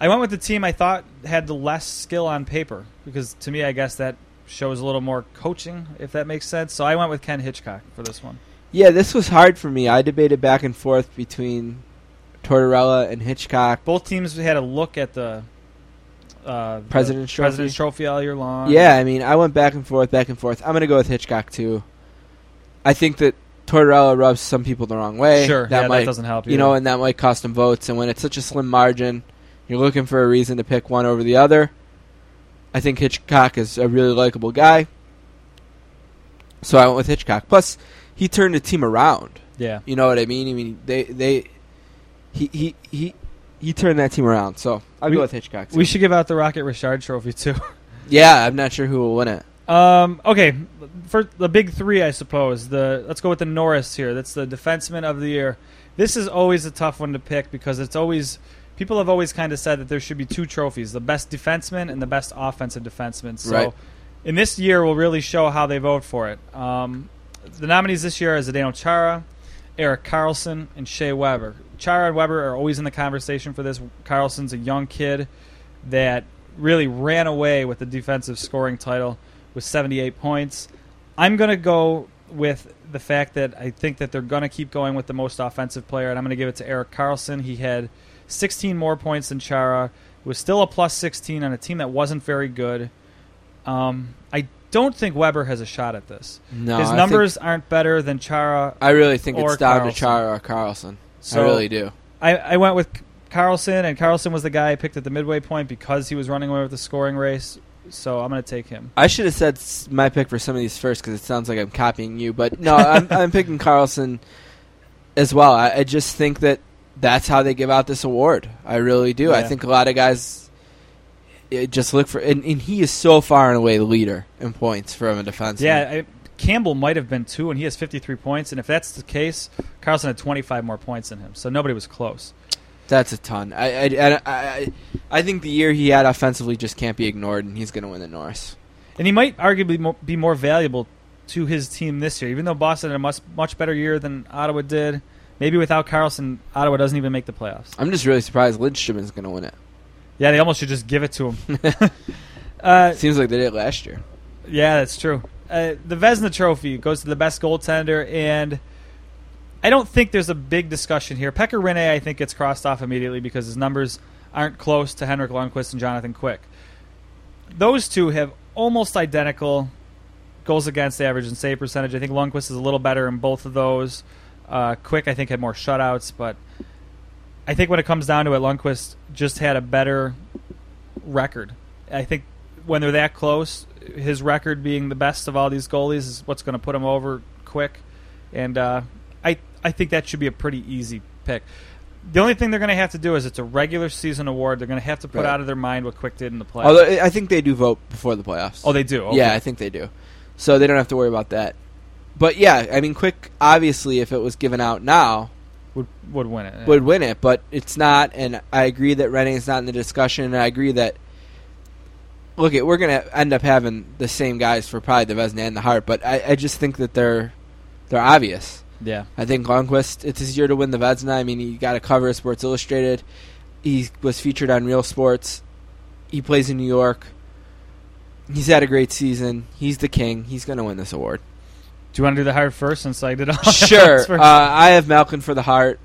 I went with the team I thought had the less skill on paper because to me, I guess that shows a little more coaching, if that makes sense. So I went with Ken Hitchcock for this one. Yeah, this was hard for me. I debated back and forth between Tortorella and Hitchcock. Both teams had a look at the uh, President's Trophy. President's Trophy all year long. Yeah, I mean, I went back and forth, back and forth. I'm gonna go with Hitchcock too. I think that Tortorella rubs some people the wrong way. Sure, that yeah, might that doesn't help. you know, and that might cost him votes. And when it's such a slim margin, you're looking for a reason to pick one over the other. I think Hitchcock is a really likable guy, so I went with Hitchcock. Plus, he turned the team around. yeah. You know what I mean? I mean, they they he he he he turned that team around. So I'll We- go with Hitchcock. Too. We should give out the Rocket Richard Trophy too. yeah, I'm not sure who will win it. Um, okay, for the big three, I suppose. The let's go with the Norris here. That's the defenseman of the year. This is always a tough one to pick because it's always people have always kind of said that there should be two trophies: the best defenseman and the best offensive defenseman. So, Right. in this year, we'll really show how they vote for it. Um, the nominees this year are Zdeno Chara, Erik Karlsson, and Shea Weber. Chara and Weber are always in the conversation for this. Karlsson's a young kid that really ran away with the defensive scoring title with 78 points. I'm going to go with the fact that I think that they're going to keep going with the most offensive player, and I'm going to give it to Erik Karlsson. He had 16 more points than Chara. Was still a plus 16 on a team that wasn't very good. Um, I don't think Weber has a shot at this. No, His numbers aren't better than Chara. I really think it's down Karlsson. to Chara or Karlsson. So- I really do. I, I went with Karlsson, and Karlsson was the guy I picked at the midway point because he was running away with the scoring race. so I'm going to take him. I should have said my pick for some of these first because it sounds like I'm copying you, but no, I'm, I'm picking Karlsson as well. I, I just think that that's how they give out this award. I really do. I think a lot of guys eh, just look for, and, and he is so far and away the leader in points from a defenseman. Yeah, I, Campbell might have been two, and he has 53 points. And if that's the case, Karlsson had 25 more points than him, so nobody was close. that's a ton. I, I, I, I, I think the year he had offensively just can't be ignored, and he's going to win the Norris. And he might arguably be more valuable to his team this year, even though Boston had a much much better year than Ottawa did. Maybe without Karlsson, Ottawa doesn't even make the playoffs. I'm just really surprised Lindstrom is going to win it. Yeah, they almost should just give it to him. uh, Seems like they did last year. Yeah, that's true. Uh, the Vezina Trophy goes to the best goaltender, and I don't think there's a big discussion here. Pekka Rinne, I think, gets crossed off immediately because his numbers aren't close to Henrik Lundqvist and Jonathan Quick. Those two have almost identical goals against average and save percentage. I think Lundqvist is a little better in both of those. Uh, Quick, I think, had more shutouts, but I think when it comes down to it, Lundqvist just had a better record. I think when they're that close, his record being the best of all these goalies is what's going to put him over quick. And uh, I I think that should be a pretty easy pick. The only thing they're going to have to do is it's a regular season award. They're going to have to put Right. out of their mind what Quick did in the playoffs. Although I think they do vote before the playoffs. oh, they do. Okay. Yeah, I think they do. So they don't have to worry about that. But yeah, I mean, Quick obviously, if it was given out now, would would win it. would win it, but it's not. And I agree that Redding is not in the discussion. And I agree that look, it we're gonna end up having the same guys for probably the Vezina and the Hart, but I, I just think that they're they're obvious. Yeah. I think Lundqvist, it's his year to win the Vezina. I mean, he got a cover of Sports Illustrated. He was featured on Real Sports. He plays in New York. He's had a great season. He's the king. He's going to win this award. Do you want to do the Hart first since I did all sure. Uh, I have Malkin for the Hart.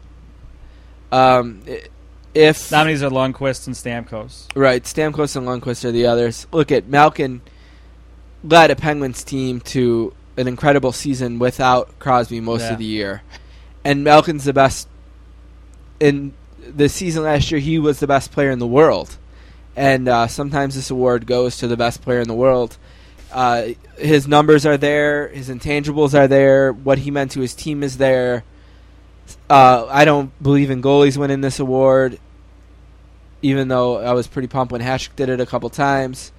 Um, if Nominees are Lundqvist and Stamkos. Right, Stamkos and Lundqvist are the others. Look at Malkin led a Penguins team to an incredible season without Crosby most Yeah. of the year, and Malkin's the best. In the season last year, he was the best player in the world, and uh, sometimes this award goes to the best player in the world. Uh, his numbers are there, his intangibles are there, what he meant to his team is there. Uh, I don't believe in goalies winning this award even though I was pretty pumped when Hasek did it a couple times.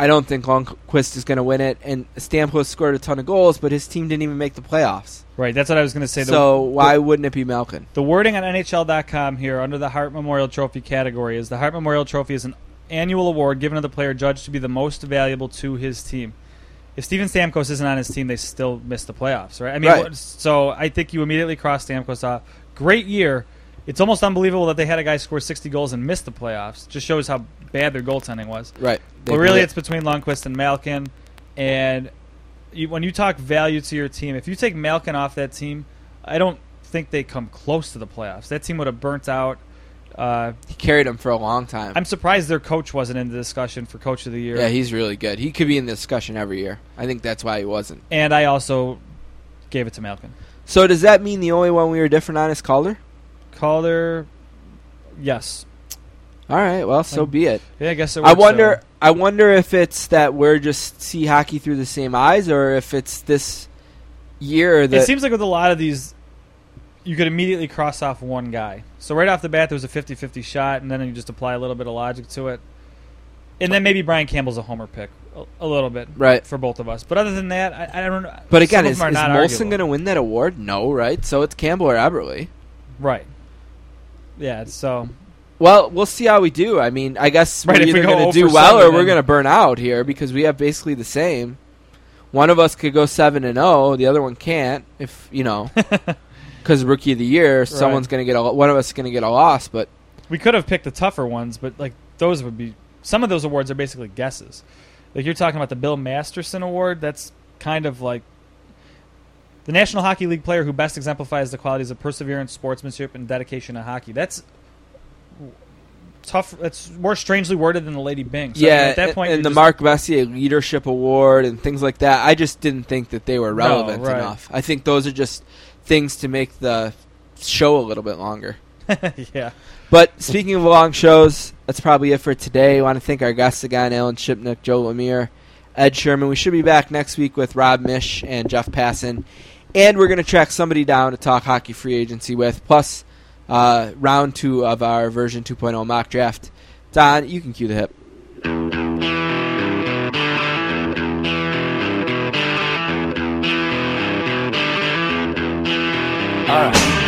I don't think Lundqvist is going to win it. And Stamkos scored a ton of goals, but his team didn't even make the playoffs. Right, that's what I was going to say. The- so why the- wouldn't it be Malkin? The wording on NHL.com here under the Hart Memorial Trophy category is the Hart Memorial Trophy is an annual award given to the player judged to be the most valuable to his team. If Steven Stamkos isn't on his team, they still miss the playoffs, right? I mean, Right. so I think you immediately cross Stamkos off. Great year. It's almost unbelievable that they had a guy score 60 goals and miss the playoffs. Just shows how bad their goaltending was. Right. But really, it's between Lundqvist and Malkin. And you, when you talk value to your team, if you take Malkin off that team, I don't think they come close to the playoffs. That team would have burnt out. Uh, he carried them for a long time. I'm surprised their coach wasn't in the discussion for coach of the year. yeah, he's really good. He could be in the discussion every year. I think that's why he wasn't. and I also gave it to Malkin. So does that mean the only one we were different on is Calder? Calder, yes. All right. Well, so Um, be it. Yeah, I guess it I wonder. out. I wonder if it's that we're just see hockey through the same eyes, or if it's this year that It seems like with a lot of these, you could immediately cross off one guy. So right off the bat, there was a 50-50 shot, and then you just apply a little bit of logic to it. And then maybe Brian Campbell's a homer pick a, a little bit, Right. for both of us. But other than that, I, I don't know. But again, is, is Moulson going to win that award? No, right? So it's Campbell or Eberle. right? Yeah. So Well, we'll see how we do. I mean, I guess Right, we're we either going to do well or we're going to burn out here because we have basically the same. One of us could go seven and zero, the other one can't. If you know, because rookie of the year, someone's going to get a one of us is going to get a loss. But we could have picked the tougher ones, but like those would be some of those awards are basically guesses. Like you're talking about the Bill Masterton Award, that's kind of like the National Hockey League player who best exemplifies the qualities of perseverance, sportsmanship, and dedication to hockey. That's tough. That's more strangely worded than the Lady Byng. So, I mean, yeah, at that point, and the Mark Messier Leadership Award and things like that. I just didn't think that they were relevant right. enough. I think those are just things to make the show a little bit longer. yeah. But speaking of long shows, that's probably it for today. I want to thank our guests again, Alan Shipnuck, Joe Lemire, Ed Sherman. We should be back next week with Rob Miech and Jeff Passan. And we're going to track somebody down to talk hockey free agency with, plus uh, round two of our version 2.0 mock draft. Don, you can cue the hip. All right.